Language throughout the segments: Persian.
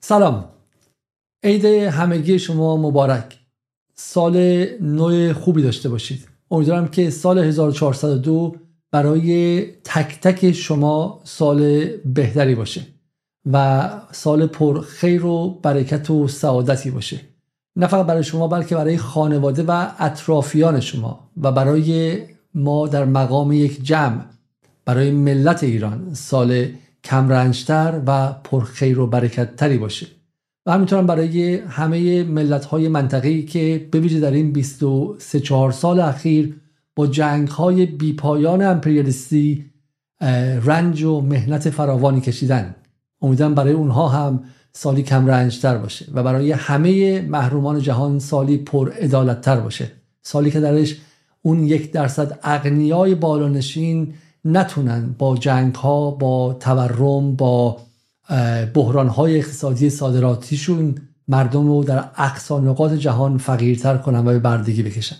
سلام. عید همگی شما مبارک. سال نو خوبی داشته باشید. امیدوارم که سال 1402 برای تک تک شما سال بهتری باشه و سال پر خیر و برکت و سعادتی باشه. نه فقط برای شما بلکه برای خانواده و اطرافیان شما و برای ما در مقام یک جمع برای ملت ایران سال کمرنجتر و پرخیر و برکتتری باشه. و همینطورم برای همه ملت های منطقه‌ای که به در این 23 4 سال اخیر با جنگ های بیپایان امپریالیستی رنج و مهنت فراوانی کشیدن. امیدوارم برای اونها هم سالی کم رنجتر باشه و برای همه محرومان جهان سالی پر ادالتتر باشه. سالی که درش اون یک درصد اغنیای بالانشین نتونن با جنگ ها با تورم با بحران های اقتصادی صادراتیشون مردم رو در اقصا نقاط جهان فقیرتر کنن و به بردگی بکشن.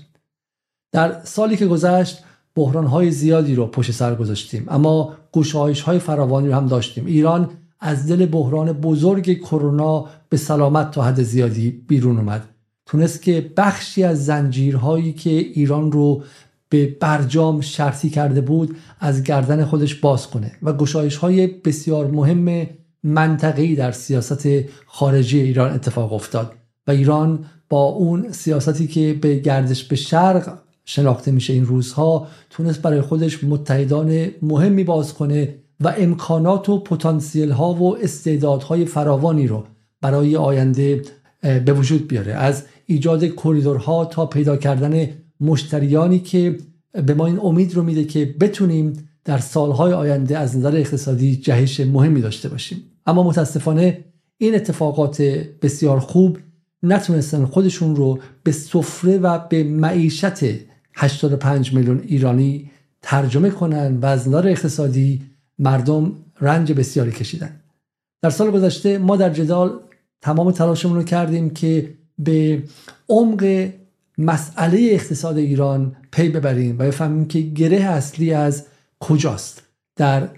در سالی که گذشت بحران های زیادی رو پشت سر گذاشتیم اما گشایش های فراوانی رو هم داشتیم. ایران از دل بحران بزرگ کرونا به سلامت تا حد زیادی بیرون اومد. تونست که بخشی از زنجیرهایی که ایران رو به برجام شرطی کرده بود از گردن خودش باز کنه و گشایش های بسیار مهم منطقه‌ای در سیاست خارجی ایران اتفاق افتاد و ایران با اون سیاستی که به گردش به شرق شناخته میشه این روزها تونست برای خودش متحدان مهمی باز کنه و امکانات و پتانسیل ها و استعدادهای فراوانی رو برای آینده به وجود بیاره. از ایجاد کریدورها تا پیدا کردن مشتریانی که به ما این امید رو میده که بتونیم در سالهای آینده از نظر اقتصادی جهش مهمی داشته باشیم. اما متاسفانه این اتفاقات بسیار خوب نتونستن خودشون رو به سفره و به معیشت 85 میلیون ایرانی ترجمه کنن و از نظر اقتصادی مردم رنج بسیاری کشیدن. در سال گذشته ما در جدال تمام تلاشمون رو کردیم که به عمق مسئله اقتصاد ایران پی ببریم و بفهمیم که گره اصلی از کجاست. در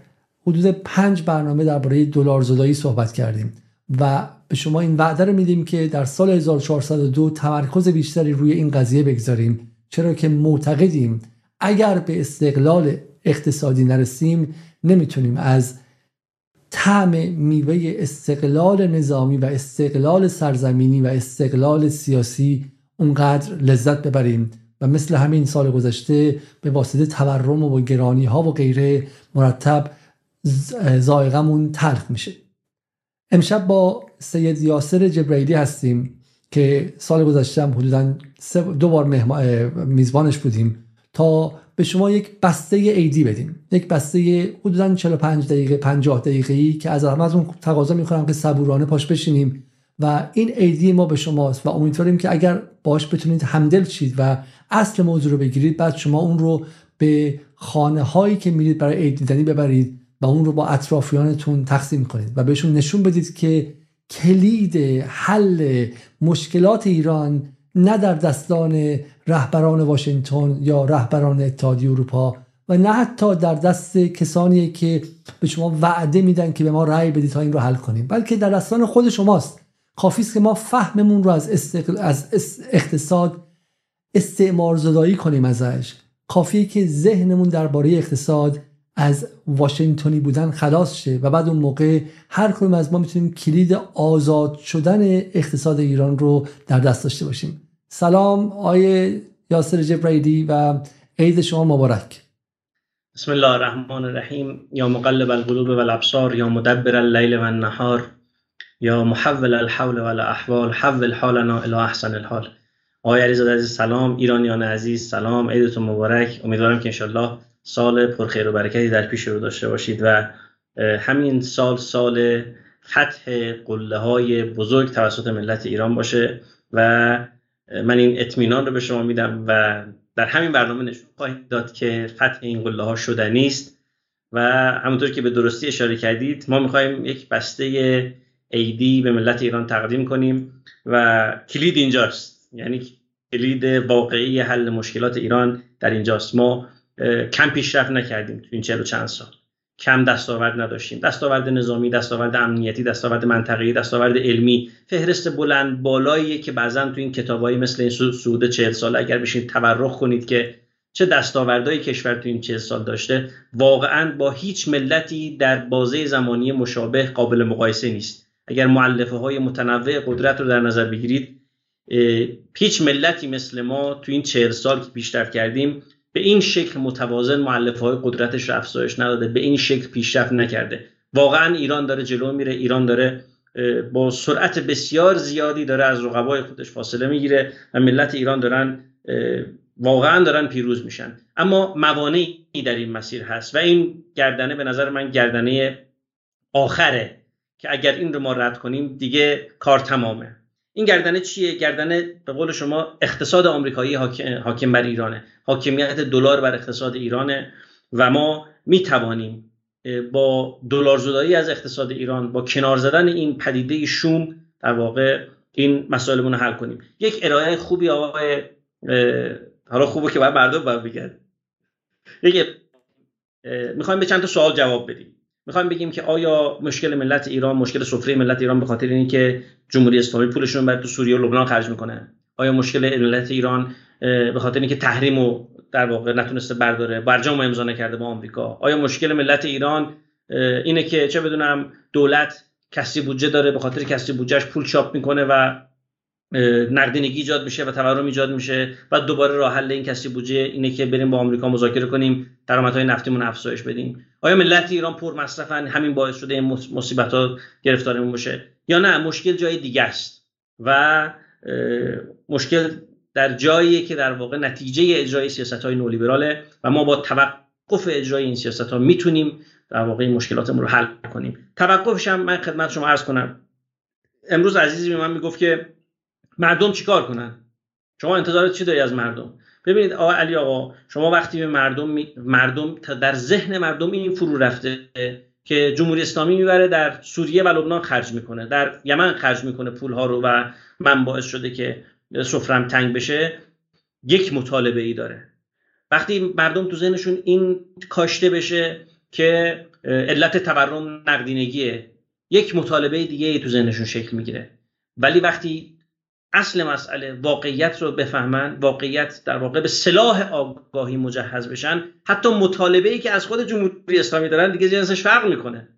حدود پنج برنامه درباره دلار زدایی صحبت کردیم و به شما این وعده رو میدیم که در سال 1402 تمرکز بیشتری روی این قضیه بگذاریم. چرا که معتقدیم اگر به استقلال اقتصادی نرسیم نمی‌تونیم از طعم میوه استقلال نظامی و استقلال سرزمینی و استقلال سیاسی اونقدر لذت ببریم و مثل همین سال گذشته به واسطه تورم و گرانی ها و غیره مرتب زائقمون تلخ میشه. امشب با سید یاسر جبرائیلی هستیم که سال گذشته هم حدودا دو بار میزبانش بودیم تا به شما یک بسته ایدی بدیم. یک بسته حدودا 45 دقیقه 50 دقیقه ای که از همتون تقاضا می‌کنم که صبورانه پاش بشینیم. و این ایدی ما به شماست و امیدواریم که اگر باش بتونید همدل چید و اصل موضوع رو بگیرید بعد شما اون رو به خانه هایی که میرید برای عید دیدنی ببرید و اون رو با اطرافیانتون تقسیم کنید و بهشون نشون بدید که کلید حل مشکلات ایران نه در دستان رهبران واشنگتن یا رهبران اتحادیه اروپا و نه حتی در دست کسانی که به شما وعده میدن که به ما رأی بدید تا این رو حل کنیم بلکه در دستان خود شماست. کافی است که ما فهممون رو از, از اقتصاد استعمار زدایی کنیم ازش. کافیه که ذهنمون درباره اقتصاد از واشنگتنی بودن خلاص شه و بعد اون موقع هر کدوم از ما می‌تونیم کلید آزاد شدن اقتصاد ایران رو در دست داشته باشیم. سلام آیه یاسر جبرائیلی و عید شما مبارک. بسم الله الرحمن الرحیم. یا مقلب القلوب والابصار یا مدبر اللیل والنهار یا محول الحول والاحوال حول حالنا الى احسن الحال. آقای علیزاده عزیز سلام. ایرانیان عزیز سلام. عیدتون مبارک. امیدوارم که انشالله سال پرخیر و برکتی در پیش رو داشته باشید و همین سال سال فتح قله های بزرگ توسط ملت ایران باشه و من این اطمینان رو به شما میدم و در همین برنامه نشون خواهید داد که فتح این قله ها شدنی است و همونطور که به درستی اشاره کردید ما می‌خوایم یک بسته ایدی به ملت ایران تقدیم کنیم و کلید اینجاست. یعنی کلید واقعی حل مشکلات ایران در اینجاست. ما کم پیشرفت نکردیم تو این چهل و چند سال. کم دستاورد نداشتیم. دستاورد نظامی دستاورد امنیتی دستاورد منطقه‌ای دستاورد علمی. فهرست بلند بالایی که بعضا تو این کتابایی مثل این سعود چهل سال اگر بشین تبرخ کنید که چه دستاوردهای کشور تو این چهل سال داشته واقعا با هیچ ملتی در بازه زمانی مشابه قابل مقایسه نیست. اگر معلفه های متنوع قدرت رو در نظر بگیرید هیچ ملتی مثل ما تو این چهل سال که بیشتر کردیم به این شکل متوازن معلفه های قدرتش رو افزایش نداده به این شکل پیشرفت نکرده. واقعا ایران داره جلو میره ایران داره با سرعت بسیار زیادی داره از رقبای خودش فاصله می‌گیره و ملت ایران دارن واقعا دارن پیروز میشن. اما موانعی در این مسیر هست و این گردنه به نظر من گردنه آخره. که اگر این رو ما رد کنیم دیگه کار تمامه. این گردنه چیه؟ گردنه به قول شما اقتصاد آمریکایی حاکم بر ایرانه. حاکمیت دلار بر اقتصاد ایرانه و ما می توانیم با دلار زدایی از اقتصاد ایران با کنار زدن این پدیده شوم در واقع این مسائلمون رو حل کنیم. یک ارائه خوبی آقای حالا خوبه که باید مردم باید بگن. یک می‌خوایم به چند تا سوال جواب بدیم. می‌خوایم بگیم که آیا مشکل ملت ایران مشکل سفره ملت ایران به خاطر اینکه جمهوری اسلامی پولشون بر تو سوریه و لبنان خرج می‌کنه؟ آیا مشکل ملت ایران به خاطر اینکه تحریم و در واقع نتونسته برداره برجام امضا نکرده با آمریکا؟ آیا مشکل ملت ایران اینه که چه بدونم دولت کسی بودجه داره به خاطر کسی بودجهش پول چاپ می‌کنه و نقدینگی ایجاد میشه و تورم ایجاد میشه و دوباره راه حل این کسی بودجه اینه که بریم با آمریکا مذاکره کنیم درآمدهای نفتیمون افزایش بدیم. آیا ملت ایران پر مصرفن همین باعث شده این مصیبت ها گرفتارمون باشه. یا نه؟ مشکل جای دیگه است. و مشکل در جایی که در واقع نتیجه اجرای سیاست های نولیبراله و ما با توقف اجرای این سیاست ها می‌تونیم در واقع مشکلاتمون رو حل کنیم توقفش هم من خدمت شما عرض کنم. امروز عزیزی به من می‌گفت که مردم چیکار کنن؟ شما انتظارات چی داری از مردم؟ ببینید آقا علی آقا شما وقتی به مردم مردم در ذهن مردم این فرو رفته که جمهوری اسلامی می‌بره در سوریه و لبنان خرج می‌کنه در یمن خرج می‌کنه پول ها رو و من باعث شده که سفرم تنگ بشه یک مطالبه ای داره. وقتی مردم تو ذهنشون این کاشته بشه که علت تورم نقدینگیه یک مطالبه دیگه ای تو ذهنشون شکل می‌گیره. ولی وقتی اصل مسئله واقعیت رو بفهمن واقعیت در واقع به سلاح آگاهی مجهز بشن. حتی مطالبه ای که از خود جمهوری اسلامی دارن دیگه جنسش فرق می‌کنه.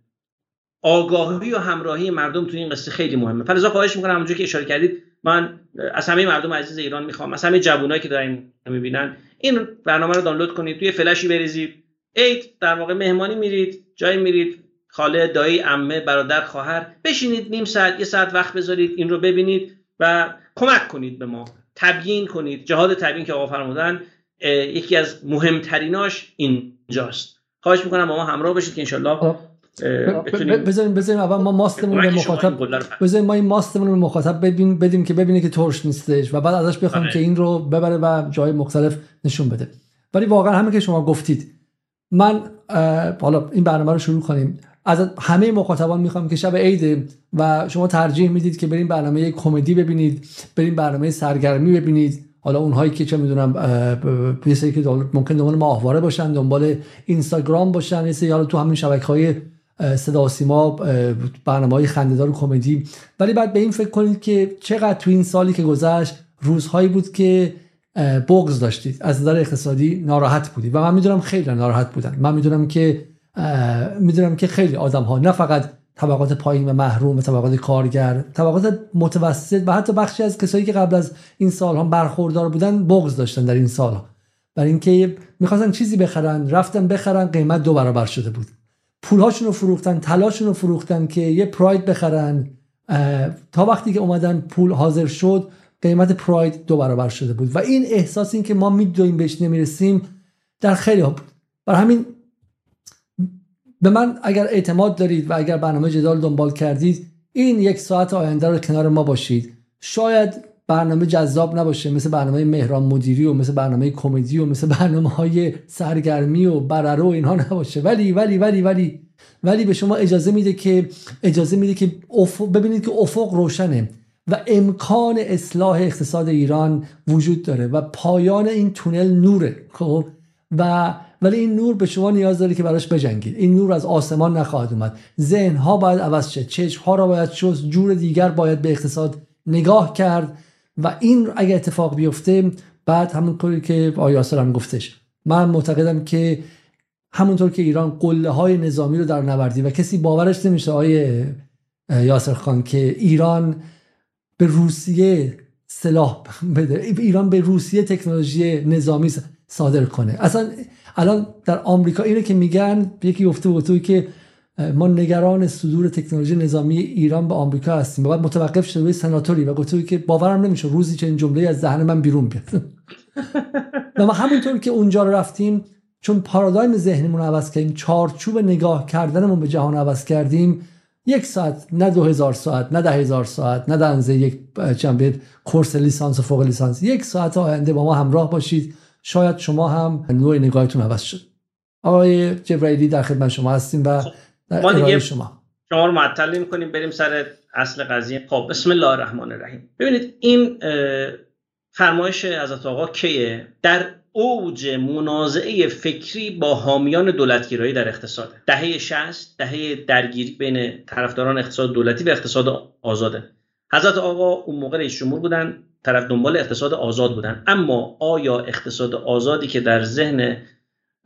آگاهی و همراهی مردم تو این قصه خیلی مهمه. فلزا خواهش می‌کنم همونجوری که اشاره کردید من از همه مردم عزیز ایران می‌خوام از همه جوانایی که دارن می‌بینن این برنامه رو دانلود کنید توی فلشی بریزید. عید در واقع مهمانی میرید جایی میرید. خاله دایی عمه برادر خواهر بشینید نیم ساعت یه ساعت وقت بذارید این رو ببینید. و کمک کنید به ما. تبیین کنید. جهاد تبیین که آقا فرمودن یکی از مهمتریناش اینجاست. خواهش می‌کنم با ما همراه باشید که انشالله بذاریم بذاریم اول ما ماستمون رو مخاطب بذاریم ما این ماستمون رو مخاطب ببین بدیم که ببینه که ترش نیستش و بعد ازش بخوایم آره. که این رو ببره و جای مختلف نشون بده. ولی واقعا همه که شما گفتید من حالا این برنامه رو شروع کنیم. از همه مخاطبان می‌خوام که شب عید و شما ترجیح می‌دید که بریم برنامه کمدی ببینید بریم برنامه سرگرمی ببینید. حالا اونهایی که چه می‌دونم یه که ممکن دنبال ماهواره باشن دنبال اینستاگرام باشن یه حالا تو همین شبکه های صدا سیما برنامه های خندهدار و کمدی. ولی بعد به این فکر کنید که چقدر تو این سالی که گذشت روزهایی بود که بغض داشتید. از نظر اقتصادی ناراحت بودید. و من می‌دونم خیلی ناراحت بودن. من می‌دونم که می‌دونم که خیلی آدم ها نه فقط طبقات پایین و محروم و طبقات کارگر طبقات متوسط و حتی بخشی از کسایی که قبل از این سال ها برخوردار بودن بغض داشتن در این سال ها برای اینکه می‌خواستن چیزی بخرن رفتن بخرن قیمت دو برابر شده بود. پولهاشون رو فروختن تلاشون رو فروختن که یه پراید بخرن. تا وقتی که اومدن پول حاضر شد قیمت پراید دو برابر شده بود. و این احساس این که ما میدویم بهش نمی‌رسیم در خیلی ها بود. برای همین به من اگر اعتماد دارید و اگر برنامه جدال دنبال کردید این یک ساعت آینده رو کنار ما باشید. شاید برنامه جذاب نباشه مثل برنامه مهران مدیری و مثل برنامه کمدی و مثل برنامه های سرگرمی و بررو و اینها نباشه. ولی ولی ولی ولی ولی به شما اجازه میده که اجازه میده که ببینید که افق روشنه و امکان اصلاح اقتصاد ایران وجود داره و پایان این تونل نوره خب؟ و ولی این نور به شما نیاز داره که براش بجنگید. این نور از آسمان نخواهد اومد. ذهن ها باید عوض شه چشم ها را باید شست. جور دیگر باید به اقتصاد نگاه کرد. و این اگر اتفاق بیفته بعد همونطوری که آیاسر هم گفتش. من معتقدم که همونطور که ایران قله های نظامی رو در نوردی و کسی باورش نمیشه آیه یاسر خان که ایران به روسیه سلاح بده. ایران به روسیه تکنولوژی نظامی صادر کنه. اصلا الان در آمریکا اینه که میگن یکی گفته بود توی که ما نگران صدور تکنولوژی نظامی ایران به آمریکا هستیم. بعد متوقف شده روی سناتوری و گفته که باورم نمیشه روزی چه این جمله از ذهن من بیرون بیاد. و ما همونطور که اونجا رو رفتیم چون پارادایم ذهنمون رو عوض کردیم چارچوب نگاه کردنمون به جهان عوض کردیم یک ساعت نه دو هزار ساعت نه ده هزار ساعت نه دنزه یک چند کورس لیسانس و فوق لیسانس یک ساعت آینده با ما همراه باشید. شاید شما هم نوع نگاهتون عوض شد. آقای جبرائیلی در خدمت شما هستیم و خب، در ما دیگه شما. شما رو معطل نمی کنیم بریم سر اصل قضیه. خب بسم الله الرحمن الرحیم. ببینید این فرمایش حضرت آقا کیه؟ در اوج منازعه فکری با حامیان دولتگیرایی در اقتصاد. دهه 60 دهه درگیری بین طرفداران اقتصاد دولتی و اقتصاد آزاده. حضرت آقا اون موقع رئیس جمهور بودن. طرف دنبال اقتصاد آزاد بودن. اما آیا اقتصاد آزادی که در ذهن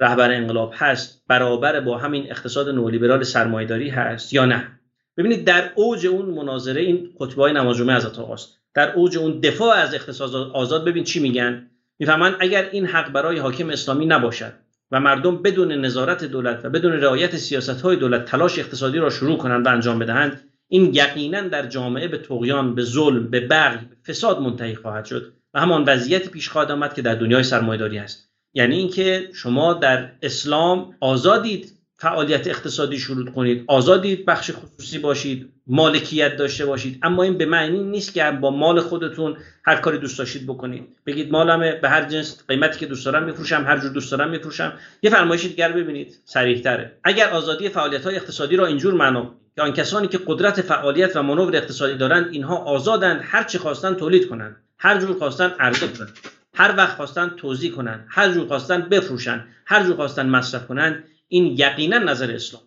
رهبر انقلاب هست برابر با همین اقتصاد نولیبرال سرمایداری هست یا نه؟ ببینید در اوج اون مناظره این خطبه نماز جمعه حضرت آقاست در اوج اون دفاع از اقتصاد آزاد ببین چی میگن؟ می‌فهمن اگر این حق برای حاکم اسلامی نباشد و مردم بدون نظارت دولت و بدون رعایت سیاست های دولت تلاش اقتصادی را شروع کنند و انجام بدهند این یقینا در جامعه به تقیان به ظلم به بغی به فساد منتهی خواهد شد و همان وضعیت پیش خواهد آمد که در دنیای سرمایه‌داری است. یعنی اینکه شما در اسلام آزادید فعالیت اقتصادی شروع کنید آزادید بخش خصوصی باشید مالکیت داشته باشید. اما این به معنی نیست که با مال خودتون هر کاری دوست داشتید بکنید. بگید مالم به هر جنس قیمتی که دوست دارم میفروشم هر جور دوست دارم میفروشم. یه فرمایش دیگر ببینید تره اگر آزادی فعالیت های اقتصادی را اینجور معنا که آن کسانی که قدرت فعالیت و منور اقتصادی دارند اینها آزادند هر چی خواستن تولید کنند. هر جور خواستن عرضه کنند هر وقت خواستن توضیح کنند. هر جور خواستن بفروشن هر جور خواستن مصرف کنند. این یقینا نظر اسلام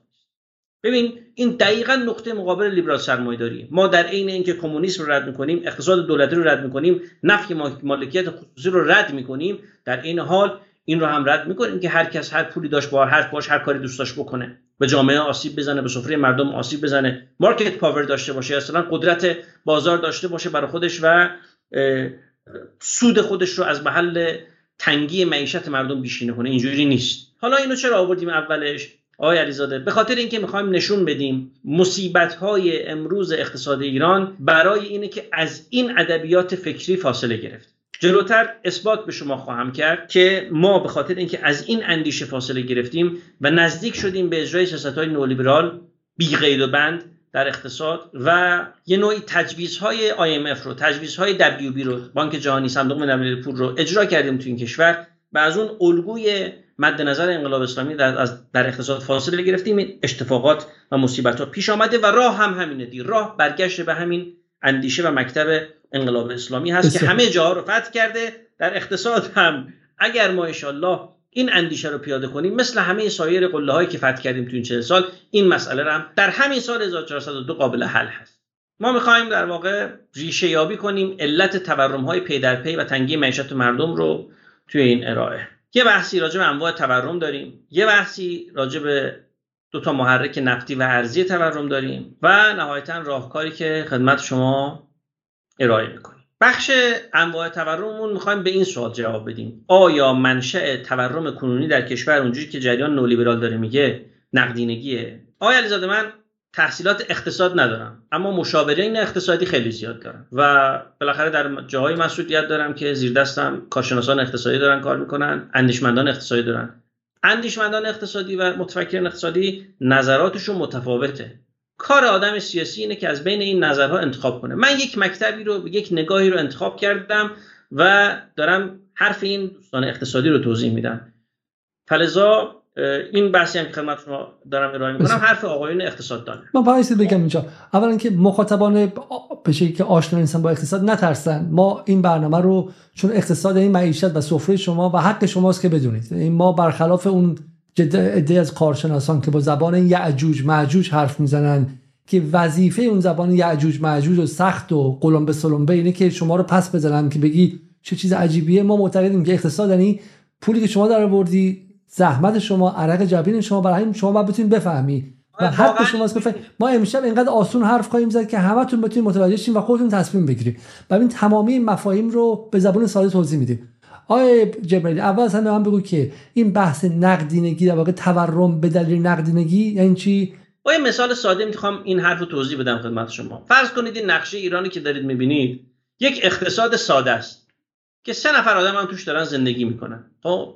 ببین این دقیقا نقطه مقابل لیبرال سرمایه‌داری ما در عین اینکه کمونیسم رو رد می‌کنیم اقتصاد دولتی رو رد می‌کنیم نفی مالکیت خصوصی رو رد می‌کنیم در این حال این رو هم رد می‌کنیم که هر کس هر پولی داشت با هر باش هر کاری دوست داشت بکنه. به جامعه آسیب بزنه به سفره مردم آسیب بزنه. مارکت پاور داشته باشه اصلا قدرت بازار داشته باشه برای خودش و سود خودش رو از محل تنگی معیشت مردم بیشینه کنه. اینجوری نیست. حالا اینو چرا آوردیم اولش؟ آقای علیزاده به خاطر اینکه می‌خوایم نشون بدیم مصیبت های امروز اقتصاد ایران برای اینه که از این ادبیات فکری فاصله گرفت. جلوتر اثبات به شما خواهم کرد که ما به خاطر اینکه از این اندیشه فاصله گرفتیم و نزدیک شدیم به اجرای سیاست های نولیبرال بی و بند در اقتصاد و یه نوعی تجویزهای IMF رو تجویزهای WB رو بانک جهانی صندوق ملی پول رو اجرا کردیم تو این کشور و از اون الگوی مد نظر انقلاب اسلامی در, از در اقتصاد فاصله گرفتیم. اتفاقات و مصیبت ها پیش آمده و راه هم همینه دی. راه برگشت به همین اندیشه و مکتب انقلاب اسلامی هست که همه جاها رو فتح کرده در اقتصاد هم. اگر ما انشالله این اندیشه رو پیاده کنیم مثل همه سایر قله هایی که فتح کردیم تو این 40 سال این مسئله هم در همین سال 1402 قابل حل هست. ما می‌خوایم در واقع ریشه یابی کنیم علت تورم های پی در پی و تنگی معیشت مردم رو توی این ارائه. یه بحثی راجع به انواع تورم داریم. یه بحثی راجع به دو تا محرک نفتی و ارزی تورم داریم. و نهایتا راهکاری که خدمت شما ارائه می‌کنیم. بخش انواع تورممون می‌خوایم به این سوال جواب بدیم. آیا منشأ تورم کنونی در کشور اونجوری که جریان نولیبرال داره میگه نقدینگیه؟ آیا علیزاده من تحصیلات اقتصاد ندارم اما مشاورین اقتصادی خیلی زیاد دارم و بالاخره در جاهای مسئولیت دارم که زیر دستم کارشناسان اقتصادی دارن کار می‌کنن اندیشمندان اقتصادی دارن. اندیشمندان اقتصادی و متفکرین اقتصادی نظراتشون متفاوته. کار آدم سیاسی اینه که از بین این نظرها انتخاب کنه. من یک مکتبی رو یک نگاهی رو انتخاب کردم و دارم حرف این دوستان اقتصادی رو توضیح میدم. فلزا این بحثی هم که خدمت شما دارم ارائه می‌کنم حرف آقایون اقتصاددان من باید بگم اینجا. اولا که مخاطبان بشه که آشنا نیستن با اقتصاد نترسن. ما این برنامه رو چون اقتصاد این معیشت و سفره شما و حق شماست که بدونید. این ما برخلاف اون عده از کارشناسان که با زبان یعجوج معجوج حرف می‌زنن که وظیفه اون زبان یعجوج معجوج و سخت و قلم به سلم اینه که شما رو پس بزنن که بگی چه چیز عجیبیه. ما معتقدیم که اقتصاد یعنی پولی که شما در آوردی زحمت شما عرق جبین شما برای شما باید بتونید بفهمی. و آره، حق شماست بفهمی ما امشب اینقدر آسون حرف خواهیم زد که همتون بتونید متوجه شین و خودتون تصمیم بگیرید. و این تمامی مفاهیم رو به زبان ساده توضیح میدیم. آقای جبرائیل اول از همه من بگو که این بحث نقدینگی در واقع تورم به دلیل نقدینگی یعنی چی؟ با یه مثال ساده می‌خوام این حرف رو توضیح بدم خدمت شما. فرض کنید این نقشه ایرانی که دارید می‌بینید یک اقتصاد ساده است که سه نفر آدم هم توش دارن زندگی می‌کنن. خب؟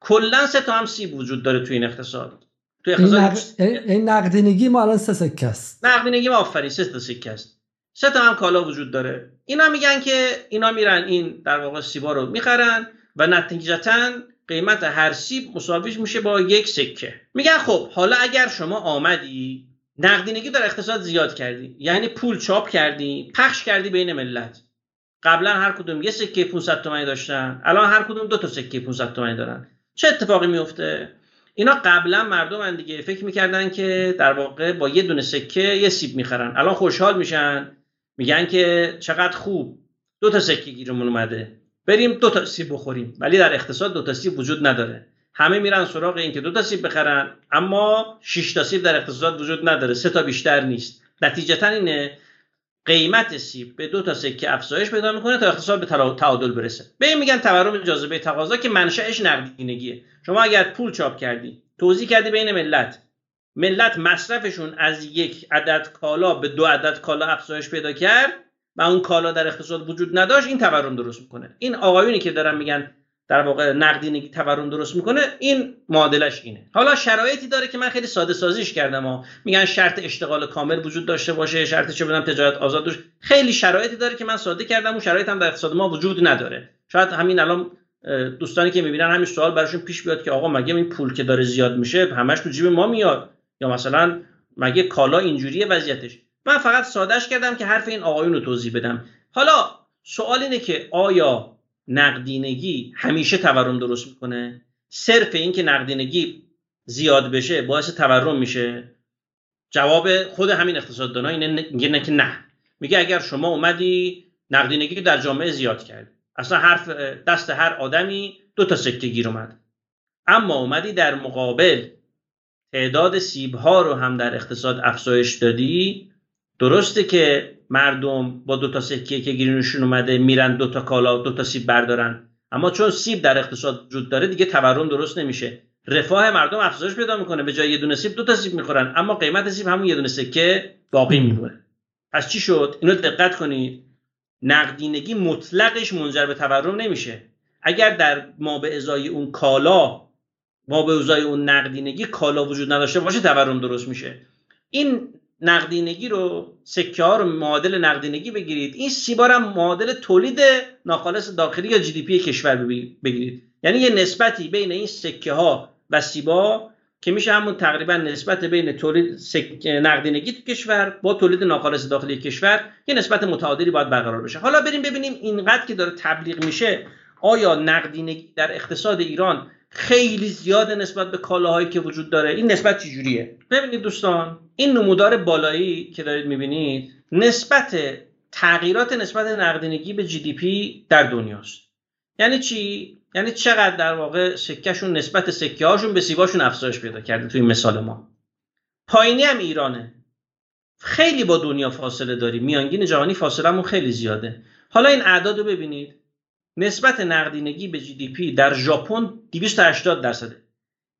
کلا سه تا هم سیب وجود داره تو این اقتصاد. تو اقتصاد این, نقدینگی ما الان سه سکه است. نقدینگی ما آفرین سه تا سکه است. سه تا هم کالا وجود داره. اینا میگن که اینا میرن این در واقع سیبا رو می‌خرن و نتیجتا قیمت هر سیب مساویش میشه با یک سکه. میگن خب حالا اگر شما آمدی نقدینگی در اقتصاد زیاد کردی یعنی پول چاپ کردی پخش کردی بین ملت. قبلا هر کدوم یه سکه 500 تومانی داشتن الان هر کدوم دو تا سکه 500 تومانی دارن. چه اتفاقی میفته؟ اینا قبلا مردم دیگه. فکر می‌کردن که در واقع با یه دونه سکه یه سیب می‌خرن. الان خوشحال میشن. میگن که چقدر خوب. دو تا سکه گیرمون اومده. بریم دو تا سیب بخوریم. ولی در اقتصاد دو تا سیب وجود نداره. همه میرن سراغ این که دو تا سیب بخرن اما 6 تا سیب در اقتصاد وجود نداره. سه تا بیشتر نیست. نتیجتا اینه قیمت سیب به دو تا سکه افزایش پیدا می‌کنه تا اقتصاد به تعادل برسه. به این میگن تورم جاذبه تقاضا که منشأش نقدینگیه. شما اگر پول چاپ کردی توزیع کردی بین ملت. ملت مصرفشون از یک عدد کالا به دو عدد کالا افزایش پیدا کرد و اون کالا در اقتصاد وجود نداشت این تورم درست می‌کنه. این آقایونی که دارن میگن در واقع نقدینگی تورم درست می‌کنه این معادلش اینه. حالا شرایطی داره که من خیلی ساده سازیش کردم ها. میگن شرط اشتغال کامل وجود داشته باشه شرط چه بدم تجارت آزاد داشت خیلی شرایطی داره که من ساده کردم اون شرایط هم در اقتصاد ما وجود نداره. شاید همین الان دوستانی که می‌بینن همین سوال براشون پیش بیاد که آقا مگه این پول که داره زیاد میشه همش تو جیب ما میاد. یا مثلا مگه کالا اینجوریه وضعیتش؟ من فقط سادهش کردم که حرف این آقایون رو توضیح بدم. حالا سوال اینه که آیا نقدینگی همیشه تورم درست می‌کنه؟ صرف این که نقدینگی زیاد بشه باعث تورم میشه؟ جواب خود همین اقتصاددانا اینه میگه که نه. میگه اگر شما اومدی نقدینگی در جامعه زیاد کرد. اصلا حرف دست هر آدمی دو تا سکه گیر اومد. اما اومدی در مقابل تعداد سیب ها رو هم در اقتصاد افزایش دادی. درسته که مردم با دو تا سکه که گیرونشون اومده میرن دو تا کالا دو تا سیب بردارن. اما چون سیب در اقتصاد وجود داره دیگه تورم درست نمیشه. رفاه مردم افزایش پیدا می‌کنه. به جای یه دونه سیب دو تا سیب می‌خورن. اما قیمت سیب همون یه دونه سکه باقی میمونه. پس چی شد؟ اینو دقت کنید. نقدینگی مطلقش منجر به تورم نمیشه. اگر در ما به ازای اون کالا ما به ازای اون نقدینگی کالا وجود نداشته باشه تورم درست میشه. این نقدینگی رو سکه ها رو معادل نقدینگی بگیرید. این سیبار هم معادل تولید ناخالص داخلی یا جی دی پی کشور بگیرید. یعنی یه نسبتی بین این سکه ها و سیبا که میشه همون تقریبا نسبت بین تولید سک... نقدینگی تو کشور با تولید ناخالص داخلی کشور یه نسبت متعادلی باید برقرار بشه. حالا بریم ببینیم اینقدر که داره تبلیغ میشه آیا نقدینگی در اقتصاد ایران خیلی زیاد نسبت به کالاهایی که وجود داره. این نسبت چجوریه؟ ببینید دوستان این نمودار بالایی که دارید می‌بینید نسبت تغییرات نسبت نقدینگی به جی دی پی در دنیاست. یعنی چی؟ یعنی چقدر در واقع سکهشون نسبت سکه هاشون به سیباشون افزایش پیدا کرده توی مثال ما. پایینی هم ایرانه. خیلی با دنیا فاصله داریم. میانگین جهانی فاصلهمون خیلی زیاده. حالا این اعداد رو ببینید. نسبت نقدینگی به جی دی پی در ژاپن 280 درصده.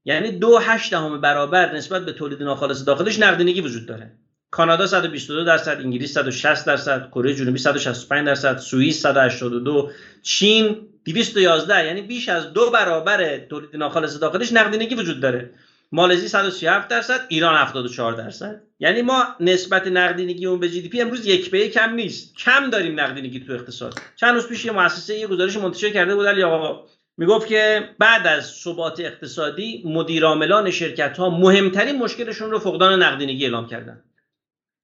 یعنی دو هشت دهم برابر نسبت به تولید ناخالص داخلش نقدینگی وجود داره. کانادا 122 درصد انگلیس 160 درصد کره جنوبی 165 درصد سوئیس 182 چین 211 یعنی بیش از دو برابر تولید ناخالص داخلش نقدینگی وجود داره. مالزی 137 درصد ایران 74 درصد. یعنی ما نسبت نقدینگی اون به جی دی پی امروز یک به یک کم نیست. کم داریم نقدینگی تو اقتصاد. چند روز پیش یه مؤسسه یه گزارش منتشر کرده بود. علی آقا می‌گفت که بعد از ثبات اقتصادی مدیرعاملان شرکت ها مهمترین مشکلشون رو فقدان نقدینگی اعلام کردن.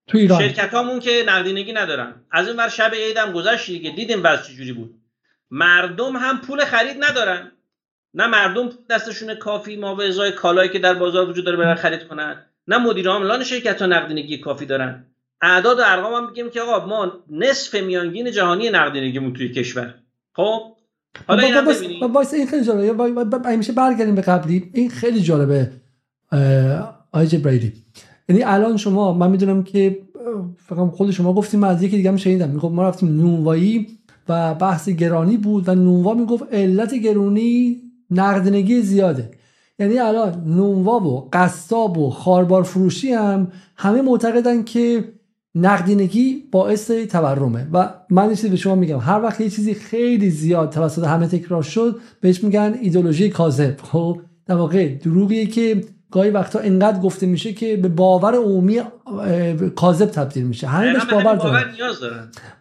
تو ایران. شرکت هامون که نقدینگی ندارن. از این ور شب عید هم گذشت دیگه. دیدیم وضع چجوری بود. مردم هم پول خرید ندارن. نه مردم دستشون کافی ما به ازای کالایی که در بازار وجود داره برن خرید کنن. نه مدیر عاملان شرکت ها نقدینگی کافی دارن. اعداد و ارقام هم میگیم که آقا ما نصف میانگین جهانی نقدینگیمون توی کشور. خب؟ حالا این وایس این خیلی جالبه. میشه برگردیم به قبلی. این خیلی جالبه آی جبرائیلی یعنی الان شما من می‌دونم که فقط خود شما گفتیم من از یکی دیگه هم شنیدم. می‌گفت ما رفتیم نونوایی و بحث گرانی بود و نونوا می‌گفت علت گرونی نقدینگی زیاده. یعنی الان نونوا و قصاب و خاربار فروشی هم همه معتقدن که نقدینگی باعث تورمه. و من چیزی به شما میگم. هر وقت یه چیزی خیلی زیاد توسط همه تکرار شد بهش میگن ایدولوژی کاذب. خب در واقع دروغیه که گاهی وقتا انقدر گفته میشه که به باور عمومی کاذب تبدیل میشه. همه بهش باور دارن.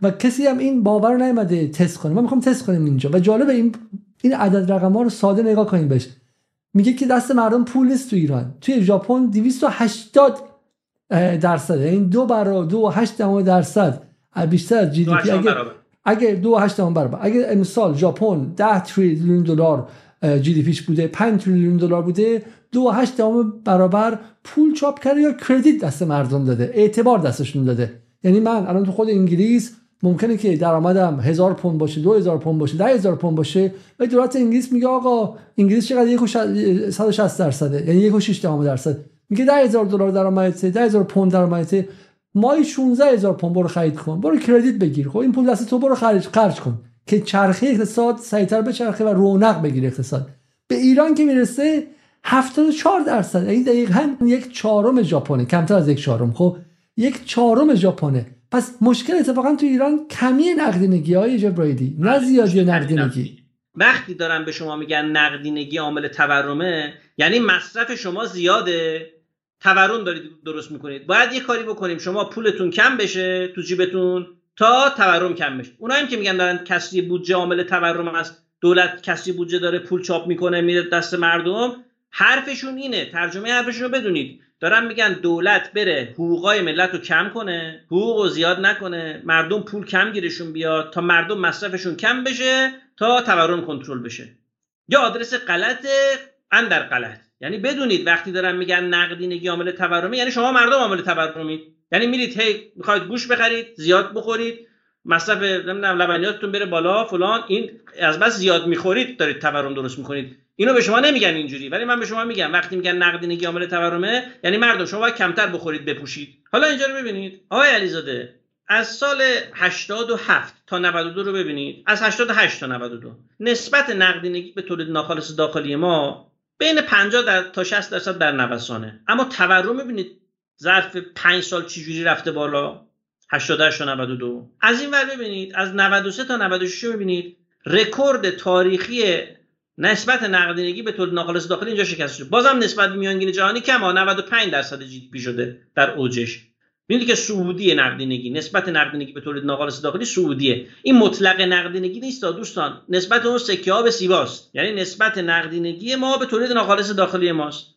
و کسی هم این باور رو نیومده تست کنه. ما می‌خوام تست کنیم اینجا. و جالب این این عدد رقم ها رو ساده نگاه کنیم بهش. میگه که دست مردم پول نیست تو ایران. توی ژاپن 280 درصد. این یعنی دو برابر دو هشت درصد. بیشتر از جی دی پی. اگه اگه دو هشت برابر. اگه امسال ژاپن 10 تریلیون دلار جی دی پیش بوده 5 تریلیون دلار بوده دو هشت برابر پول چاپ کرده یا کردیت دست مردم داده. اعتبار دستشون داده. یعنی من الان تو خود انگلیس ممکنه که درآمدم هزار پوند باشه دو هزار پوند باشه ده هزار پوند باشه. و دولت انگلیس میگه آقا انگلیس چقدر یک 160 درصده یعنی یک و 6 درصد. میگه ده هزار دلار درآمدته ده هزار پوند درآمدته مای 16 هزار پوند برو خرید کن برو کردیت بگیر. خب این پول دست تو برو خرج خرج کن. که چرخه اقتصاد سریعتر بچرخه و رونق بگیره اقتصاد. به ایران که می‌رسه 74 درصد. یعنی دقیقا یک چهارم ژاپنه کمتر از یک چهارم. خب یک چهارم ژاپنه. پس مشکل اتفاقا تو ایران کمی نقدینگی های جبرایدی نه زیادی نقدینگی. وقتی دارن به شما میگن نقدینگی عامل تورمه یعنی مصرف شما زیاده. تورم دارید درست می‌کنید. باید یه کاری بکنیم. شما پولتون کم بشه تو جیبتون تا تورم کم بشه. اونایی که میگن دارن کسری بودجه عامل تورم است. دولت کسری بودجه داره پول چاپ می‌کنه میره دست مردم. حرفشون اینه. ترجمه حرفشون رو بدونید. دارن میگن دولت بره حقوقای ملت رو کم کنه حقوق رو زیاد نکنه مردم پول کم گیرشون بیاد تا مردم مصرفشون کم بشه تا تورم کنترل بشه. یا آدرس غلط اندر غلط. یعنی بدونید وقتی دارن میگن نقدینگی عامل تورمه یعنی شما مردم عامل تورمید یعنی میرید هی می‌خواید گوش بخرید زیاد بخورید مصرف نمی‌دونم لبنیاتتون بره بالا فلان این از بس زیاد می‌خورید دارید تورم درست می‌کنید. اینو به شما نمیگن اینجوری ولی من به شما میگم وقتی میگن نقدینگی عامل تورمه یعنی مردم شما باید کمتر بخورید بپوشید. حالا اینجا رو ببینید. آقای علیزاده از سال 87 تا 92 رو ببینید. از 88 تا 92 نسبت نقدینگی به تولید ناخالص داخلی ما بین 50 تا 60 درصد در نوسانه. اما تورم ببینید ظرف 5 سال چجوری رفته بالا؟ 88 تا 92 از این ور ببینید از 93 تا 96 ببینید. رکورد تاریخی نسبت نقدینگی به تولید ناخالص داخلی اینجا شکست شده بازم نسبت میانگین جهانی کم 95 درصد GDP شده در اوجش. ببینید که صعودی نقدینگی نسبت نقدینگی به تولید ناخالص داخلی صعودیه. این مطلق نقدینگی نیست دوستان. نسبت اون سکه ها به سیواست. یعنی نسبت نقدینگی ما به تولید ناخالص داخلی ماست.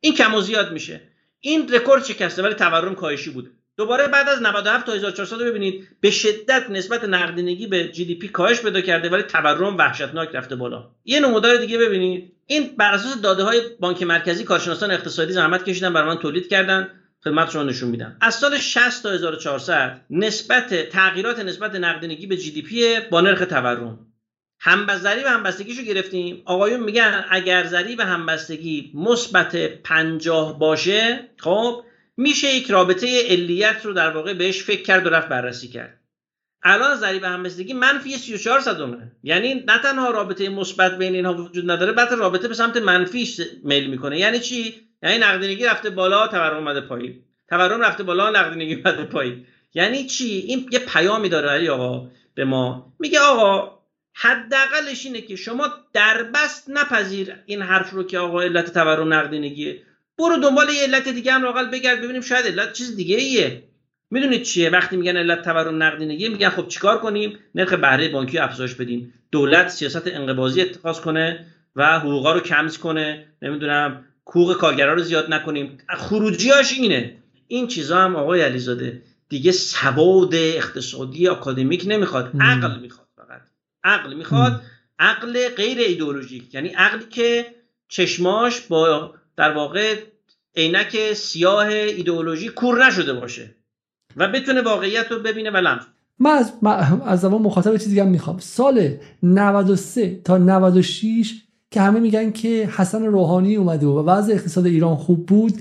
این کم و زیاد میشه. این رکورد شکسته ولی تورم کاهشی بوده دوباره بعد از 97 تا 1400 ببینید به شدت نسبت نقدینگی به GDP کاهش پیدا کرده ولی تورم وحشتناک رفته بالا. یه نمودار دیگه ببینید. این بر اساس داده های بانک مرکزی کارشناسان اقتصادی زحمت کشیدن برای من تولید کردن. خدمت شما نشون میدم. از سال 60 تا 1400 نسبت تغییرات نسبت نقدینگی به GDP با نرخ تورم. همبستگی و همبستگیشو گرفتیم. آقایون میگن اگر ضریب همبستگی مثبت 50 باشه خب میشه یک رابطه علیت رو در واقع بهش فکر کرد و رفت بررسی کرد. الان ضریب همبستگی منفی 34 صدمه یعنی نه تنها رابطه مثبت بین اینها وجود نداره بلکه رابطه به سمت منفی میل می‌کنه. یعنی چی؟ یعنی نقدینگی رفته بالا تورم اومده پایین. تورم رفته بالا نقدینگی اومده پایین. یعنی چی؟ این یه پیامی داره علی آقا به ما. میگه آقا حداقلش اینه که شما در بست نپذیر این حرف رو که آقا علت تورم نقدینگیه. برو دنبال یه علت دیگه هم لاقل بگرد ببینیم شاید علت چیز دیگه ایه. می‌دونید چیه؟ وقتی میگن علت تورم نقدینگی میگن خب چیکار کنیم؟ نرخ بهره بانکی افزایش بدیم. دولت سیاست انقباضی اتخاذ کنه و حقوقا رو کمز کنه. نمی‌دونم حقوق کارگرا رو زیاد نکنیم. خروجیاش اینه. این چیزا هم آقای علیزاده دیگه سواد اقتصادی اکادمیک نمی‌خواد. عقل می‌خواد فقط. عقل می‌خواد. عقل غیر ایدئولوژیک. یعنی عقلی که چشماش با در واقع عینک سیاه ایدئولوژی کور نشده باشه و بتونه واقعیت رو ببینه و لمس من از, از زمان مخاطب چیزی هم می‌خوام. سال 93 تا 96 که همه میگن که حسن روحانی اومده و وضع اقتصاد ایران خوب بود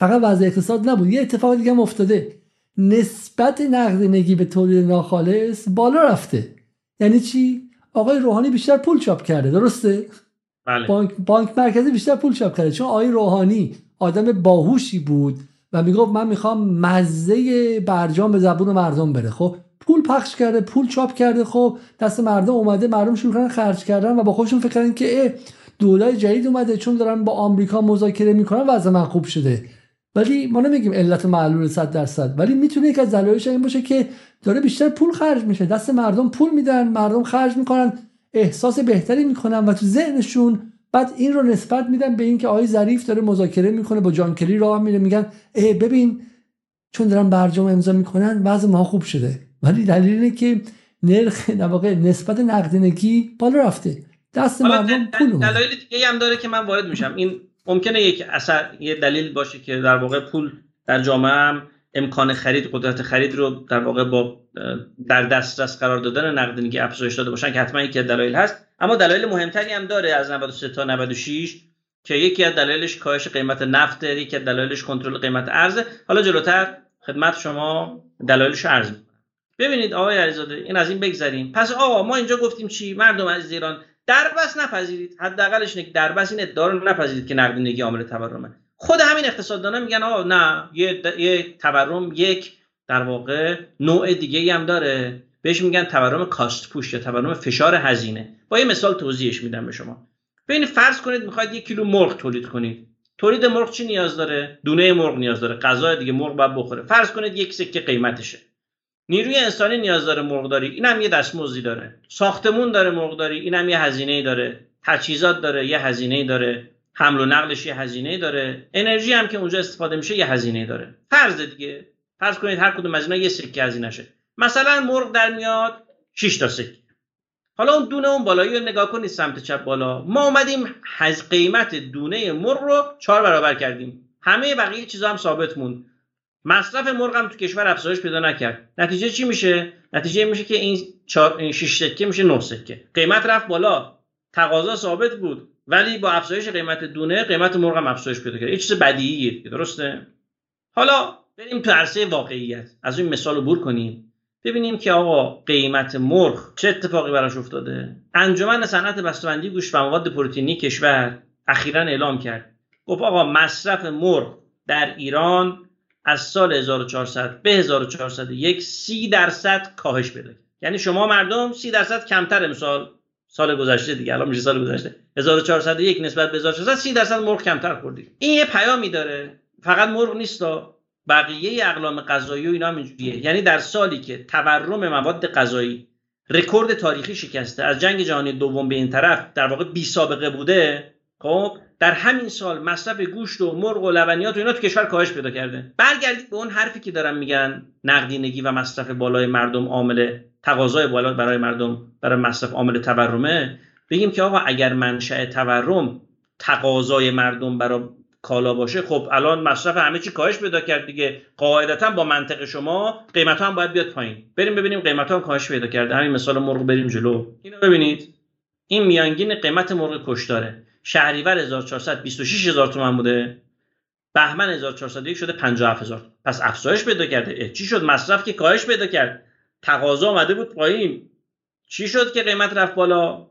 فقط وضع اقتصاد نبود. یه اتفاق دیگه هم افتاده. نسبت نقدینگی به تولید ناخالص بالا رفته. یعنی چی؟ آقای روحانی بیشتر پول چاپ کرده درسته؟ بله. بانک, بانک مرکزی بیشتر پول چاپ کرده. چون آقای روحانی آدم باهوشی بود و می‌گفت من می‌خوام مزه برجام به زبون مردم بره. خب پول پخش کرده پول چاپ کرده. خب دست مردم اومده مردم شروع کردن خرج کردن و با خودشون فکر کردن که دولت جدید اومده چون دارن با آمریکا مذاکره می‌کنن وضع من خوب شده. ولی ما نمیگیم علت معلول 100 درصد. ولی می‌تونه یک از دلایلش این باشه که داره بیشتر پول خرج میشه. دست مردم پول میدن مردم خرج می‌کنن. احساس بهتری می‌کنن و تو ذهنشون بعد این رو نسبت میدن به اینکه آقای ظریف داره مذاکره می‌کنه با جانکری راه میره. میگن اه ببین چون دارن برجام امضا می‌کنن وضع ما خوب شده. ولی دلیل اینه که نرخ واقع نسبت نقدینگی بالا رفته. دست مردم پول دلایل دیگه هم داره که من وارد میشم. این ممکنه یک اثر یه دلیل باشه که در واقع پول در جامعه هم امکان خرید قدرت خرید رو در واقع با در دسترس قرار دادن نقدینگی افزایش داده باشن که حتما یکی از دلایل هست. اما دلایل مهمتری هم داره از 93 تا 96 که یکی از دلایلش کاهش قیمت نفت یکی از دلایلش کنترل قیمت ارز. حالا جلوتر خدمت شما دلایلش عرض ببینید آقای علیزاده این از این بگذریم. پس آقا ما اینجا گفتیم چی؟ مردم از ایران دربست نپذیرید. حداقلش که دربست این ادعا رو نپذیرید که نقدینگی عامل تورمه. خود همین اقتصاددانا میگن آقا نه یه, یه تورم یک در واقع نوع دیگه هم داره. بهش میگن تورم کاست پوش یا تورم فشار هزینه. با یه مثال توضیحش میدم به شما. ببینید فرض کنید می‌خواید یک کیلو مرغ تولید کنید. تولید مرغ چی نیاز داره؟ دونه مرغ نیاز داره. غذای دیگه مرغ باید بخوره. فرض کنید یک سکه قیمتشه. نیروی انسانی نیاز داره مرغداری اینم یه دستمزدی داره. ساختمون داره مرغداری اینم یه هزینه داره. تجهیزات داره. یه هزینه داره. حمل و نقلش یه هزینه داره. انرژی هم که اونجا استفاده میشه یه هزینه داره. فرض دیگه. فرض کنید هر کدوم از اینا یه سکه هزینه شه مثلا مرغ در میاد 6 تا سکه. حالا اون دونه اون بالایی رو نگاه کنید سمت چپ بالا. ما اومدیم از قیمت دونه مرغ رو چهار برابر کردیم. همه بقیه چیزا هم ثابت موند. مصرف مرغ هم تو کشور افزایش پیدا نکرد. نتیجه چی میشه؟ نتیجه میشه که این 6 سکه میشه 9 سکه. قیمت رفت بالا. تقاضا ثابت بود. ولی با افزایش قیمت دونه قیمت مرغ هم افزایش پیدا کرد. یه چیز بدیهیه درسته؟ حالا بریم تو عرصه واقعیت. از این مثال رو بور کنیم. ببینیم که آقا قیمت مرغ چه اتفاقی براش افتاده؟ انجمن صنعت بسته‌بندی گوشت و مواد پروتئینی کشور اخیرا اعلام کرد. گفت آقا مصرف مرغ در ایران از سال 1400 به 1401 30 درصد کاهش پیدا یعنی شما مردم 30 درصد کمتر امسال سال گذشته دیگه الان میشه سال گذشته. 1401 نسبت به 1400 30 درصد مرغ کمتر خوردید این یه پیامی داره. فقط مرغ نیست بقیه اقلام غذایی و اینا هم اینجوریه. یعنی در سالی که تورم مواد غذایی رکورد تاریخی شکسته از جنگ جهانی دوم به این طرف در واقع بی سابقه بوده خب در همین سال مصرف گوشت و مرغ و لبنیات و اینا تو کشور کاهش پیدا کرده. برگردید به اون حرفی که دارن میگن نقدینگی و مصرف بالای مردم عامل تقاضای بالا برای مردم برای مصرف عامل تورمه بگیم که آقا اگر منشأ تورم تقاضای مردم برای کالا باشه خب الان مصرف همه چی کاهش پیدا کرد دیگه. قاعدتا با منطق شما قیمت ها هم باید بیاد پایین. بریم ببینیم قیمت ها کاهش پیدا کرده. همین مثال مرغ بریم جلو. اینو ببینید. این میانگین قیمت مرغ کشتاره شهریور 1400 26000 تومان بوده. بهمن 1401 شده 57000 پس افزایش پیدا کرده. چی شد؟ مصرف که کاهش پیدا کرد. تقاضا آمده بود پایین. چی شد که قیمت رفت بالا؟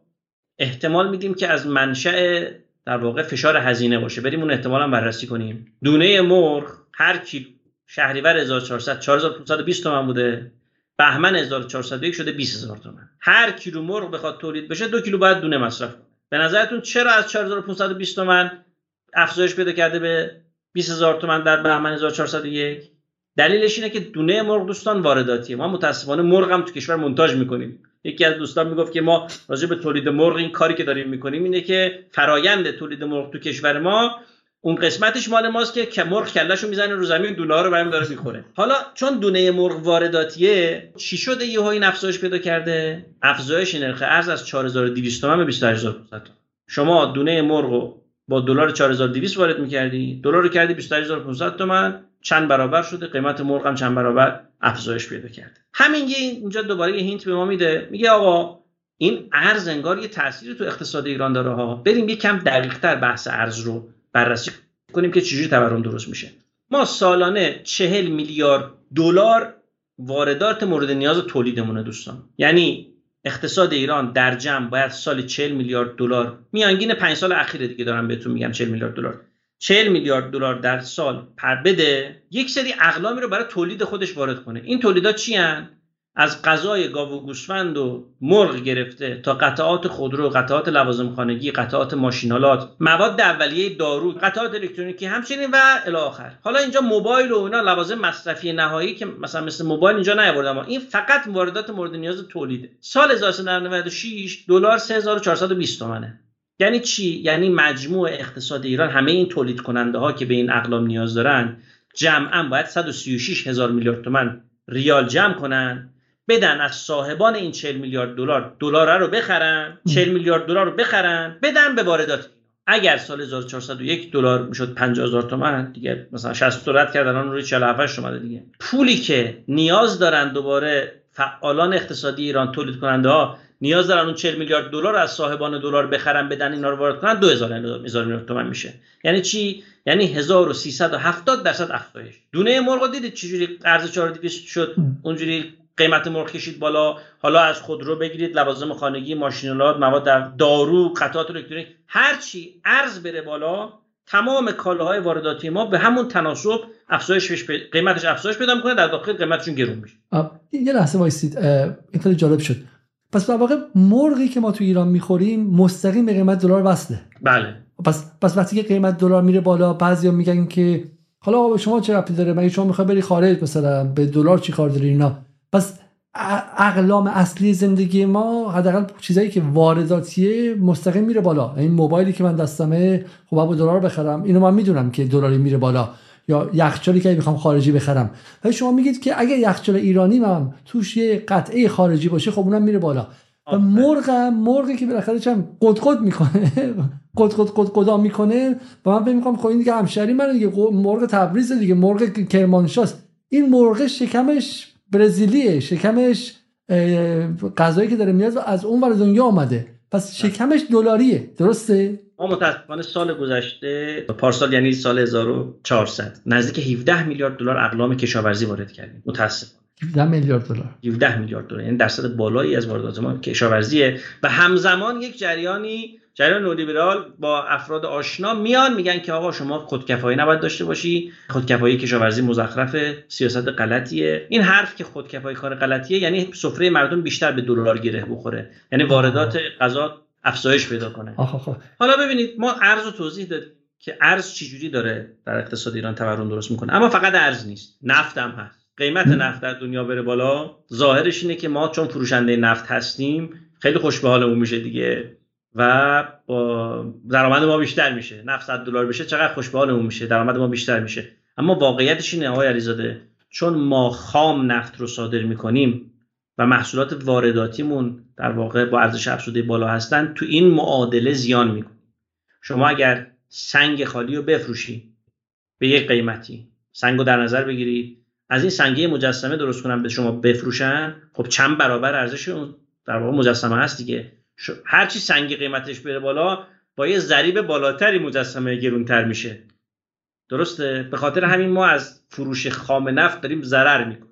احتمال میدیم که از منشأ در واقع فشار هزینه باشه. بریم اون احتمالا بررسی کنیم. دونه مرغ هر کیلو شهریور 1400 4520 تومن بوده. بهمن 1401 شده 20000 تومن. هر کیلو مرغ بخواد تولید بشه دو کیلو باید دونه مصرف کنه. به نظرتون چرا از 4520 تومن افزایش پیدا کرده به 20000 تومن در بهمن 1401 دلیلش اینه که دونه مرغ دوستان وارداتیه. ما متاسفانه مرغ هم تو کشور منتاج می‌کنیم. یکی از دوستان می‌گفت که ما راجع به تولید مرغ این کاری که داریم می‌کنیم اینه که فرایند تولید مرغ تو کشور ما اون قسمتش مال ماست که مرغ کلهشو می‌زنه رو زمین دونه ها رو برمی داره می‌خوره. حالا چون دونه مرغ وارداتیه چی شده یهو این افزایش پیدا کرده؟ افزایش نرخ ارز از 4200 تومن به 28500 شما دونه مرغ با دلار 4200 وارد می‌کردی؟ دلار رو کردی 28500 تومن چند برابر شده؟ قیمت مرغ هم چند برابر افزایش پیدا کرده. همین یه اینجا دوباره یه هینت به ما میده. میگه آقا این ارز انگار یه تأثیری تو اقتصاد ایران داره ها. بریم یه کم دقیقتر بحث ارز رو بررسی کنیم که چجوری تورم درست میشه. ما سالانه چهل میلیارد دلار واردات مورد نیاز تولیدمونه دوستان. یعنی اقتصاد ایران در جمع باید سال 40 میلیارد دلار. میانگین 5 سال اخیر دیگه دارم بهتون میگم 40 میلیارد دلار. 40 میلیارد دلار در سال پر بده یک سری اقلامی رو برای تولید خودش وارد کنه. این تولیدات چی هن؟ از غذای گاو و گوسفند و مرغ گرفته تا قطعات خودرو قطعات لوازم خانگی قطعات ماشینالات مواد اولیه دارو قطعات الکترونیکی همچنین و الی آخر. حالا اینجا موبایل و اینا لوازم مصرفی نهایی که مثلا مثل موبایل اینجا نیاوردم. این فقط واردات مورد نیاز تولیده. سال 1396 دلار 3420 تومنه. یعنی چی؟ یعنی مجموع اقتصاد ایران همه این تولید کننده ها که به این اقلام نیاز دارن جمعا باید 136 هزار میلیارد تومن ریال جمع کنن. بدن از صاحبان این 40 میلیارد دلار دلار رو بخرن 40 میلیارد دلار رو بخرن بدن به واردات اگر سال 1401 دلار می‌شد 50000 تومان دیگه مثلا 60 رد کردن الان روی 47 اومده دیگه. پولی که نیاز دارن دوباره فعالان اقتصادی ایران تولید کننده ها نیاز دارن اون 40 میلیارد دلار از صاحبان دلار بخرن بدن اینا رو وارد کنن 2000 میلیارد تومان میشه. یعنی چی؟ یعنی 1370 درصد افزایش. دونه مرغ دیدید چجوری ارز 4200 شد؟ اونجوری قیمت مرغ کشید بالا. حالا از خودرو بگیرید. لوازم خانگی ماشینالات مواد دارو قطعات الکترونیک هر چی ارز بره بالا تمام کالاهای وارداتی ما به همون تناسب افزایش قیمتش افزایش پیدا می‌کنه. در داخل قیمتشون گرون میشه. یه لحظه وایسید. این خیلی جالب شد. پس در واقع مرغی که ما تو ایران می‌خوریم مستقیم به قیمت دلار وصله. بله. پس پس وقتی که قیمت دلار میره بالا بعضیا میگن که حالا شما چه ربطی داره؟ مگه شما می‌خوای بری خارج مثلا؟ به دلار چی کار داری اینا؟ پس اقلام اصلی زندگی ما حداقل چیزایی که وارداتیه مستقیم میره بالا. این موبایلی که من دستمه خب با دلار بخرم. اینو من می‌دونم که دلاری میره بالا. یا یخچالی که می‌خوام خارجی بخرم. ولی شما میگید که اگر یخچال ایرانی من توش یه قطعه خارجی باشه خب اونم میره بالا. و مرغ مرغی که بالاخره چم قد می‌کنه. قد قد قد قدا می‌کنه. و من فکر می‌کنم خب این دیگه همشری من دیگه. مرغ تبریز دیگه. مرغ کرمانشاست. این مرغ شکمش برزیلیه شکمش غذایی که داره میاد از اون ور دنیا آمده پس شکمش دلاریه درسته؟ ما متاسفانه سال گذشته پارسال یعنی سال 1400 نزدیک 17 میلیارد دلار اقلام کشاورزی وارد کردیم. متاسفانه. 17 میلیارد دلار. 17 میلیارد دلار یعنی درصد بالایی از واردات ما کشاورزیه. و همزمان یک جریانی جریان نولیبرال با افراد آشنا میان میگن که آقا شما خودکفایی نباید داشته باشی. خودکفایی کشاورزی مزخرف سیاست غلطیه. این حرف که خودکفایی کار غلطیه یعنی سفره مردم بیشتر به دلار گره بخوره. یعنی واردات غذا افزایش پیدا کنه. حالا ببینید ما ارز رو توضیح دادیم که ارز چجوری داره در اقتصاد ایران تورم درست می‌کنه. اما فقط ارز نیست نفت هم هست. قیمت نفت در دنیا بره بالا. ظاهرش اینه که ما چون فروشنده نفت هستیم خیلی خوش به حالمون میشه دیگه. و درآمد ما بیشتر میشه. نفت 100 دلار بشه چقدر خوشبالمون میشه. درآمد ما بیشتر میشه. اما واقعیتش اینه آقای علیزاده چون ما خام نفت رو صادر می‌کنیم و محصولات وارداتیمون در واقع با ارزش افزوده بالا هستن تو این معادله زیان می‌کنیم شما اگر سنگ خالی رو بفروشی به یک قیمتی سنگ رو در نظر بگیرید از این سنگه مجسمه درست کنن به شما بفروشن خب چند برابر ارزش اون در واقع مجسمه هست دیگه. هرچی سنگی قیمتش بره بالا با یه ضریب بالاتری مجسمه گرونتر میشه. درسته؟ به خاطر همین ما از فروش خام نفت داریم ضرر می‌کنیم.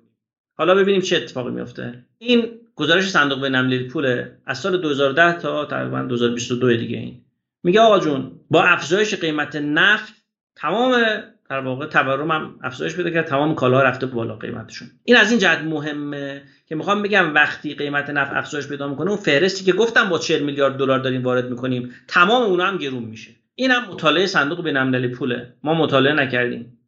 حالا ببینیم چه اتفاقی میفته این گزارش صندوق بین المللی پول از سال 2010 تا تقریبا 2022 دیگه این. میگه آقا جون با افزایش قیمت نفت تمام در واقع تورم هم افزایش پیدا کرد. تمام کالا رفته بالا قیمتشون. این از این جهت مهمه که می‌خوام بگم وقتی قیمت نفت افزایش پیدا می‌کنه اون فهرستی که گفتم با 40 میلیارد دلار داریم وارد می‌کنیم تمام اونها هم گرون میشه. این هم مطالعه صندوق بین‌المللی پوله. ما مطالعه نکردیم.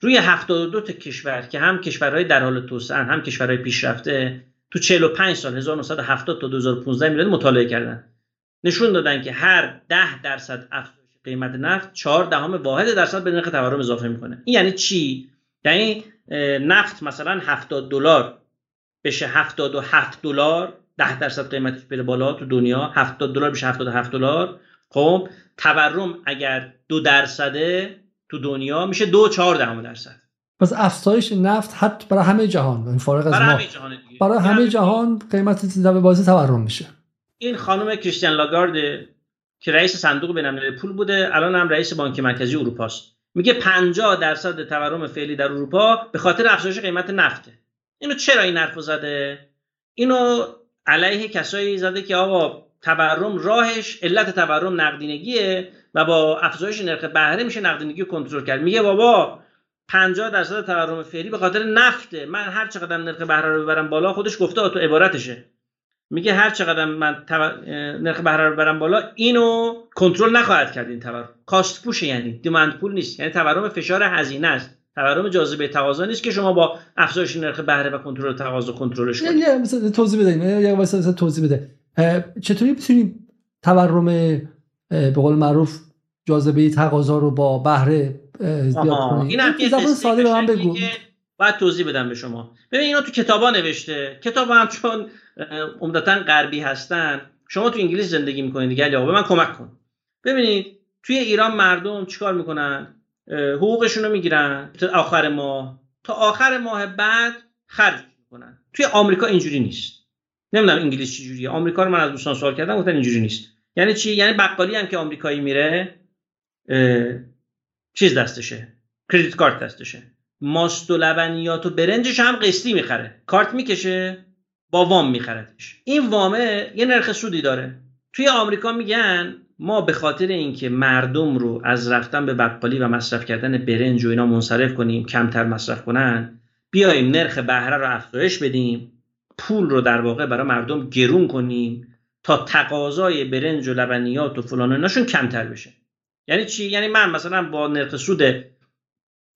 روی 72 تا کشور که هم کشورهای در حال توسعه هم کشورهای پیشرفته تو 45 سال 1970 تا 2015 میلادی مطالعه کردن. نشون دادن که هر 10 درصد افزایش قیمت نفت 4 دهم واحد درصد به نرخ تورم اضافه می‌کنه. این یعنی چی؟ یعنی نفت مثلا 70 دلار بشه 77 دلار 10 درصد قیمتش بره بالا تو دنیا 70 دلار بشه 77 دلار. خب تورم اگر دو درصده تو دنیا میشه دو چهار دهم درصد. پس افزایش نفت حتی برای همه جهان این فارغ از برای همه جهان دیگه. برای همه یعنی جهان قیمت بازی تورم میشه. این خانم کریستیان لاگارد که رئیس صندوق بین‌المللی پول بوده الان هم رئیس بانک مرکزی اروپا است میگه 50 درصد تورم فعلی در اروپا به خاطر افزایش قیمت نفته اینو چرا این حرفو زده؟ اینو علیه کسایی زده که آقا تورم راهش علت تورم نقدینگیه و با افزایش نرخ بهره میشه نقدینگی کنترل کرد. میگه بابا 50 درصد تورم فعلی به خاطر نفته. من هر چقدر نرخ بهره رو ببرم بالا خودش گفته تو عبارتشه. میگه هر چقدر من نرخ بهره رو ببرم بالا اینو کنترل نخواهد کرد این تورم. کاست پوشه یعنی دیمند پول نیست. یعنی تورم فشار هزینه است. تورم جاذبه تقاضا نیست که شما با افزایش نرخ بهره و کنترل تقاضا کنترلش کنید. یه مثلا توضیح بده یه مثلا توضیح بده. چطوری می‌تونیم تورم به قول معروف جاذبه تقاضا رو با بهره زیاد کنیم؟ این هم ساده به من بگو. باید توضیح بدم به شما. ببین اینا تو کتابا نوشته. کتاب هم چون عمدتا غربی هستن. شما تو انگلیس زندگی می‌کنید دیگه. آقا به من کمک کن. ببینید توی ایران مردم چیکار می‌کنن؟ حقوقشون رو می‌گیرن. تا آخر ماه. تا آخر ماه بعد خرج می‌کنن. توی آمریکا اینجوری نیست. نمی‌دونم انگلیس چجوریه آمریکا رو من از دوستان سوال کردم گفتن اینجوری نیست. یعنی چی؟ یعنی بقالی هم که آمریکایی میره چیز دستشه. کردیت کارت دستشه. ماست و لبنیات و برنجش هم قسطی می‌خره. کارت می‌کشه. با وام میخردش این وامه یه نرخ سودی داره. توی آمریکا میگن ما به خاطر اینکه مردم رو از رفتن به بقالی و مصرف کردن برنج و اینا منصرف کنیم کمتر مصرف کنن بیایم نرخ بهره رو افزایش بدیم پول رو در واقع برای مردم گرون کنیم تا تقاضای برنج و لبنیات و فلان ایناشون کمتر بشه. یعنی چی؟ یعنی من مثلا با نرخ سود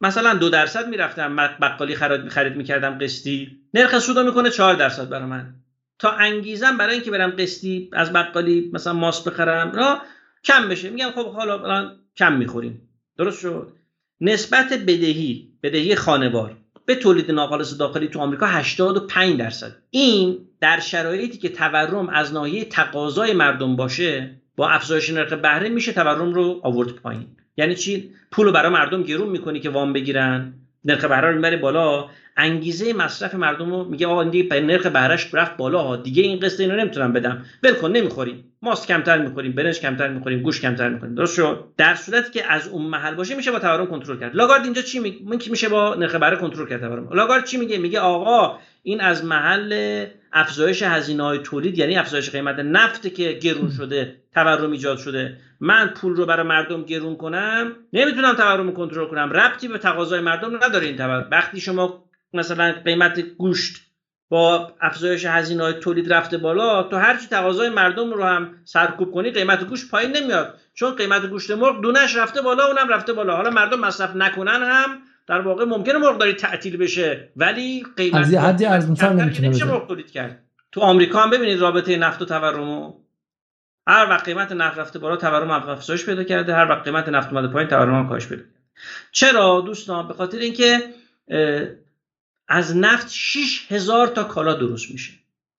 مثلا دو درصد می‌رفتم بقالی خرید خرید می‌کردم قسطی. نرخ سود می‌کنه چهار درصد برای من. تا انگیزم برای اینکه برم قسطی از بقالی مثلا ماست بخرم را کم بشه. میگم خب حالا الان کم می‌خوریم. درست شد. نسبت بدهی بدهی خانوار. به تولید ناخالص داخلی تو آمریکا 85 درصد. این در شرایطی که تورم از ناحیه تقاضای مردم باشه با افزایش نرخ بهره میشه تورم رو آورد پایین. یعنی چی؟ پول رو برای مردم گرون می‌کنی که وام بگیرن. نرخ بهره رو می‌بره بالا. انگیزه مصرف مردم رو میگه آقا دیگه نرخ بهرهش رفت بالا ها دیگه این قسط اینو نمی‌تونم بدم. ول کن نمی‌خوریم. ماست کمتر می‌خوریم برنج کمتر می‌خوریم گوش کمتر می‌خوریم. درست شد؟ در صورتی که از اون محل باشه میشه با تورم کنترل کرد. لاگارد اینجا چی میگه؟ میشه با نرخ بهره کنترل کرد تورم. لاگارد چی میگه؟ میگه آقا این از محل افزایش هزینه های تولید یعنی افزایش قیمت نفت که گرون شده تورم ایجاد شده. من پول رو برای مردم گرون کنم نمی‌تونم تورم کنترل کنم. ربطی به تقاضای مردم نداره این تورم. وقتی شما مثلا قیمت گوشت با افزایش هزینه های تولید رفته بالا تو هرچی تقاضای مردم رو هم سرکوب کنی قیمت گوشت پایین نمیاد. چون قیمت گوشت مرغ دونش رفته بالا اونم رفته بالا. حالا مردم مصرف نکنن هم در واقع ممکنه مرغداری تعطیل بشه ولی قیمت از حدی نمیشه مرغ تولید کرد. تو آمریکا هم ببینید رابطه نفت و تورم هر وقت قیمت نفت رفته بالا تورم افزایش پیدا کرده. هر وقت قیمت نفت اومده پایین تورم هم کاهش پیدا چرا؟ دوستان به خاطر اینکه از نفت 6000 تا کالا درست میشه.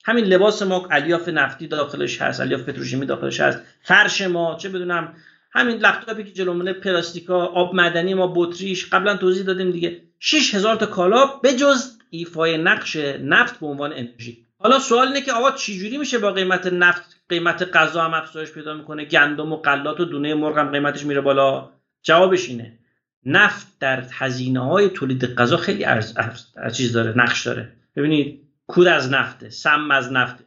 همین لباس ما الیاف نفتی داخلش هست الیاف پتروشیمی داخلش هست فرش ما چه بدونم همین لپتاپی که جلومونه پلاستیکا آب معدنی ما بطریش قبلا توضیح دادیم دیگه. 6000 تا کالا به جز ایفای نقش نفت به عنوان انرژی. حالا سوال اینه که آقا چجوری میشه با قیمت نفت قیمت غذا هم افزایش پیدا می‌کنه؟ گندم و غلات و دونه مرغ هم قیمتش میره بالا؟ جوابش اینه. نفت در هزینه های تولید غذا خیلی ارز, چیز داره نقش داره. ببینید کود از نفته سم از نفته.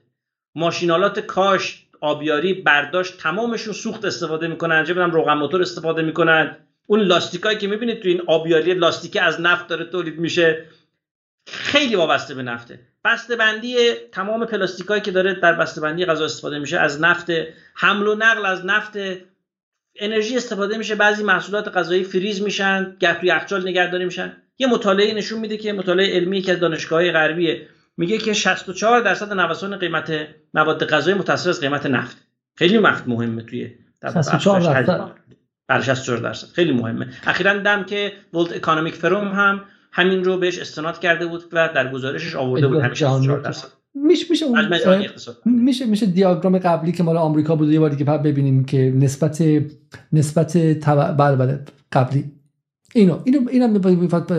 ماشینالات کاش آبیاری برداشت تمامشون سوخت استفاده می‌کنن. چه بدم روغن موتور استفاده می‌کنن. اون لاستیکایی که می‌بینید تو این آبیاری لاستیک از نفت داره تولید میشه خیلی وابسته به نفته. بسته بندی تمام پلاستیکایی که داره در بسته بندی غذا استفاده میشه از نفت حمل و نقل از نفت انرژی استفاده میشه بعضی محصولات غذایی فریز میشن توی یخچال نگهداری میشن. یه مطالعه نشون میده که مطالعه علمی که از دانشگاه غربیه. میگه که 64 درصد نوسان قیمت مواد غذایی متأثر از قیمت نفت. خیلی نفت مهمه توی 64 درصد. بله 64 درصد. خیلی مهمه. اخیرا دم که ولت اکانومیک فروم هم همین رو بهش استناد کرده بود و در گزارشش آورده بود 64 درصد. میشه میشه میشه میشه دیاگرام قبلی که مال آمریکا بود یه بار دیگه ببینیم که نسبت نسبت بله بله قبلی. اینو اینو اینم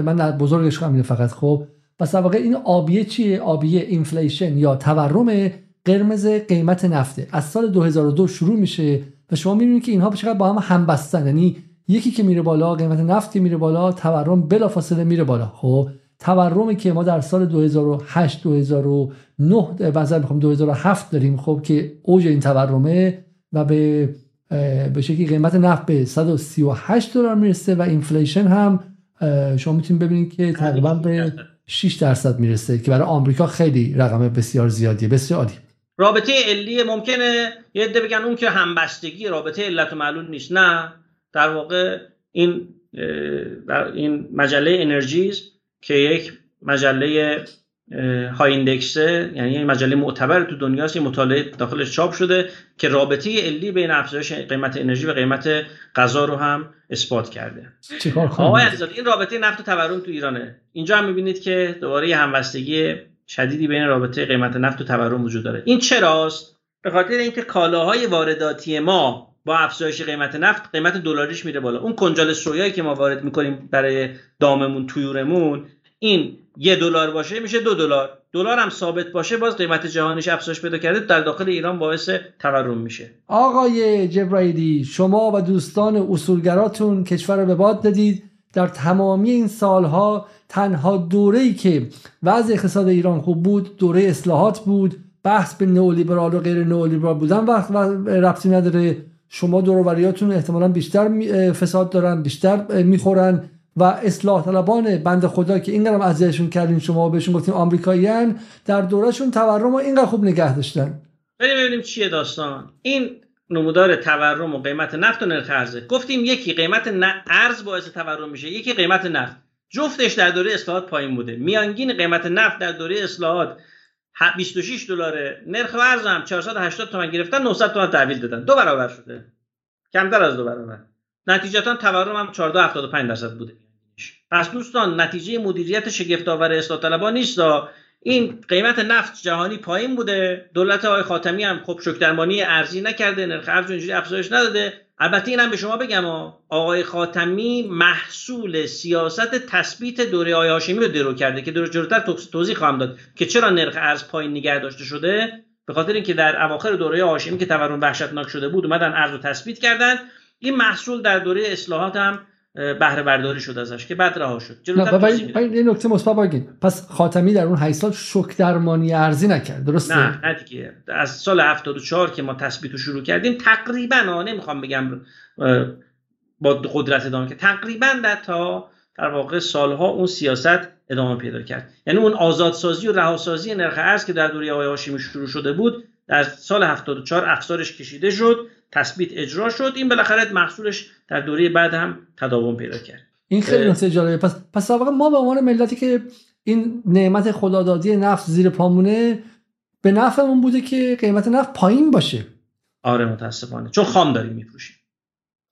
من بزرگش کنم فقط خب. پس واقع این آبیه چیه؟ آبیه inflation یا تورم قرمز قیمت نفته. از سال 2002 شروع میشه و شما می‌بینید که اینها چقدر با هم همبستن. یعنی یکی که میره بالا قیمت نفتی میره بالا تورم بلافاصله میره بالا خب. تورمی که ما در سال 2008 2009 مثلا می‌خوام 2007 داریم خب که اوج این تورمه و به به شکلی قیمت نفت به 138 دلار می‌رسه و اینفلیشن هم شما می‌تونید ببینید که تقریبا به 6 درصد. می‌رسه که برای آمریکا خیلی رقم بسیار زیادیه بسیار عالی رابطه علی ممکنه یه عده بگن اون که همبستگی رابطه علت و معلول نیست. نه. در واقع این این مجله انرژیز که یک مجله های ایندکسه یعنی یک مجله معتبر تو دنیاست یه مطالعه داخلش چاپ شده که رابطه علی بین افزایش قیمت انرژی و قیمت غذا رو هم اثبات کرده. آقای این رابطه نفت و تورم تو ایرانه. اینجا هم می‌بینید که دوباره یه همبستگی شدیدی بین رابطه قیمت نفت و تورم وجود داره. این چراست؟ به خاطر اینکه کالاهای وارداتی ما با افزایش قیمت نفت قیمت دلاریش میره بالا. اون کنجال سویایی که ما وارد می‌کنیم برای داممون تویورمون این یه دلار باشه میشه دو دلار. دلار هم ثابت باشه باز قیمت جهانیش افزایش پیدا کرده در داخل ایران باعث تورم میشه. آقای جبرائیلی شما و دوستان اصولگراتون کشور رو به باد دادید. در تمامی این سالها تنها دوره‌ای که وضع اقتصاد ایران خوب بود دوره اصلاحات بود بحث به نئولیبرال و غیر نئولیبرال بودن وقت ربطی نداره. شما دوروبریاتون احتمالا بیشتر فساد دارن بیشتر می‌خورن. و اصلاح طلبان بند خدا که اینقدر اذیتشون کردین شما بهشون گفتیم آمریکاییان در دورهشون تورم رو اینقدر خوب نگه داشتن. بریم ببینیم چیه داستان. این نمودار تورم و قیمت نفت و نرخ ارزه. گفتیم یکی قیمت ارز باعث تورم میشه یکی قیمت نفت. جفتش در دوره اصلاحات پایین بوده. میانگین قیمت نفت در دوره اصلاحات 26 دلاره نرخ ارز هم 480 تومن گرفتن 900 تومن تحویل دادن. دو برابر شده. کمتر از دو برابر. نتیجتا تورم هم 14.75 درصد بوده. پس دوستان نتیجه مدیریت شگفت‌آور اصلاح طلبان نیست این قیمت نفت جهانی پایین بوده. دولت آقای خاتمی هم خب شک درمانی ارزی نکرده نرخ ارز اینجوری افزایش نداده. البته اینم به شما بگم آقای خاتمی محصول سیاست تثبیت دوره آقای هاشمی رو درو کرده که درو جلوتر توضیح خواهم داد که چرا نرخ ارز پایین نگه داشته شده. به خاطر اینکه در اواخر دوره هاشمی که تورم وحشتناک شده بود اومدن ارز رو تثبیت کردن. این محصول در دوره اصلاحات هم بهره برداری شد ازش که بعد رها شد. یه نکته مثبت بگین پس خاتمی در اون 8 سال شوک درمانی ارزی نکرد درسته؟ نه نه دیگه. از سال 74 که ما تثبیت رو شروع کردیم تقریبا نمی‌خوام بگم با قدرت ادامه که تقریبا در تا در واقع سالها اون سیاست ادامه پیدا کرد. یعنی اون آزادسازی و رهاسازی نرخ ارز که در دوره آقای هاشمی شروع شده بود در سال 74 افزارش کشیده شد. تثبیت اجرا شد. این بالاخره محصولش در دوره بعد هم تداوم پیدا کرد. این خیلی نکته جالبه. پس پس ما به عنوان ملتی که این نعمت خدادادی نفت زیر پامونه به نفعمون بوده که قیمت نفت پایین باشه. آره متاسفانه. چون خام داریم میفروشیم.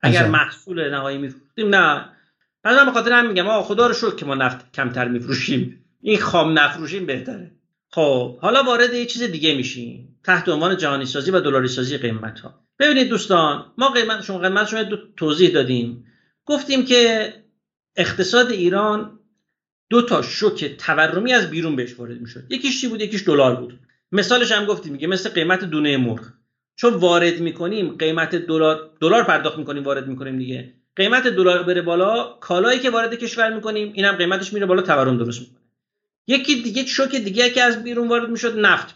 اگر محصول نهایی میفروشیم نه. من به خاطر هم میگم آقا خدا رو شکر که ما نفت کمتر میفروشیم. این خام نفروشیم بهتره. خب حالا وارد یه چیز دیگه میشیم. تحت عنوان جهانی سازی و دلاری سازی قیمت ها ببینید دوستان ما قیمت شما قیمت شما دو توضیح دادیم. گفتیم که اقتصاد ایران دو تا شوک تورمی از بیرون بهش وارد می‌شد. یکیش چی بود؟ یکیش دلار بود. مثالش هم گفتیم میگه مثل قیمت دونه مرغ. چون وارد می‌کنیم قیمت دلار دلار پرداخت می‌کنیم وارد می‌کنیم دیگه. قیمت دلار بره بالا کالایی که وارد کشور می‌کنیم اینم قیمتش میره بالا تورم درست می‌کنه. یکی دیگه شوک دیگه که از بیرون وارد می‌شد نفت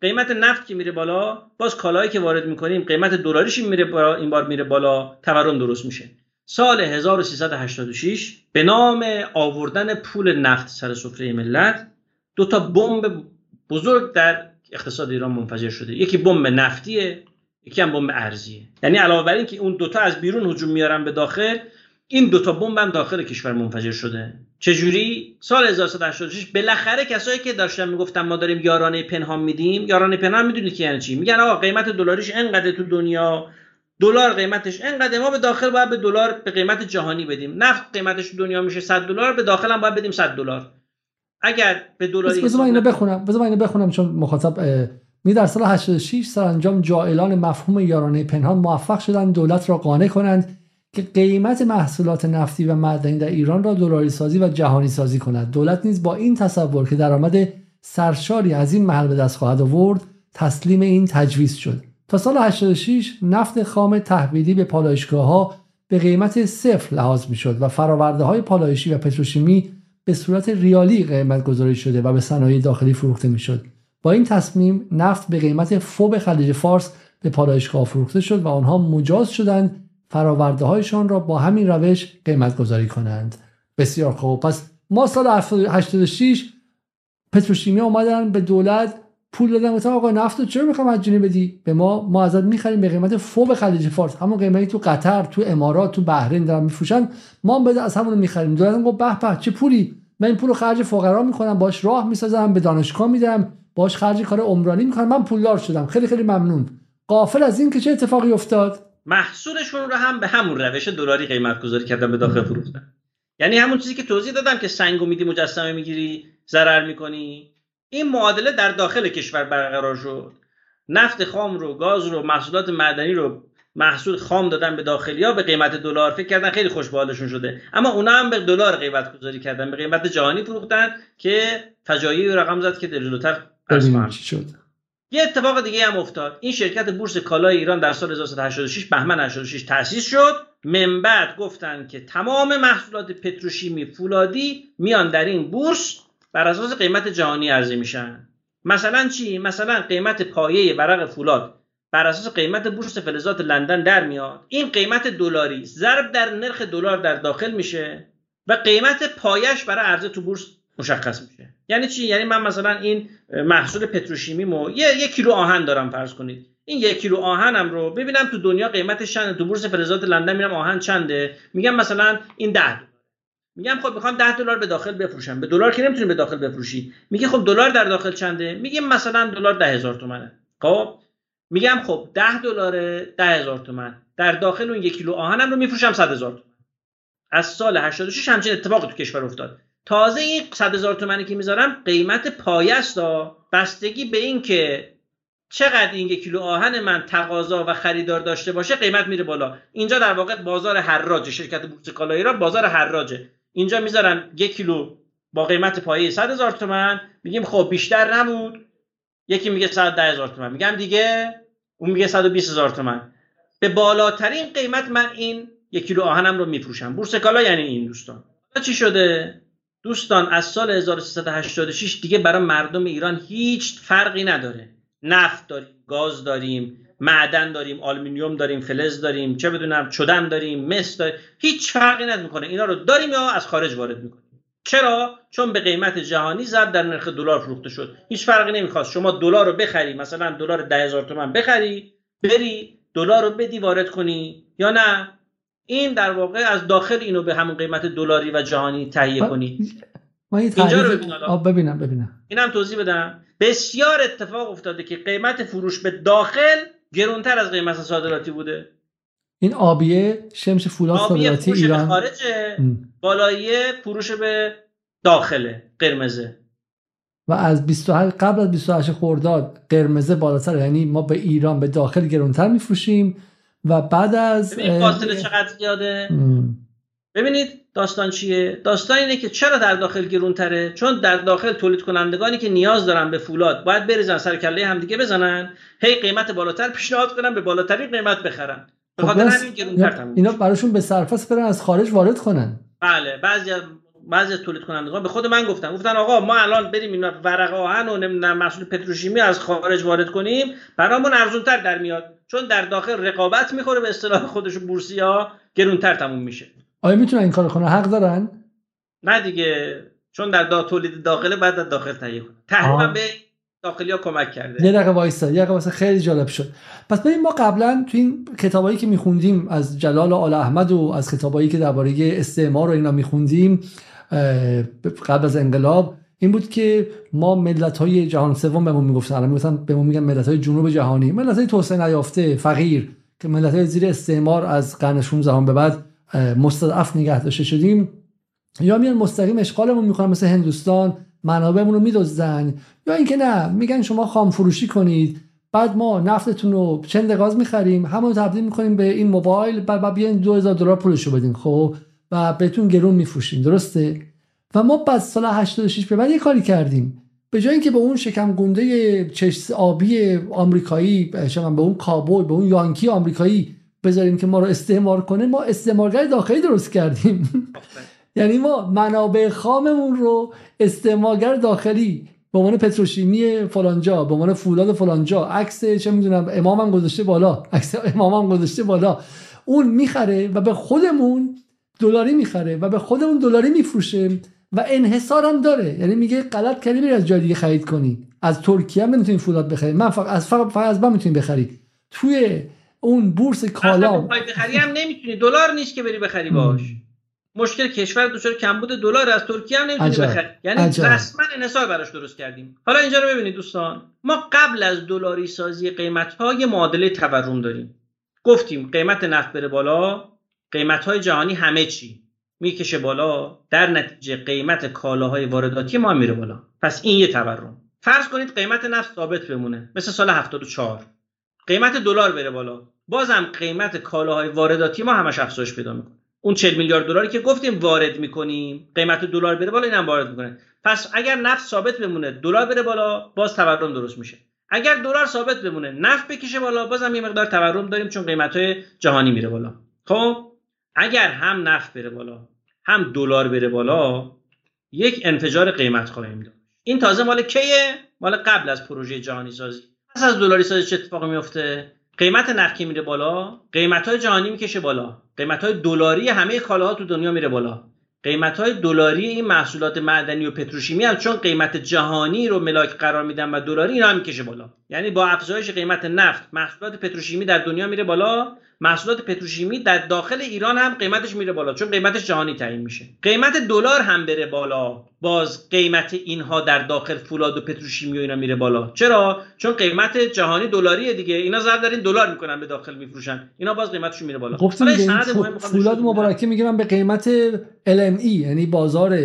قیمت نفت که میره بالا باز کالایی که وارد می‌کنیم قیمت دلاریش میره بالا این بار میره بالا تورم درست میشه. سال 1386 به نام آوردن پول نفت سر سفره ملت دو تا بمب بزرگ در اقتصاد ایران منفجر شده. یکی بمب نفتیه یکی هم بمب ارزیه. یعنی علاوه بر اینکه اون دوتا از بیرون هجوم میارن به داخل این دوتا بمب هم داخل کشور منفجر شده. چجوری؟ سال 1386 بالاخره کسایی که داشتن می‌گفتن ما داریم یارانه پنهان میدیم یارانه پنهان می‌دونید که یعنی چی؟ میگن آقا قیمت دلاریش انقدر تو دنیا دلار قیمتش انقدر ما به داخل باید به دلار به قیمت جهانی بدیم. نفت قیمتش دنیا میشه 100 دلار به داخل هم باید بدیم 100 دلار. اگر به دلاری بذار اینو بخونم بذار اینو بخونم چون مخاطب می در سال 86 سرانجام جائلان مفهوم یارانه پنهان موفق شدند دولت را قانع کنند. که قیمت محصولات نفتی و معدنی در ایران را دلاری سازی و جهانی سازی کند دولت نیز با این تصور که درآمد سرشاری از این محل به دست خواهد آورد تسلیم این تجویز شد تا سال 86 نفت خام تحویلی به پالایشگاه ها به قیمت صفر لحاظ می شد و فراورده های پالایشی و پتروشیمی به صورت ریالی قیمت گذاری شده و به صنایع داخلی فروخته می شد. با این تصمیم نفت به قیمت فوب خلیج فارس به پالایشگاه فروخته شد و آنها مجاز شدند فراورده هایشان را با همین روش قیمت گذاری کنند. بسیار خوب. پس ما سال 86 پتروشیمی آمدن به دولت پول دادن. گفتن آقا نفت چرا می‌خوام مجانی بدی؟ به ما ما ازت می‌خریم به قیمت فوق خلیج فارس. همون قیمتی تو قطر تو امارات تو بحرین دارن میفروشن. ما هم بده از همون می‌خریم. دولت گفت به به چه پولی؟ من این پول رو خرج فقرا می‌کنم باش راه می‌سازم به دانشگاه میدم باش خرج کار عمرانی می‌کنم. من پولدار شدم. خیلی خیلی ممنون. قافل از این که چه اتفاقی افتاد؟ محصولشون رو هم به همون روش دلاری قیمت گذاری کردن به داخل فروختن. یعنی همون چیزی که توضیح دادم که سنگو میدی مجسمه می‌گیری ضرر می‌کنی. این معادله در داخل کشور برقرار شد. نفت خام رو گاز رو محصولات معدنی رو محصول خام دادن به داخلی ها به قیمت دلار. فکر کردن خیلی خوش شده. اما اونا هم به دلار قیمت گذاری کردن به قیمت جهانی فروختن که فجایعی رقم زد که جلوتر شد. یه اتفاق دیگه هم افتاد. این شرکت بورس کالای ایران در سال 1986 بهمن 86 تأسیس شد. من بعد گفتن که تمام محصولات پتروشیمی فولادی میان در این بورس بر اساس قیمت جهانی عرضه میشن. مثلا چی؟ مثلا قیمت پایه ورق فولاد بر اساس قیمت بورس فلزات لندن در میاد. این قیمت دلاری ضرب در نرخ دلار در داخل میشه و قیمت پایش برای عرضه تو بورس مشخص میشه. یعنی چی؟ یعنی من مثلا این محصول پتروشیمیمو یه یک کیلو آهن دارم فرض کنید. این یک کیلو آهنم رو ببینم تو دنیا قیمتش چنده. تو بورس فلزات لندن میرم آهن چنده؟ میگم مثلا این 10 میگم خب می‌خوام 10 دلار به داخل بفروشم. به دلار که نمی‌تونی به داخل بفروشی؟ میگه خب دلار در داخل چنده؟ میگیم مثلا دلار 10000 تومنه. خب؟ میگم خب 10 دلار 10000 تومن. در داخل اون یک کیلو آهنم رو میفروشم 100000 تومن. از سال 86 همچین اتفاقی تو کشور افتاد. تازه این 100 هزار تومنی که می‌ذارم قیمت پایست بستگی به این که چقدر این یک کیلو آهن من تقاضا و خریدار داشته باشه قیمت میره بالا. اینجا در واقع بازار حراج شرکت بورس کالایی را بازار حراجه. اینجا می‌ذارن یک کیلو با قیمت پایه 100 هزار تومن. میگیم خب بیشتر نبود. یکی میگه 110 هزار تومن. میگم دیگه اون میگه 120 هزار تومن. به بالاترین قیمت من این یک کیلو آهنم رو میفروشم. بورس کالا یعنی این دوستان. چی شده؟ دوستان از سال 1386 دیگه برای مردم ایران هیچ فرقی نداره. نفت داریم گاز داریم معدن داریم آلومینیوم داریم فلز داریم چه بدونم چدن داریم مس داریم. هیچ فرقی نمی‌کنه. اینا رو داریم یا از خارج وارد می‌کنیم. چرا؟ چون به قیمت جهانی ضرب در نرخ دلار فروخته شد. هیچ فرقی نمی‌خواست. شما دلار رو بخری مثلا دلار 10000 تومان بخری بری دلار رو بدی وارد کنی یا نه؟ این در واقع از داخل اینو به همون قیمت دلاری و جهانی تهیه کنی. اینجا رو ببینم ببینم. اینم توضیح بدم. بسیار اتفاق افتاده که قیمت فروش به داخل گرونتر از قیمت صادراتی بوده. این آبیه شمش فولاد صادراتی ایران به خارجه بالاییه فروش به داخله قرمزه. و از 28 قبل از 28 خرداد قرمزه بالاتر یعنی ما به ایران به داخل گرونتر میفروشیم. و بعد از فاصله چقدر زیاده؟ ببینید داستان چیه؟ داستان اینه که چرا در داخل گرونتره؟ چون در داخل تولید کنندگانی که نیاز دارن به فولاد باید بریزن سر کله همدیگه بزنن هی قیمت بالاتر پیشنهاد کنن به بالاترین قیمت بخرن. به خاطر خب همین گرونتر اینا براشون به سرفاس برن از خارج وارد کنن. بله بعضی بعضی از تولید کنندگان به خود من گفتن. گفتن آقا ما الان بریم این ورق آهن و نمی‌دونم محصول پتروشیمی از خارج وارد کنیم. برامون ارزونتر در میاد. چون در داخل رقابت می‌خوره به اصطلاح خودشون بورسی ها گرونتر تموم میشه. آیا می‌تونن این کار کنه حق دارن؟ نه دیگه. چون در دا تولید داخله بعد در داخل تهیه تقریبا به داخلی ها کمک کرده. یه دقیقه وایسا. یه دقیقه خیلی جالب شد. پس ببین ما قبلا تو این کتابایی که میخوندیم از جلال آل احمد و از کتابایی که درباره استعمار رو اینا میخوندیم قبل از انقلاب این بود که ما ملت های جهان سوم بهمون می‌گفتن. الان می‌گفتن بهمون میگن ملت های جنوب جهانی. ملت های توسعه نیافته فقیر که ملت های زیر استعمار از قرن 16 به بعد مستضعف نگه داشته شدیم. یا میان مستقیم اشغالمون می‌کنن مثل هندوستان منابعمون رو میدزدن. یا اینکه نه میگن شما خام فروشی کنید. بعد ما نفتتون رو چند غاز می‌خریم همون تبدیل می‌کنیم به این موبایل بعد بیاین 2000 دلار پولش رو بدین. خب و بهتون گرون میفروشیم درسته؟ و ما بعد سال 86 به بعد یه کاری کردیم. به جای اینکه به اون شکم گنده چشم آبی آمریکایی به اون کابوی به اون یانکی آمریکایی بذاریم که ما رو استعمار کنه ما استعمارگر داخلی درست کردیم. یعنی ما منابع خاممون رو استعمارگر داخلی به عنوان پتروشیمی فلانجا به عنوان فولاد فلانجا عکس چه می‌دونم امامم گذاشته بالا عکس امامم گذاشته بالا اون می‌خره و به خودمون دلاری می‌خره و به خودمون دلاری میفروشه و انحصار هم داره. یعنی میگه غلط کردی بری از جای دیگه خرید کنی. از ترکیه هم نمی‌تونی فولاد بخری. من فقط از فقط, فقط از من می‌تونی بخری. توی اون بورس کالا بخری هم نمی‌تونی. دلار نیست که بری بخری باش. مشکل کشور دچار کمبود دلار. از ترکیه هم نمی‌تونی بخری. یعنی رسما انحصار براش درست کردیم. حالا اینجا رو ببینید دوستان. ما قبل از دلاری سازی قیمت های معادله تورم داریم. گفتیم قیمت نفت بره بالا. قیمت جهانی همه چی می‌کشه بالا در نتیجه قیمت کالاهای وارداتی ما میره بالا. پس این یه تورم. فرض کنید قیمت نفت ثابت بمونه مثل سال 74 قیمت دلار بره بالا. بازم قیمت کالاهای وارداتی ما همش افزایش پیدا می‌کنه. اون 40 میلیارد دلاری که گفتیم وارد می‌کنیم قیمت دلار بره بالا اینم وارد می‌کنه. پس اگر نفت ثابت بمونه دلار بره بالا باز تورم درست میشه. اگر دلار ثابت بمونه نفت بکشه بالا بازم یه مقدار تورم داریم چون قیمت های جهانی میره بالا. خب؟ اگر هم نفت بره بالا هم دلار بره بالا یک انفجار قیمت خواهیم داشت. این تازه مال کیه؟ مال قبل از پروژه جهانی سازی. پس از دلاری سازی چه اتفاقی میفته قیمت نفت میره بالا قیمت های جهانی می‌کشه بالا. قیمت های دلاری همه کالاها تو دنیا میره بالا. قیمت های دلاری این محصولات معدنی و پتروشیمی هم چون قیمت جهانی رو ملاک قرار میدن و دلاری اینا هم می‌کشه بالا. یعنی با افزایش قیمت نفت محصولات پتروشیمی در دنیا میره بالا. محصولات پتروشیمی در داخل ایران هم قیمتش میره بالا چون قیمتش جهانی تعیین میشه. قیمت دلار هم بره بالا. باز قیمت اینها در داخل فولاد و پتروشیمی و اینا میره بالا. چرا؟ چون قیمت جهانی دلاریه دیگه. اینا زر دارین دلار می‌کنن به داخل میفروشن. اینا باز قیمتشون میره بالا. فولاد مبارکه میگه به قیمت LME یعنی بازار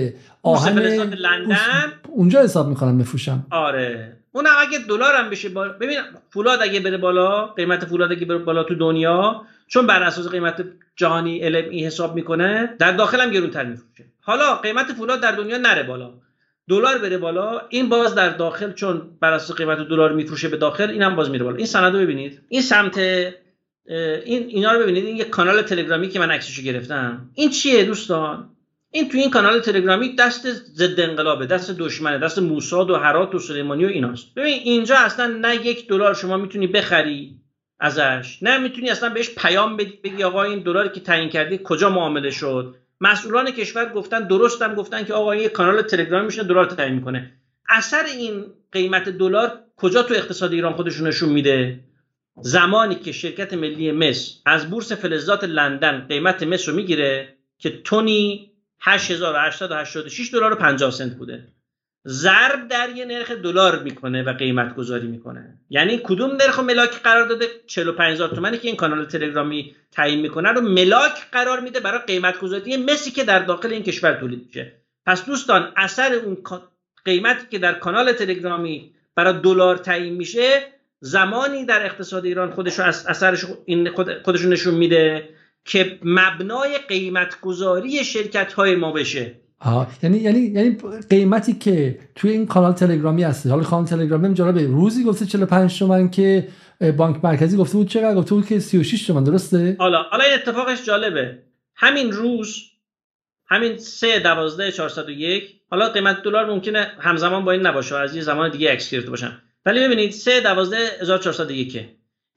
آهن لندن؟ اونجا حساب می‌کنم بفروشم. آره. اون اگه دلار هم بشه بالا ببین فولاد اگه بره بالا قیمت فولاد اگه بره بالا تو دنیا چون بر اساس قیمت جهانی ای حساب می‌کنه در داخل هم گرونتر میفروشه. حالا قیمت فولاد در دنیا نره بالا. دلار بره بالا. این باز در داخل چون بر اساس قیمت دلار میفروشه به داخل این هم باز میره بالا. این سند رو ببینید. این سمت این اینا رو ببینید. این یه کانال تلگرامی که من عکسشو گرفتم. این چیه دوستان؟ این تو این کانال تلگرامی دست ضد انقلابه دست دشمنه دست موساد و هرات و سلیمانی و ایناست. ببین اینجا اصلا نه یک دلار شما می‌تونی بخری ازش نه می‌تونی اصلا بهش پیام بدی بگی آقا این دلاری که تعیین کردی کجا معامله شد؟ مسئولان کشور گفتن درستم گفتن که آقا این کانال تلگرامی میشه دلار تعیین می‌کنه. اثر این قیمت دلار کجا تو اقتصاد ایران خودشون نشون میده؟ زمانی که شرکت ملی مس از بورس فلزات لندن قیمت مس رو می‌گیره که تونی 8886 دلار و 50 سنت بوده. ضرب در یه نرخ دلار می‌کنه و قیمت گذاری می‌کنه. یعنی کدوم نرخ ملاک قرار داده؟ 45000 تومانی که این کانال تلگرامی تعیین می‌کنه رو ملاک قرار میده برای قیمت گذاری مسی که در داخل این کشور تولید میشه. پس دوستان اثر اون قیمتی که در کانال تلگرامی برای دلار تعیین میشه زمانی در اقتصاد ایران خودش اثرش این خودشون نشون میده که مبنای قیمت گذاری شرکت های ما بشه. آه. یعنی یعنی یعنی قیمتی که توی این کانال تلگرامی هست حالا کانال تلگرامی به روزی گفته 45 تومن که بانک مرکزی گفته بود چقدر؟ گفته بود که 36 تومن درسته؟ حالا حالا این اتفاقش جالبه. همین روز همین 3 12 401 حالا قیمت دلار ممکنه همزمان با این نباشه. از یه زمان دیگه اکس گرفته باشن ولی ببینید 3 12 1401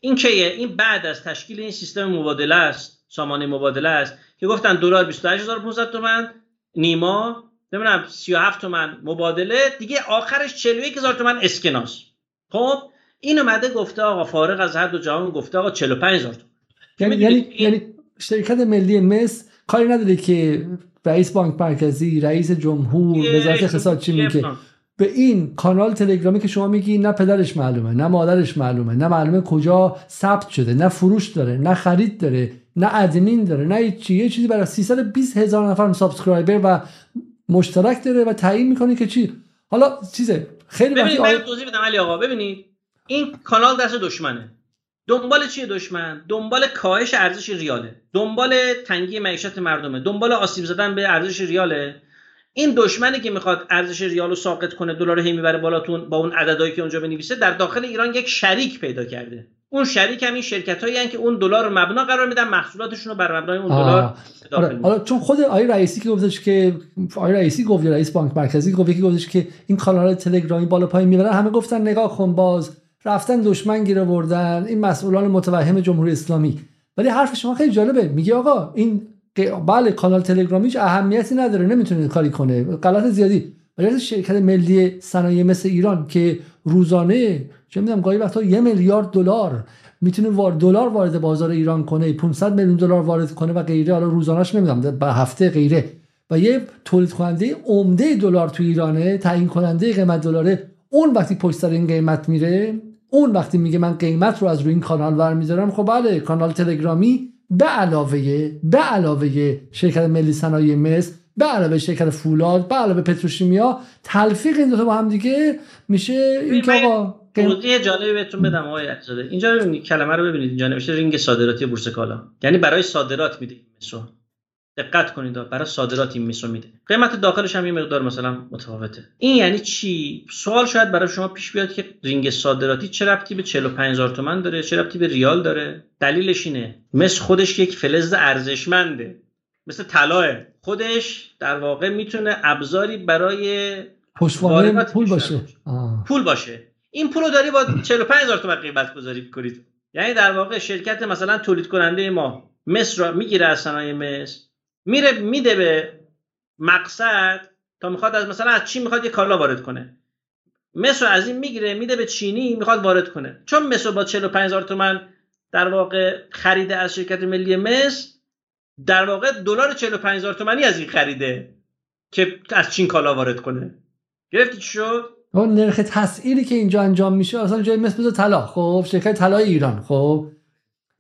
این کیه؟ این بعد از تشکیل این سیستم مبادله است سامانه مبادله است که گفتن دلار 28500 تومن نیما نمی‌دونم 37 تومن مبادله. دیگه آخرش 41000 تومن اسکناس. خب این اومده گفته آقا فارغ از هر دو جهان گفته آقا 45000 تومن. یعنی یعنی, یعنی شرکت ملی مس کاری نداره که رئیس بانک مرکزی رئیس جمهور وزارت اقتصاد چی میگه. به این کانال تلگرامی که شما میگی نه پدرش معلومه نه مادرش معلومه نه معلومه کجا ثبت شده نه فروش داره نه خرید داره نه ادمین داره نه چی یه چیزی برای 320 هزار نفر subscriber و مشترک داره و تعیین می‌کنه که چی؟ حالا چیزه خیلی ببینید من توضیح بدم علی آقا. ببینید این کانال دست دشمنه. دنبال چیه دشمن؟ دنبال کاهش ارزش ریاله. دنبال تنگی معیشت مردمه. دنبال آسیب زدن به ارزش ریاله. این دشمنی که می‌خواد ارزش ریال رو ساقط کنه دلار هی می‌بره بالاتون با اون عددهایی که اونجا بنویسه در داخل ایران یک شریک پیدا کرده. اون شریک هم این شرکت هایی که اون دلار رو مبنا قرار میدن محصولاتشون رو بر مبنای اون دلار آره. حالا چون خود آقای رئیسی که گفتش که آقای رئیسی گفت رئیس بانک مرکزی گفت که گفتش که این کانال تلگرامی بالا پایین می‌برن همه گفتن نگاه کن باز رفتن دشمن گیر آوردن این مسئولان متوهم جمهوری اسلامی. ولی حرف شما خیلی جالبه. میگه آقا این بله کانال تلگرامیش اهمیتی نداره نمی‌تونه کاری کنه. غلط زیادی. ولی شرکت ملی صنایع مثل ایران که روزانه چه می‌دونم گاهی وقتا یه میلیارد دلار می‌تونه وار دلار وارد بازار ایران کنه 500 میلیون دلار وارد کنه و غیره. حالا روزانهش نمی‌دونم به هفته غیره. و یه تولید کننده عمده دلار تو ایرانه تعیین کننده قیمت دلاره. اون وقتی پشت سر این قیمت میره اون وقتی میگه من قیمت رو از روی این کانال برمیدارم خب بله کانال تلگرامی به علاوه به علاوه شرکت ملی صنایع مس به علاوه شرکت فولاد به علاوه پتروشیمیا تلفیق این دو تا با هم دیگه میشه این که آقا توضیح جالبی بهتون بدم آقای علیزاده اینجا ببینید کلمه رو ببینید اینجا نوشته رینگ صادراتی بورس کالا. یعنی برای صادرات میده این دقت کنید برای صادرات این مسو میده. قیمت داخلش هم یه مقدار مثلا متفاوته. این یعنی چی؟ سوال شاید برای شما پیش بیاد که رینگ صادراتی چه ربطی به 45000 تومان داره؟ چه ربطی به ریال داره؟ دلیلش اینه. مس خودش یک فلز ارزشمنده. مثل طلاه خودش در واقع می‌تونه ابزاری برای پشتوانه پول باشه. پول باشه. این پول رو داری با 45000 تومان قیمت گذاری کنید. یعنی در واقع شرکت مثلا تولید کننده ما مصر را می‌گیره از صنایع مصر میره میده به مقصد تا می‌خواد از مثلا از چین می‌خواد یه کالا وارد کنه. مصر از این می‌گیره میده به چینی می‌خواد وارد کنه. چون مصر با 45 هزار تومن در واقع خریده از شرکت ملی مصر در واقع دلار 45 هزار تومنی از این خریده که از چین کالا وارد کنه. گرفتی چی شد؟ اون نرخ تسعیری که اینجا انجام میشه اصلا جای مثل طلا. خب شرکت طلای ایران. خب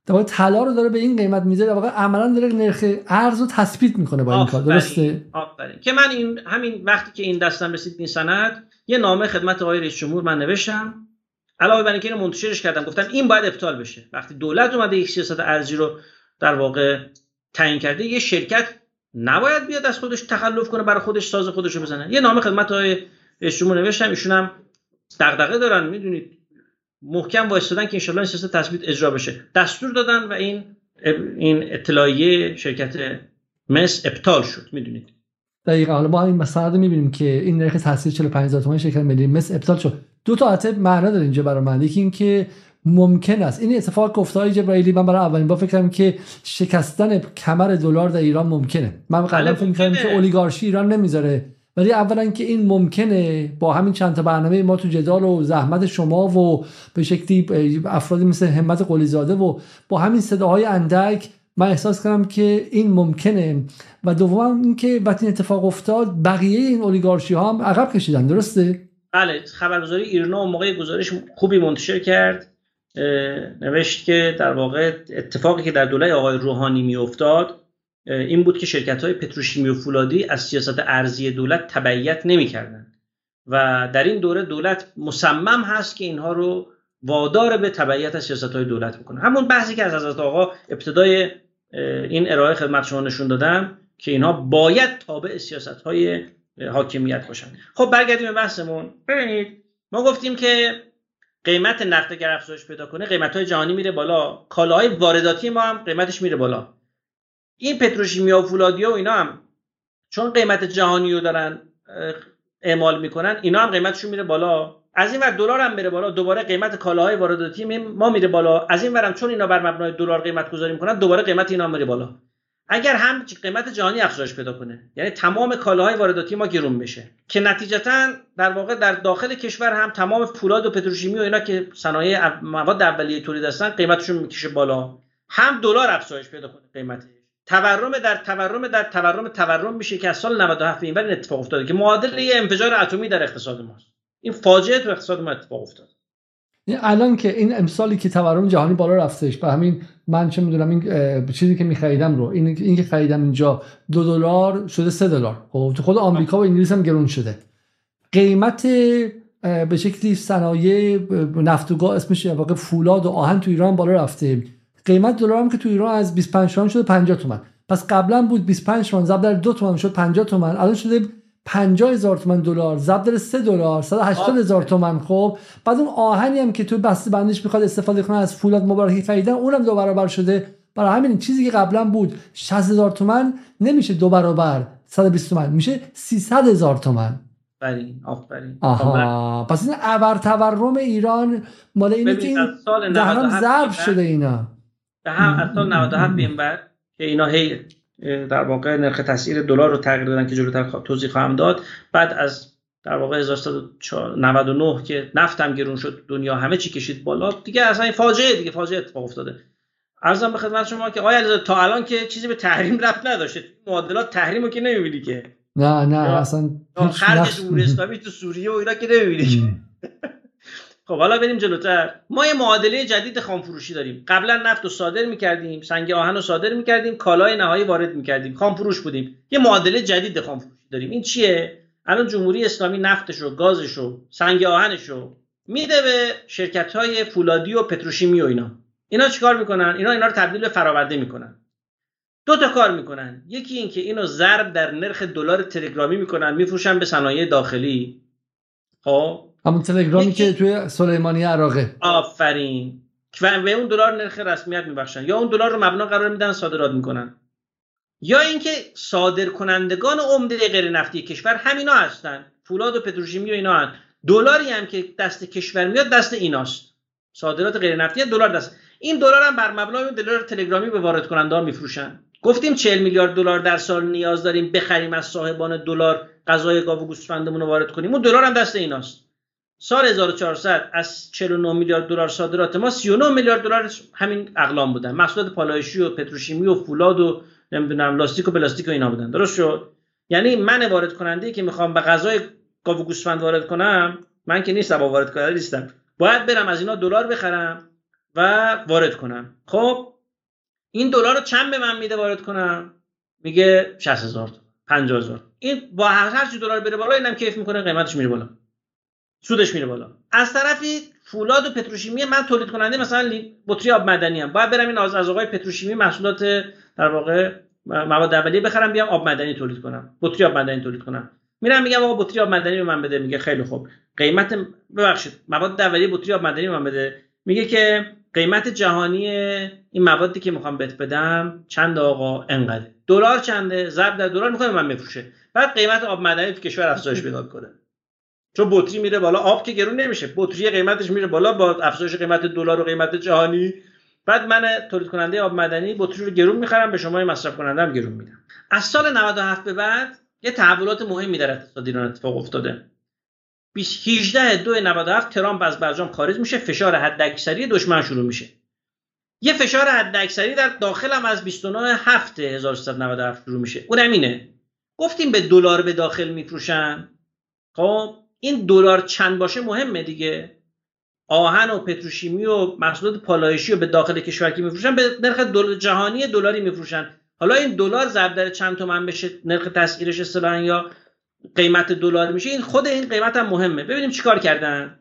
در طلا رو داره به این قیمت می‌ذاره در واقع عملا داره نرخ ارز رو تثبیت می‌کنه با این کار. درسته؟ آفرین. که من این همین وقتی که این دستم رسید این سند یه نامه خدمت آقای رئیس جمهور من نوشتم. علاوه بر اینکه اینو منتشرش کردم گفتم این باید ابطال بشه. وقتی دولت اومده یک سیاست ارزی رو در واقع تعیین کرده یه شرکت نباید بیاد از خودش تخلف کنه برای خودش ساز خودش رو بزنه. یه نامه خدمت آقای رئیس جمهور نوشتم ایشون هم دغدغه دارن می‌دونید. محکم وایستادن که انشالله این سیاست تثبیت اجرا بشه. دستور دادن و این این اطلاعیه شرکت مس ابطال شد می‌دونید. دقیقا. حالا ما این مسئله رو می‌بینیم که این نرخ تاثیر 45000 تومان شرکت ملی مس ابطال شد. دو تا حالت معنا داره اینجا برای من. یکی این که ممکن است. این اتفاق گفته های جبرائیلی من برای اولین بار فکر کردم که شکستن کمر دلار در ایران ممکنه. من قبلا فکر که اولیگارشی ایران نمی‌ذاره. ولی اولا که این ممکنه با همین چند تا برنامه ما تو جدال و زحمت شما و به شکلی افرادی مثل همت قلیزاده و با همین صداهای اندک من احساس کردم که این ممکنه. و دوم اینکه وقتی این اتفاق افتاد بقیه این اولیگارشی ها هم عقب کشیدن. درسته؟ بله خبرگزاری ایرنا موقع گزارش خوبی منتشر کرد. نوشت که در واقع اتفاقی که در دوله آقای روحانی میافتاد این بود که شرکت های پتروشیمی و فولادی از سیاست ارزی دولت تبعیت نمی‌کردند. و در این دوره دولت مصمم هست که اینها رو وادار به تبعیت از سیاست های دولت بکنه. همون بحثی که از حضرت آقا ابتدای این ارائه خدمت شما نشون دادم که اینها باید تابع سیاست های حاکمیت باشن. خب برگردیم به بحثمون. ببینید ما گفتیم که قیمت نقد اگر افزایش پیدا کنه قیمت های جهانی میره بالا. کالاهای وارداتی ما هم قیمتش میره بالا. این پتروشیمیا و فولادیا و اینا هم چون قیمت جهانی رو دارن اعمال می‌کنن اینا هم قیمتشون میره بالا. از این ور دلار هم میره بالا دوباره قیمت کالاهای وارداتی ما میره بالا. از این ورم چون اینا بر مبنای دلار قیمت گذاری می‌کنن دوباره قیمت اینا میره بالا. اگر هم قیمت جهانی افزایش پیدا کنه یعنی تمام کالاهای وارداتی ما گرون بشه که نتیجتا در واقع در داخل کشور هم تمام فولاد و پتروشیمی و اینا که صنایع مواد اولیه تولید هستن قیمتشون می‌کشه بالا. هم دلار افزایش پیدا کنه قیمتش تورم در تورم در تورم تورم میشه که از سال 97 به این اتفاق افتاده که معادل یه انفجار اتمی در اقتصاد ماست. این فاجعه تو اقتصاد ما اتفاق افتاد. الان که این امسالی که تورم جهانی بالا رفتش به همین من چه می‌دونم این چیزی که میخریدم رو این این که خریدم اینجا دو دلار شده سه دلار. خب تو خود آمریکا و انگلیس هم گرون شده. قیمت به شکلی صنایع نفت و گاز اسمش واقع فولاد و آهن تو ایران بالا رفته. قیمت دلار هم که تو ایران از 25 تومن شده 50 تومن پس قبلا بود 25 تومن ضرب در 2 تومن شد 50 تومن الان شده 50 هزار تومن دلار ضرب در 3 دلار 180 هزار تومن خب بعد اون آهنی هم که تو بسته بندیش می‌خواد استفاده کنه از فولاد مبارکی خریدن اونم دو برابر شده. برای همین چیزی که قبلا بود 60 هزار تومن نمیشه دو برابر 120 تومن میشه 300 هزار تومن آفرین آفرین. آها. پس این ابر تورم ایران مال اینه که این دهنم ضرب شده اینا. به هم از سال 97 بیم بر که اینا هی در واقع نرخ تسعیر دلار رو تغییر دادن که جلوتر توضیح خواهم داد. بعد از در واقع 1999 که نفتم گرون شد دنیا همه چی کشید بالا دیگه اصلا این فاجعه دیگه فاجعه اتفاق افتاده. ارزم به خدمت شما که آیا تا الان که چیزی به تحریم رفت نداشته؟ معادلات تحریم رو که نمی‌بینی که. نه نه اصلا خرج جمهوری اسلامی تو سوریه و اینا که نمی‌بینی خب حالا بریم جلوتر. ما یه معادله جدید خامفروشی داریم. قبلا نفت رو صادر می‌کردیم سنگ آهن رو صادر می‌کردیم کالای نهایی وارد می‌کردیم. خامفروش بودیم. یه معادله جدید خامفروشی داریم. این چیه؟ الان جمهوری اسلامی نفتش رو گازش رو سنگ آهنش رو میده به شرکت های فولادی و پتروشیمی و اینا. اینا چیکار می‌کنن؟ اینا اینا رو تبدیل به فراورده می‌کنن. دو تا کار می‌کنن. یکی اینکه اینو ضرب در نرخ دلار تلگرامی می‌کنن میفروشن به صنایع داخلی. خب؟ همون تلگرامی که توی سلیمانی عراقه. آفرین. و به اون دلار نرخ رسمیت میبخشن. یا اون دلار رو مبنا قرار میدن صادرات می‌کنن. یا اینکه صادر کنندگان عمده غیر نفتی کشور همینا هستن. فولاد و پتروشیمی و اینا هستن. دلاری هم که دست کشور میاد دست ایناست. صادرات غیر نفتی دلار دست. این دلار هم بر مبنای دلار تلگرامی به وارد کننده ها میفروشن. گفتیم 40 میلیارد دلار در سال نیاز داریم بخریم از صاحبان دلار غذای گاو و گوسفندمون رو وارد کنیم. اون دلار هم دست ایناست. سال 1400 از 49 میلیارد دلار صادرات ما 39 میلیارد دلار همین اقلام بودن. محصولات پالایشی و پتروشیمی و فولاد و نمی‌دونم لاستیک و پلاستیک و اینا بودن. درست شد؟ یعنی من وارد کننده که می‌خوام به غذای گاو گوسفند وارد کنم من که نیستم وارد کننده نیستم. باید برم از اینا دلار بخرم و وارد کنم. خب این دلار رو چند به من میده وارد کنم؟ میگه 60000 50000 این با هر چی دلار بره بالا اینم کیف می‌کنه قیمتش میره بالا. سودش میره بالا. از طرفی فولاد و پتروشیمی من تولید کننده مثلا بطری آب مدنی هم باید برم این از از آقای پتروشیمی محصولات در واقع مواد اولیه بخرم بیام آب مدنی تولید کنم. بطری آب مدنی تولید کنم. میرم میگم آقا بطری آب مدنی به من بده میگه خیلی خوب. قیمت ببخشید مواد اولیه بطری آب مدنی به من بده. میگه که قیمت جهانی این موادی که می‌خوام بهت بدم چند آقا؟ انقدر. دلار چنده؟ ضرب در دلار می‌خوام من بفروشه. بعد قیمت آب مدنی تو کشور افزایش پیدا کنه چون بطری میره بالا آب که گرون نمیشه. بطری قیمتش میره بالا با افزایش قیمت دلار و قیمت جهانی. بعد من تولید کننده آب مدنی بطری رو گرون می‌خرم به شما مصرف کننده هم گرون میدم. از سال 97 به بعد یه تحولات مهمی در اقتصاد ایران اتفاق افتاده. 18 دو 97 ترامپ از برجام خارج میشه فشار حداکثری دشمن شروع میشه. یه فشار حداکثری در داخل هم از 29 7 1397 شروع میشه. اونم اینه گفتیم به دلار به داخل میفروشن. خب این دلار چند باشه مهمه دیگه. آهن و پتروشیمی و محصولات پالایشی رو به داخل کشور که میفروشن؟ به نرخ دل... جهانی دلاری میفروشن. حالا این دلار ضرب در چند تومن بشه؟ نرخ تسعیرش اصطلاحا یا قیمت دلار میشه؟ این خود این قیمت هم مهمه. ببینیم چیکار کردن.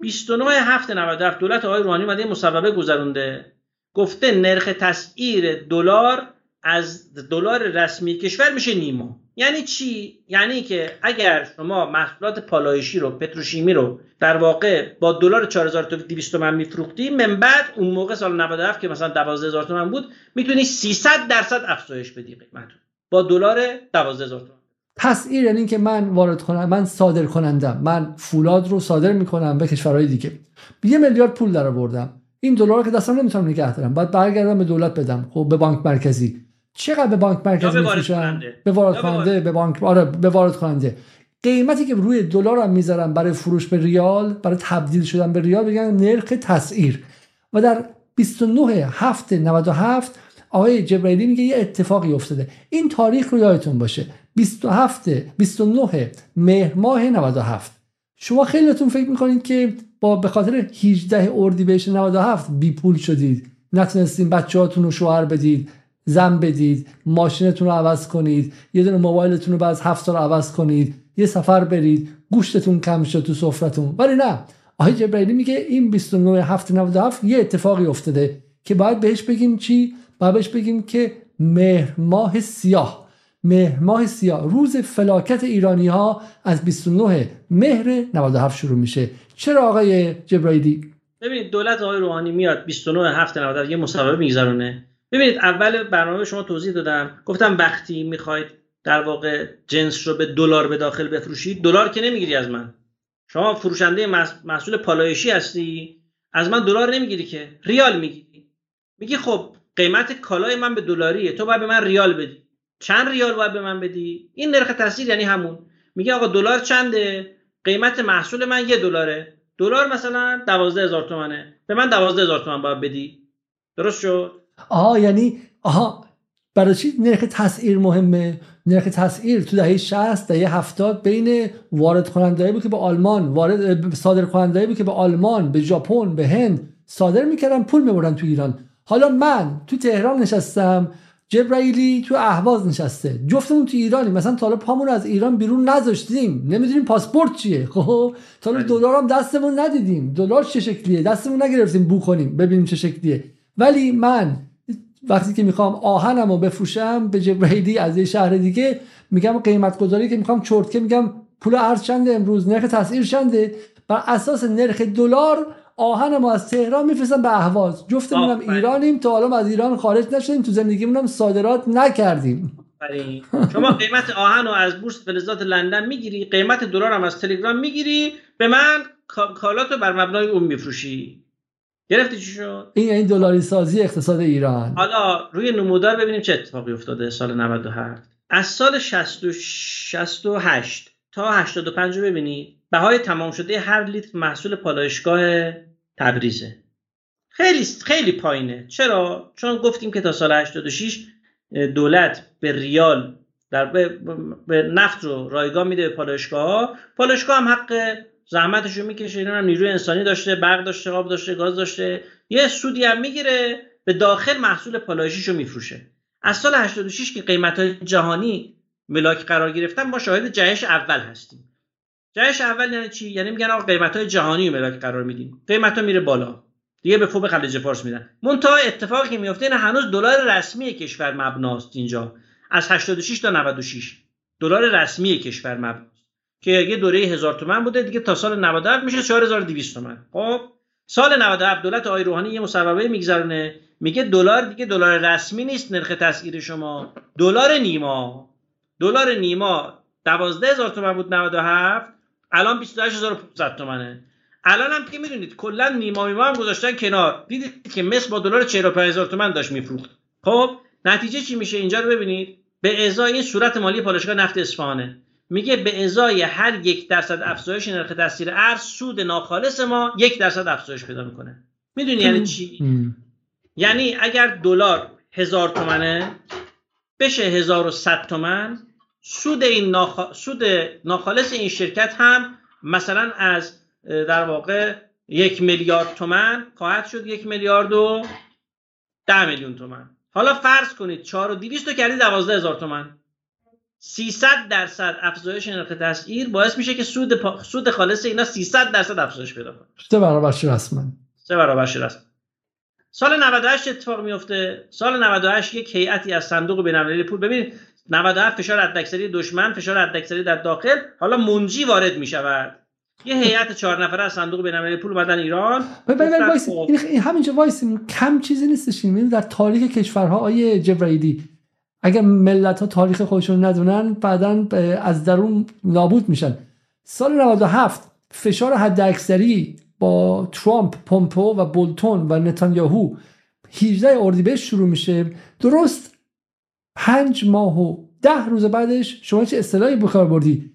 29 هفته 97 دولت آقای روحانی اومده مصوبه گذرونده. گفته نرخ تسعیر دلار از دلار رسمی کشور میشه نیما. یعنی چی؟ یعنی که اگر شما محصولات پالایشی رو پتروشیمی رو در واقع با دلار 4200 تومان میفروختی من بعد اون موقع سال 97 که مثلا 12000 تومان بود می‌تونی 300 درصد افزایش بدی قیمت با دلار 12000 تومان پس این یعنی که من وارد کنم من صادر کنندم. من فولاد رو صادر می‌کنم به کشورهای دیگه. یه میلیارد پول در آوردم این دلار که دستم نمی‌تونم نگه دارم. باید برگردم به دولت بدم. خب به بانک مرکزی. چقدر به بانک مرکزی میفروشن؟ به وارد کننده به بانک آره به وارد کننده قیمتی که روی دلار هم می‌ذارن برای فروش به ریال برای تبدیل شدن به ریال بگن نرخ تسعیر. و در 29 هفته 97 آقای جبرائیلی میگه یه اتفاقی افتاده. این تاریخ رو یادتون باشه. 27 29 مهر ماه 97 شما خیلیتون فکر می‌کنید که با به خاطر 18 اردیبهشت 97 بی پول شدید. نتونستین بچه‌هاتون رو شوهر بدید. زن بدید ماشینتون رو عوض کنید یه دونه موبایلتون رو بعد هفت سال عوض کنید یه سفر برید گوشتتون کم شد تو سفرتون ولی نه. آقای جبرائیلی میگه این 29 هفت 97 یه اتفاقی افتاده که باید بهش بگیم چی؟ باید بهش بگیم که مهر ماه سیاه. مهر ماه سیاه. روز فلاکت ایرانی ها از 29 مهر 97 شروع میشه. چرا آقای جبرائیلی؟ ببینید دولت آقای روحانی میاد 29 هفت 97 یه مصوبه میگذرونه. ببینید اول برنامه شما توضیح دادم. گفتم وقتی می‌خواید در واقع جنس رو به دلار به داخل بفروشید. دلار که نمی‌گیری از من. شما فروشنده محصول پالایشی هستی. از من دلار نمی‌گیری که. ریال می‌گیری. میگی خب قیمت کالای من به دلاریه. تو باید به من ریال بدی. چند ریال باید به من بدی؟ این نرخ تاثیر یعنی همون. میگه آقا دلار چنده؟ قیمت محصول من یه دلاره. دلار مثلا دوازده هزار تومنه. به من دوازده هزار تومن باید بدی. درست شد؟ آها یعنی آها برای چی؟ نرخ تسعیر مهمه. نرخ تسعیر تو دهه 60 دهه 70 بین وارد کننده بود که به آلمان وارد صادر کننده بود که به آلمان به ژاپن به هند صادر می‌کردن پول می‌برن تو ایران. حالا من تو تهران نشستم جبرائیلی تو اهواز نشسته. جفتمون تو ایرانی مثلا تا پامون از ایران بیرون نذاشتیم. نمی‌دونیم پاسپورت چیه. خب تا حالا دلار هم دستمون ندیدیم. دلار چه شکلیه؟ دستمون نگرفتیم بو کنیم ببینیم چه شکلیه. ولی من وقتی که می‌خوام آهنم رو بفروشم به جبرائیلی از یه شهر دیگه میگم قیمت گذاری که می‌خوام چرتکه میگم پول ارز چنده امروز نرخ تسعیر چنده؟ بر اساس نرخ دلار آهن ما از تهران میفرستن به اهواز. جفتمون هم ایرانیم تا حالا از ایران خارج نشدیم تو زندگیمون هم صادرات نکردیم. شما قیمت آهن رو از بورس فلزات لندن می‌گیری قیمت دلار هم از تلگرام می‌گیری به من کالاتو بر مبنای اون میفروشی. گرفتی چی شد؟ این این دلاری سازی اقتصاد ایران. حالا روی نمودار ببینیم چه اتفاقی افتاده سال 97 از سال 68 تا 85 رو ببینید بهای تمام شده هر لیتر محصول پالایشگاه تبریزه. خیلی خیلی پایینه. چرا؟ چون گفتیم که تا سال 86 دولت به ریال در به, نفت رو رایگان میده به پالایشگاه ها پالایشگاه هم حق زحمتش رو می‌کشه اینا نیروی انسانی داشته برق داشته آب داشته گاز داشته. یه سودی هم می‌گیره به داخل محصول پالایشیش رو میفروشه. از سال 86 که قیمت های جهانی ملاک قرار گرفتن ما شاهد جهش اول هستیم. جهش اول یعنی چی؟ یعنی میگن آقا قیمت های جهانی ملاک قرار میدیم. قیمت ها میره بالا. دیگه به فوق خلیج فارس میدن منتها اتفاقی که میفته این هنوز دلار رسمی کشور مبناست اینجا. از 86 تا 96 دلار رسمی کشور مبناست. که یه دوره هزار تومن بوده دیگه تا سال 97 میشه 4200 تومن. خب سال 97 دولت آقای روحانی یه مصوبه میگذرونه میگه دلار دیگه دلار رسمی نیست نرخ تسعیر شما. دلار نیما دلار نیما 12000 تومن بود 97 الان 28500 تومنه. الان هم که می‌دونید کلا نیما میما هم گذاشتن کنار. دیدید که مصر با دلار 45000 تومن داشت میفروخت. خب نتیجه چی میشه؟ اینجا رو ببینید. به ازای این صورت مالی پالایشگاه نفت اصفهانه. میگه به ازای هر یک درصد افزایش نرخ تاثیر ارز سود ناخالص ما یک درصد افزایش پیدا می‌کنه. می‌دونی یعنی چی؟ یعنی اگر دلار هزار تومنه بشه 1100 تومن سود این ناخ... سود ناخالص این شرکت هم مثلا از در واقع یک میلیارد تومن خواهد شد یک میلیارد و ده میلیون تومن. حالا فرض کنید 4 و 200 رو کردید 12 هزار تومن. 300 درصد افزایش نرخ تسعیر باعث میشه که سود پا... سود خالص اینا 300 درصد افزایش پیدا کنه. سه برابرش رسما سه برابرش رسما سال 98 اتفاق میفته. سال 98 یک هیئتی از صندوق بین‌المللی پول ببینید 97 فشار حداکثری دشمن فشار حداکثری در داخل حالا منجی وارد می‌شود. یه هیئت چهار نفره از صندوق بین‌المللی پول اومدن ایران. ببین وایس این همینجا وایس کم چیزی نیستش در تاریخ کشورها آقای جبرائیلی اگر ملت ها تاریخ خودشون ندونن بعدا از درون نابود میشن. سال 97 فشار حد اکثری با ترامپ، پومپو و بولتون و نتانیاهو 18 اردیبهشت شروع میشه. درست پنج ماه و ده روز بعدش شما چه اصطلاحی بکار بردی؟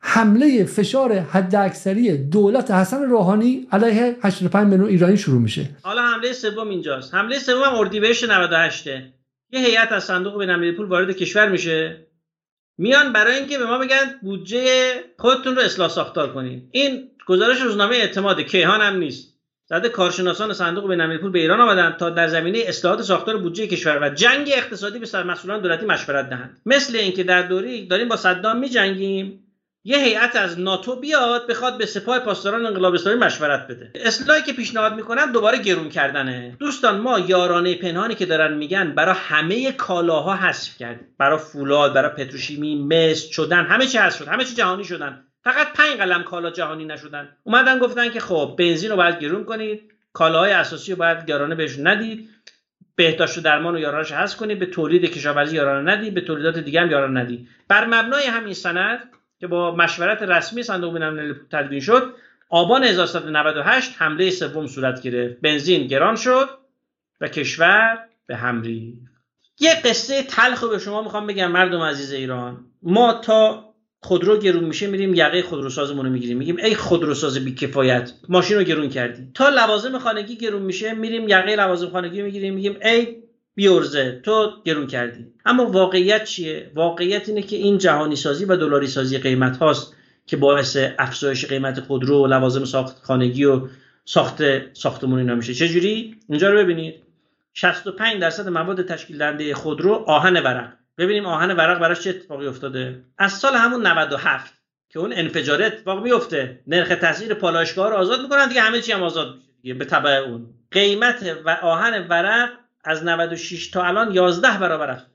حمله فشار حداکثری دولت حسن روحانی علیه 85 میلیون ایرانی شروع میشه. حالا حمله سوم اینجاست. حمله سوم اردیبهشت 98 یه هیئت از صندوق بین‌المللی پول وارد کشور میشه. میان برای اینکه به ما بگن بودجه خودتون رو اصلاح ساختار کنین. این گزارش روزنامه اعتماد کیهان هم نیست. زده کارشناسان صندوق بین‌المللی پول به ایران آمدن تا در زمینه اصلاحات ساختار بودجه کشور و جنگ اقتصادی به مسئولان دولتی مشورت دهند. مثل اینکه در دوری داریم با صدام میجنگیم. یه هیئت از ناتو بیاد بخواد به سپاه پاسداران انقلاب اسلامی مشورت بده. اصلاحی که پیشنهاد می‌کنن دوباره گرون کردنه. دوستان ما یارانه پنهانی که دارن میگن برای همه کالاها حذف کردیم. برای فولاد برای پتروشیمی مس شدن همه چی حذف شد همه چی جهانی شدن. فقط پنج قلم کالا جهانی نشدن. اومدن گفتن که خب بنزین رو باید گرون کنید کالاهای اساسی رو باید یارانه بهشون ندید. بهداشت و درمان و یارانش حذف کنید به تولید کشاورزی یارانه ندید به تولیدات دیگه هم یارانه ندید. بر مبنای همین سند که با مشورت رسمی صندوق بین‌المللی تدوین شد آبان 1398 حمله سوم صورت گرفت. بنزین گران شد و کشور به هم ریخت. یه قصه تلخ به شما می‌خوام بگم مردم عزیز ایران. ما تا خودرو گرون میشه میریم یقه خودروسازمون رو می‌گیریم. میگیم ای خودروساز بی کفایت ماشین رو گرون کردی. تا لوازم خانگی گرون میشه میریم یقه لوازم خانگی می‌گیریم. میگیم ای بیورزه. تو گرون کردی. اما واقعیت چیه؟ واقعیت اینه که این جهانی سازی و دلاری سازی قیمت هاست که باعث افزایش قیمت خودرو و لوازم ساخت خانگی و ساخت ساختمون اینا میشه. چه جوری اینجا رو ببینید. 65 درصد مواد تشکیل دهنده خودرو آهن ورق. ببینیم آهن ورق براش چه اتفاقی افتاده. از سال همون 97 که اون انفجار اتفاق میفته نرخ تاثیر پالایشگاه رو آزاد می‌کنن دیگه همه چی هم آزاد میشه دیگه به تبع اون. قیمت و آهن ورق از 96 تا الان 11 برابر افزایش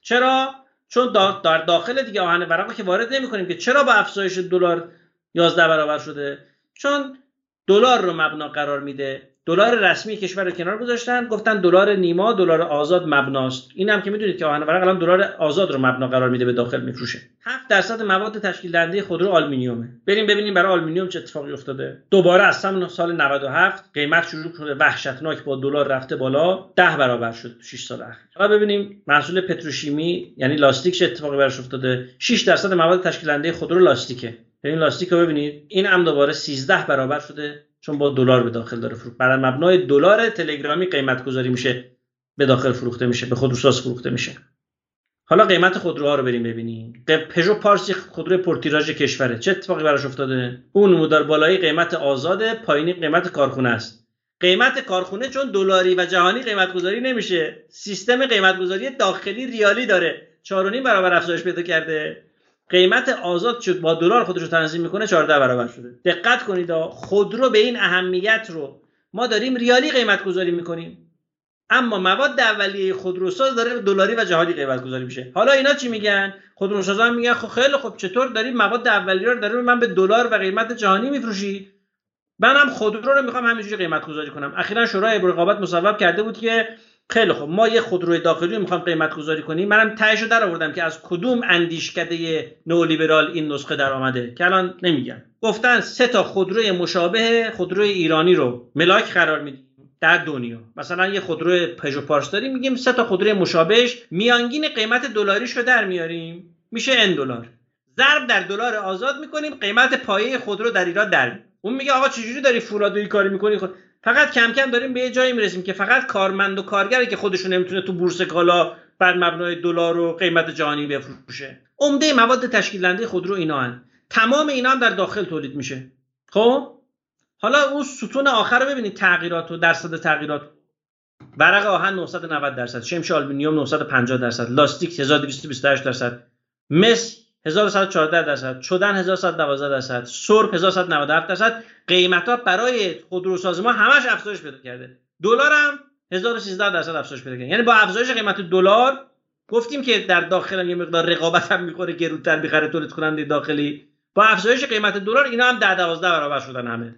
چرا؟ چون در داخل دیگه آهن ورق که وارد نمی‌کنیم که چرا با افزایش دلار 11 برابر شده؟ چون دلار رو مبنا قرار میده. دلار رسمی کشور رو کنار گذاشتن گفتن دلار نیما دلار آزاد مبناست. این هم که می‌دونید که آهن ورق الان دلار آزاد رو مبنا قرار میده به داخل میفروشه. 7 درصد مواد تشکیل دهنده خودرو آلومینیومه. بریم ببینیم برای آلومینیوم چه اتفاقی افتاده. دوباره از سال 97 قیمت شروع شده وحشتناک با دلار رفته بالا. 10 برابر شد 6 سال اخیر. حالا ببینیم محصول پتروشیمی یعنی لاستیک چه اتفاقی براش افتاده. 6 درصد مواد تشکیل دهنده خودرو لاستیکه. این لاستیک رو ببینید این هم دوباره 13 برابر شده. چون با دلار به داخل داره فروخت. بر مبنای دلار تلگرامی قیمت گذاری میشه به داخل فروخته میشه به خودروساز فروخته میشه. حالا قیمت خودروها رو بریم ببینیم. پژو پارسی خودرو پرتیراژ کشوره. چه اتفاقی براش افتاده؟ اون نمودار بالایی قیمت آزاده پایینی قیمت کارخونه است. قیمت کارخونه چون دلاری و جهانی قیمت گذاری نمیشه. سیستم قیمت گذاری داخلی ریالی داره. 4.5 برابر افزایش پیدا کرده. قیمت آزاد شد با دلار خودش رو تنظیم می‌کنه 14 برابر شده. دقت کنید خودرو به این اهمیت رو ما داریم ریالی قیمت گذاری می‌کنیم. اما مواد اولیه خودروساز داره دلاری و جهانی قیمت گذاری میشه. حالا اینا چی میگن؟ خودروسازا میگن خب خیلی خب چطور داریم مواد اولیه رو داره من به دلار و قیمت جهانی میفروشی؟ منم خودرو رو می‌خوام همینجوری قیمت گذاری کنم. اخیرا شورای رقابت مصوب کرده بود که خیلی خب ما یه خودروی داخلی می‌خوام قیمت گذاری کنیم. منم تهش در آوردم که از کدوم اندیشکده نولیبرال این نسخه در آمده که الان نمیگم. گفتن سه تا خودروی مشابه خودروی ایرانی رو ملاک قرار میدیم در دنیا. مثلا یه خودروی پژو پارس داریم میگیم سه تا خودروی مشابهش میانگین قیمت دلاریش رو در میاریم. میشه ان دلار. ضرب در دلار آزاد می‌کنیم قیمت پایه خودرو در ایران در اون میگه آقا چجوری داری فولادویی کاری می‌کنی؟ خود فقط کم کم داریم به یه جایی می‌رسیم که فقط کارمند و کارگری که خودشون نمی‌تونه تو بورس کالا بر مبنای دلار و قیمت جهانی بفروشه. عمده مواد تشکیل دهنده خودرو اینا هن. تمام اینا هم در داخل تولید میشه. خب؟ حالا اون ستون آخر رو ببینید تغییرات و درصد تغییرات. ورق آهن 990 درصد شمش آلومینیوم 950 درصد لاستیک 1228 درصد. مس 1114 درصد چدن 1112 درصد سرب 1197 درصد قیمت ها برای خودروساز ما همش افزایش پیدا کرده. دلار هم 1013 درصد افزایش پیدا کرده. یعنی با افزایش قیمت دلار گفتیم که در داخل یه مقدار رقابت هم می‌خوره گرونتر می‌خره تولید کننده داخلی. با افزایش قیمت دلار اینا هم 10 12 برابر شدن همه.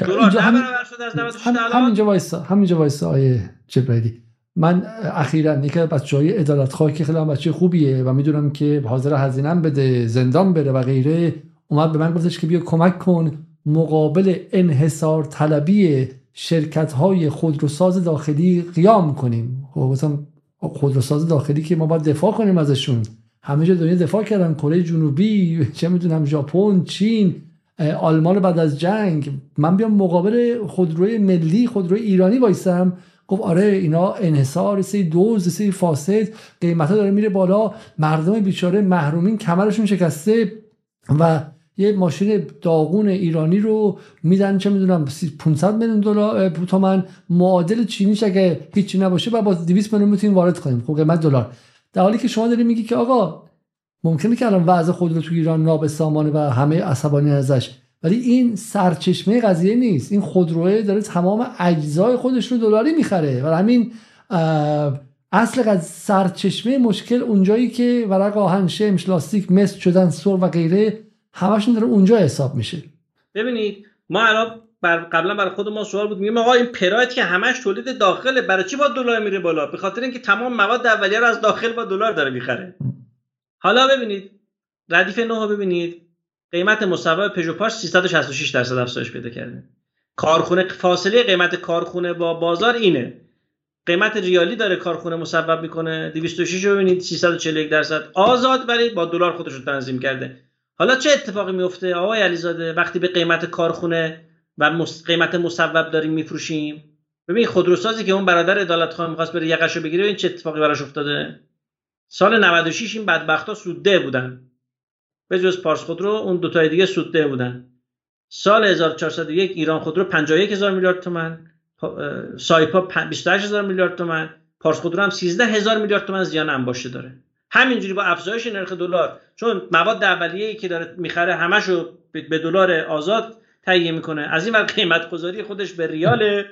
دلار 10 برابر شده از 96 همینجا وایسا همینجا وایسا آیه جبرائیلی. من اخیرا یکی از بچهای عدالت خواهی که خیلی بچه خوبیه و می‌دونم که حاضر هزینم بده زندان بره و غیره اومد به من گفتش که بیا کمک کن. مقابل انحصار طلبی شرکت های خودروساز داخلی قیام کنیم. خب خودروساز داخلی که ما باید دفاع کنیم ازشون. همه جا دنیا دفاع کردن کره جنوبی چه می‌دونم ژاپن چین آلمان بعد از جنگ. من بیام مقابل خودروی ملی خودروی ایرانی وایسم. گفت آره اینا انحصار سه دوز سه فاسد قیمتا داره میره بالا. مردم بیچاره محرومین کمرشون شکسته و یه ماشین داغون ایرانی رو میدن چه می‌دونم 500 میلیون دلار تومن معادل چینیش اگه هیچی نباشه و با 200 میلیون می‌تونیم وارد کنیم. خب قیمت دلار. در حالی که شما داری میگی که آقا ممکنه که الان وضع خود رو تو ایران نابسامانه و همه عصبانی ازش ولی این سرچشمه قضیه نیست. این خودروه داره تمام اجزای خودش رو دلاری می‌خره. و همین اصل سرچشمه مشکل اونجایی که ورق آهن شمش لاستیک مس شدن سر و غیره همشون داره اونجا حساب میشه. ببینید ما الان بر قبلا برای خود ما سوال بود میگیم آقا این پراید که همش تولید داخله برای چی با دلار میره بالا؟ به خاطر اینکه تمام مواد اولیه رو از داخل با دلار داره می‌خره. حالا ببینید ردیف 9 ببینید. قیمت مصوب پژو پاش 366 درصد افزایش پیدا کرده. کارخونه فاصله قیمت کارخونه با بازار اینه. قیمت ریالی داره کارخونه مصوب می‌کنه. 206 رو ببینید 341 درصد آزاد ولی با دلار خودش رو تنظیم کرده. حالا چه اتفاقی میفته آقای علیزاده وقتی به قیمت کارخونه و قیمت مصوب داریم میفروشیم ببین خودروسازی که اون برادر عدالت خان می‌خواست بره یقشو بگیره این چه اتفاقی براش افتاده. سال 96 این بدبختا سودده بودن. به جز پارس خودرو اون دو تای دیگه سودده بودن. سال 1401 ایران خودرو 51 هزار میلیارد تومن سایپا 28 هزار میلیارد تومن پارس خودرو هم 13 هزار میلیارد تومن زیان انباشته داره. همینجوری با افزایش نرخ دلار چون مواد اولیه‌ای که داره می‌خره همشو به دلار آزاد تهیه می‌کنه. از این ور قیمت گذاری خودش به ریاله.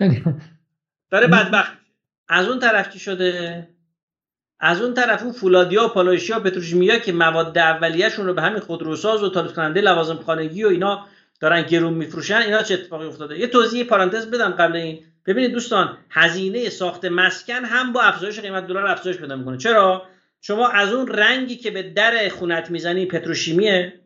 داره بدبخت از اون طرف چی شده؟ از اون طرف اون فولادیا و پالایشیا پتروشیمیا که مواد اولیه‌شون رو به همین خودروساز و تولید کننده لوازم خانگی و اینا دارن گرون میفروشن اینا چه اتفاقی افتاده؟ یه توضیح پارانتز بدم قبل این. ببینید دوستان هزینه ساخت مسکن هم با افزایش قیمت دلار افزایش پیدا می‌کنه. چرا؟ شما از اون رنگی که به در خونت می‌زنی پتروشیمیه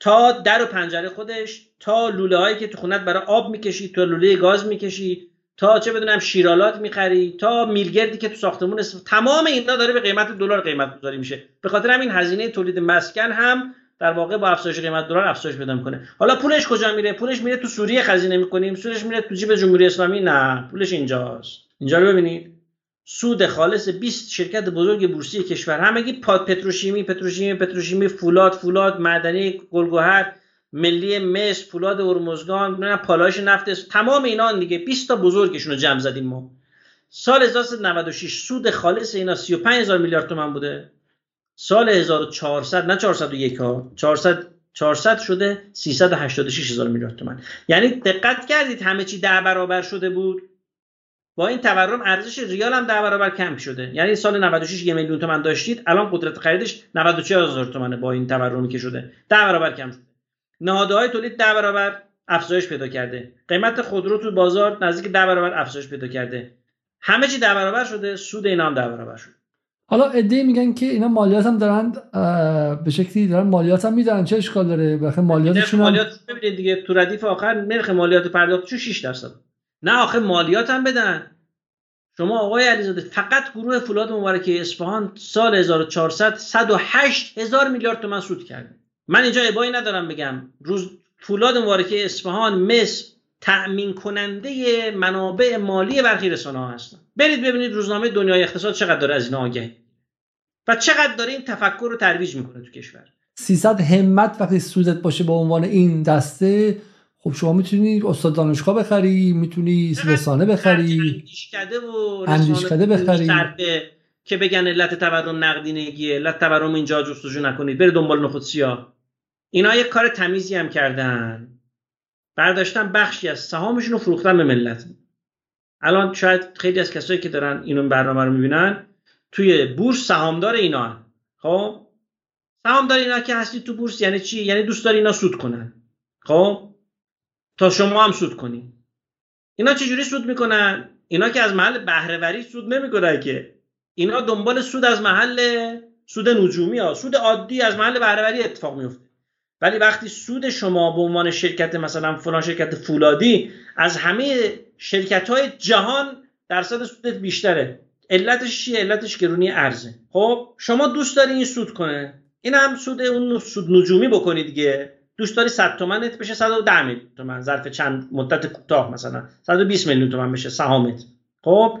تا در و پنجره خودش تا لوله هایی که تو خونت برای آب می‌کشی تا لوله گاز می‌کشی تا چه بدونم شیرالات می‌خری تا میلگردی که تو ساختمون تمام اینا داره به قیمت دلار قیمت گذاری میشه. به خاطر همین هزینه تولید مسکن هم در واقع با افزایش قیمت دلار افزایش پیدا می‌کنه. حالا پولش کجا میره؟ پولش میره تو سوریه خزینه می‌کنیم پولش میره تو جیب جمهوری اسلامی؟ نه پولش اینجاست. اینجا رو ببینید. سود خالص 20 شرکت بزرگ بورسی کشور. همگی پتروشیمی پتروشیمی پتروشیمی فولاد فولاد معدنی گلگهر ملی مصر فولاد هرمزگان پالایش نفت تمام اینا دیگه 20 تا بزرگشون رو جمع زدیم ما. سال 1996 سود خالص اینا 35 هزار میلیارد تومن بوده. سال 1400 نه 401 ها 400 400 شده 386 هزار میلیارد تومن یعنی دقت کردید همه چی ده برابر شده بود؟ با این تورم ارزش ریال هم ده برابر کم شده. یعنی سال 96 یه میلیون تومن داشتید الان قدرت خریدش 94 هزار تومنه با این تورمی که شده. ده برابر کم شده. نهادهای تولید ده برابر افزایش پیدا کرده. قیمت خودرو تو بازار نزدیک ده برابر افزایش پیدا کرده. همه چی ده برابر شده سود اینا هم ده برابر شده. حالا ایده میگن که اینا مالیات هم دارن به شکلی دارن مالیات هم میدن. چه اشکال داره؟ بخاطر مالیاتشون مالیات ببینید دیگه تو ردیف آخر نرخ مالیات پرداختشون 6 درصد. نه آخه مالیات هم بدن. شما آقای علیزاده فقط گروه فولاد مبارکه اصفهان سال 1400 108 هزار میلیارد تومن سود کرده. من اینجا ابایی ندارم بگم. روز فولاد مبارکه اصفهان مصر تأمین کننده منابع مالی برخی رسانه ها هستن. برید ببینید روزنامه دنیای اقتصاد چقدر داره از این آگهی. و چقدر داره این تفکر رو ترویج می‌کنه تو کشور. 300 همت وقتی سودت باشه به عنوان این دسته خب شما می‌تونی استاد دانشگاه بخری می‌تونی رسانه بخری اندیشکده و اندیشکده بخری. که بگن علت تورم نقدینگیه علت تورم اینجا جستجو نکنید بره دنبال نخود سیاه. اینا یک کار تمیزی هم کردن. برداشتن بخشی از سهامشون رو فروختن به ملت. الان شاید خیلی از کسایی که دارن اینو برنامه رو می‌بینن توی بورس سهامدار اینا خب؟ سهامدار اینا که هستی تو بورس یعنی چی؟ یعنی دوست داری اینا سود کنن. خب؟ تا شما هم سود کنی. اینا چجوری سود می‌کنن؟ اینا که از محل بهرهوری سود نمی‌کنن که. اینا دنبال سود از محل سود نجومی ها. سود عادی از محل بهرهوری اتفاق میفته ولی وقتی سود شما به عنوان شرکت مثلا فلان شرکت فولادی از همه شرکت های جهان درصد سودت بیشتره. علتش چیه؟ علتش گرونی ارزه. خب شما دوست داری این سود کنه؟ این هم سود اون سود نجومی بکنید دیگه. دوست داری 100 تومنت بشه 110 میلیون تومن ظرف چند مدت کوتاه مثلا. 120 میلیون تومن بشه سهامت. خب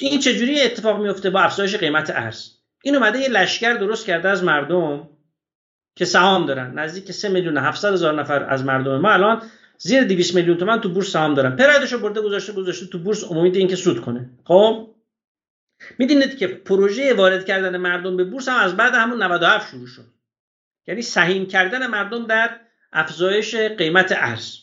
این چجوری اتفاق میفته؟ با افزایش قیمت ارز. این اومده یه لشکر درست کرده از مردم. که سهام دارن. نزدیک 3 میلیون 700 هزار نفر از مردم ما الان زیر 200 میلیون تومن تو بورس سهام دارن. پرایدشو برده گذاشته گذاشته تو بورس امید اینکه سود کنه. خب؟ می‌دونید که پروژه وارد کردن مردم به بورس هم از بعد همون 97 شروع شد. یعنی سهیم کردن مردم در افزایش قیمت ارز.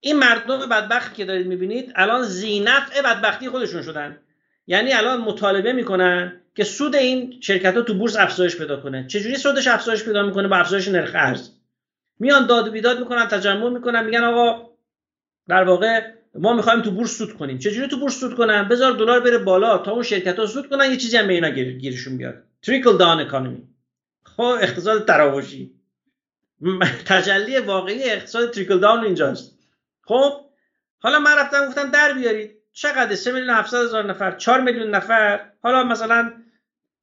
این مردم بدبخت که دارید می‌بینید الان زینفع بدبختی خودشون شدن. یعنی الان مطالبه می‌کنن که سود این شرکت ها تو بورس افزایش پیدا کنه. چجوری سودش افزایش پیدا می‌کنه؟ با افزایش نرخ ارز. میان داد و بیداد می‌کنن تجمع می‌کنن میگن آقا در واقع ما می‌خوایم تو بورس سود کنیم. چجوری تو بورس سود کنن؟ بذار دلار بره بالا تا اون شرکت ها سود کنن یه چیزی هم به اینا گیرشون بیاد. تریکل دان اکانومی خب اقتصاد تراوشی. تجلی واقعی اقتصاد تریکل داون اینجاست. خب حالا من رفتم گفتم در بیارید. چقدر؟ 3 میلیون 700 هزار نفر 4 میلیون نفر. حالا مثلا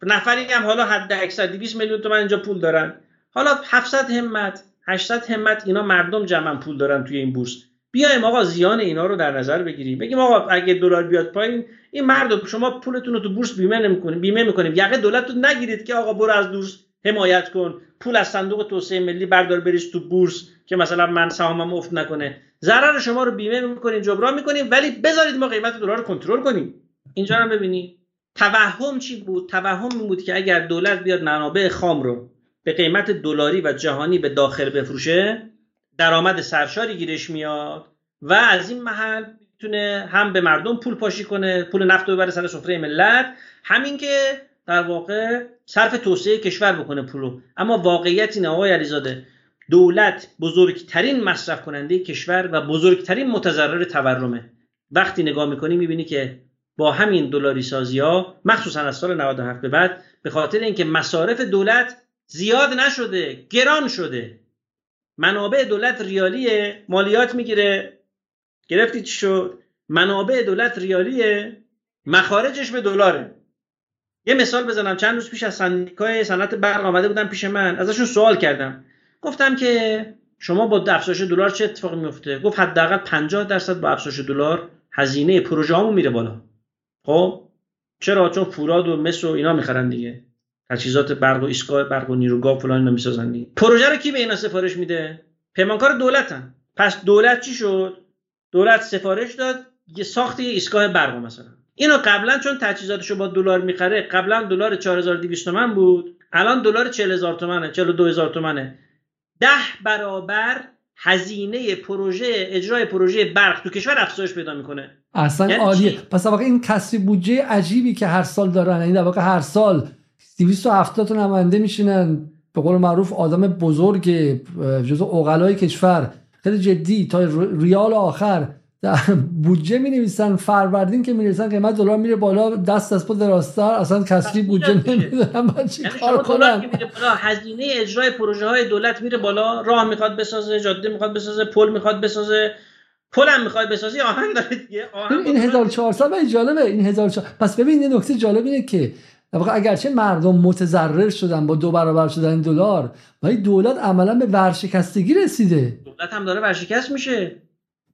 نفری هم حالا حد اکثر 200 میلیون تومن اینجا پول دارن. حالا 700 همت 800 همت اینا مردم جمع پول دارن توی این بورس. بیایم آقا زیان اینا رو در نظر بگیریم. بگیم آقا اگه دلار بیاد پایین این مردم شما پولتون رو تو بورس بیمه نمی‌کنیم بیمه می‌کنیم. یقه دولت رو نگیرید که آقا برو از بورس حمایت کن. پول از صندوق توسعه ملی بردار بریز تو بورس که مثلا من سهامم افت نکنه. ضرر شما رو بیمه می‌کنیم جبران می‌کنیم ولی بذارید ما قیمت دلار رو کنترل کنیم. اینجا رو ببینید توهم چی بود؟ توهم این بود که اگر دولت بیاد منابع خام رو به قیمت دلاری و جهانی به داخل بفروشه درآمد سرشاری گیرش میاد و از این محل می‌تونه هم به مردم پول پاشی کنه پول نفت رو ببره سر سفره ملت. همین که در واقع صرف توسعه کشور بکنه پولو اما واقعیت اینه آقای علیزاده دولت بزرگترین مصرف کننده کشور و بزرگترین متضرر تورمه. وقتی نگاه می‌کنی می‌بینی که با همین دلاری سازی ها مخصوصا از سال 97 به بعد به خاطر اینکه مصارف دولت زیاد نشده گران شده. منابع دولت ریالیه مالیات می‌گیره. گرفتی چی شد؟ منابع دولت ریالیه مخارجش به دلاره. یه مثال بزنم. چند روز پیش از سندیکای صنعت برق آمده بودم پیش من. ازشون سوال کردم. گفتم که شما با افزایش دلار چه اتفاقی میفته گفت حداقل 50 درصد با افزایش دلار هزینه پروژه هامون میره بالا. خب؟ چرا؟ چون فولاد و مس و اینا می‌خرن دیگه. تجهیزات برق و ایستگاه برق و نیروگاه فلان اینا می‌سازن دیگه. پروژه رو کی به اینا سفارش میده؟ پیمانکار دولتن. پس دولت چی شد؟ دولت سفارش داد یه ساخت یه ایستگاه برق مثلا. اینو قبلا چون تجهیزاتشو با دلار می‌خره قبلا دلار 4200 تومن بود. الان دلار 40000 تومنه 42000 تومنه. ده برابر هزینه پروژه اجرای پروژه برق تو کشور افزایش پیدا می‌کنه. اصلا یعنی عالیه پس واقعا این کسری بودجه عجیبی که هر سال دارن این یعنی در واقع هر سال 270 تا نماینده میشینن. به قول معروف آدم بزرگ جزو اقلای کشور. خیلی جدی تا ریال آخر بودجه می نویسن فروردین که می نویسن قیمت دلار میره بالا دست از پا دراستر اصلا کسری بودجه نمی‌دونم من چی یعنی کار کنم. هزینه اجرای پروژه های دولت میره بالا راه می‌خواد بسازه جاده می‌خواد بسازه پل می‌خواد بسازه. پل هم می‌خواد بسازی آهن داره دیگه. این 1400 ولی جالبه. این 1400 پس ببین این نکته جالب اینه که واقع اگرچه مردم متضرر شدن با دو برابر شدن دلار ولی دولت عملا به ورشکستگی رسیده. دولت هم داره ورشکست میشه.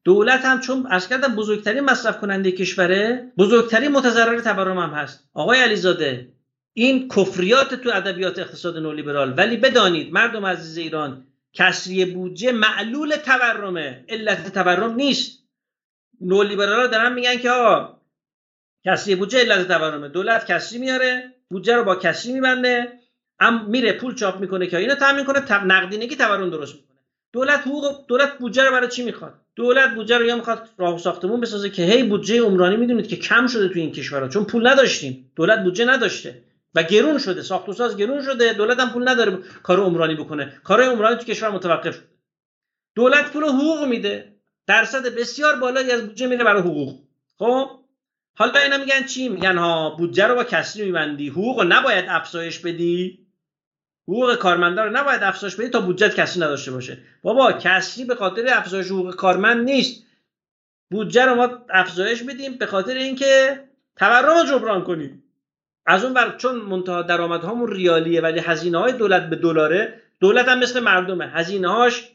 دولت هم چون از کردم بزرگترین مصرف کننده کشوره بزرگترین متضرر تورم هم هست. آقای علیزاده این کفریات تو ادبیات اقتصاد نولیبرال. ولی بدانید مردم عزیز ایران کسری بودجه معلول تورمه. علت تورم نیست. نولیبرال دارن میگن که آقا کسری بودجه علت تورمه. دولت کسری میاره بودجه رو با کسری میبنده هم میره پول چاپ می‌کنه که اینو تامین کنه نقدینگی تورم درست دولت حقوق دولت بودجه رو برای چی می‌خواد؟ دولت بودجه رو یا می‌خواد راه ساختمون بسازه که هی بودجه عمرانی می‌دونید که کم شده تو این کشورها. چون پول نداشتیم. دولت بودجه نداشته. و گرون شده. ساخت و ساز گرون شده. دولت هم پول نداره کار عمرانی بکنه. کارهای عمرانی تو کشور متوقف شده. دولت پول حقوق میده. درصد بسیار بالایی از بودجه میره برای حقوق. خب؟ حالا اینا میگن چی؟ میگن ها بودجه رو با کسری میبندی. حقوق رو نباید افزایش بدی. حقوق کارمندا رو نباید افزایش بدی تا بودجه کسری نداشته باشه. بابا کسری به خاطر افزایش حقوق کارمند نیست. بودجه رو ما افزایش بدیم به خاطر اینکه تورم رو جبران کنید از اون بر چون منتها درآمدهامون ریالیه ولی هزینه های دولت به دلاره دولت هم مثل مردمه. هزینه هاش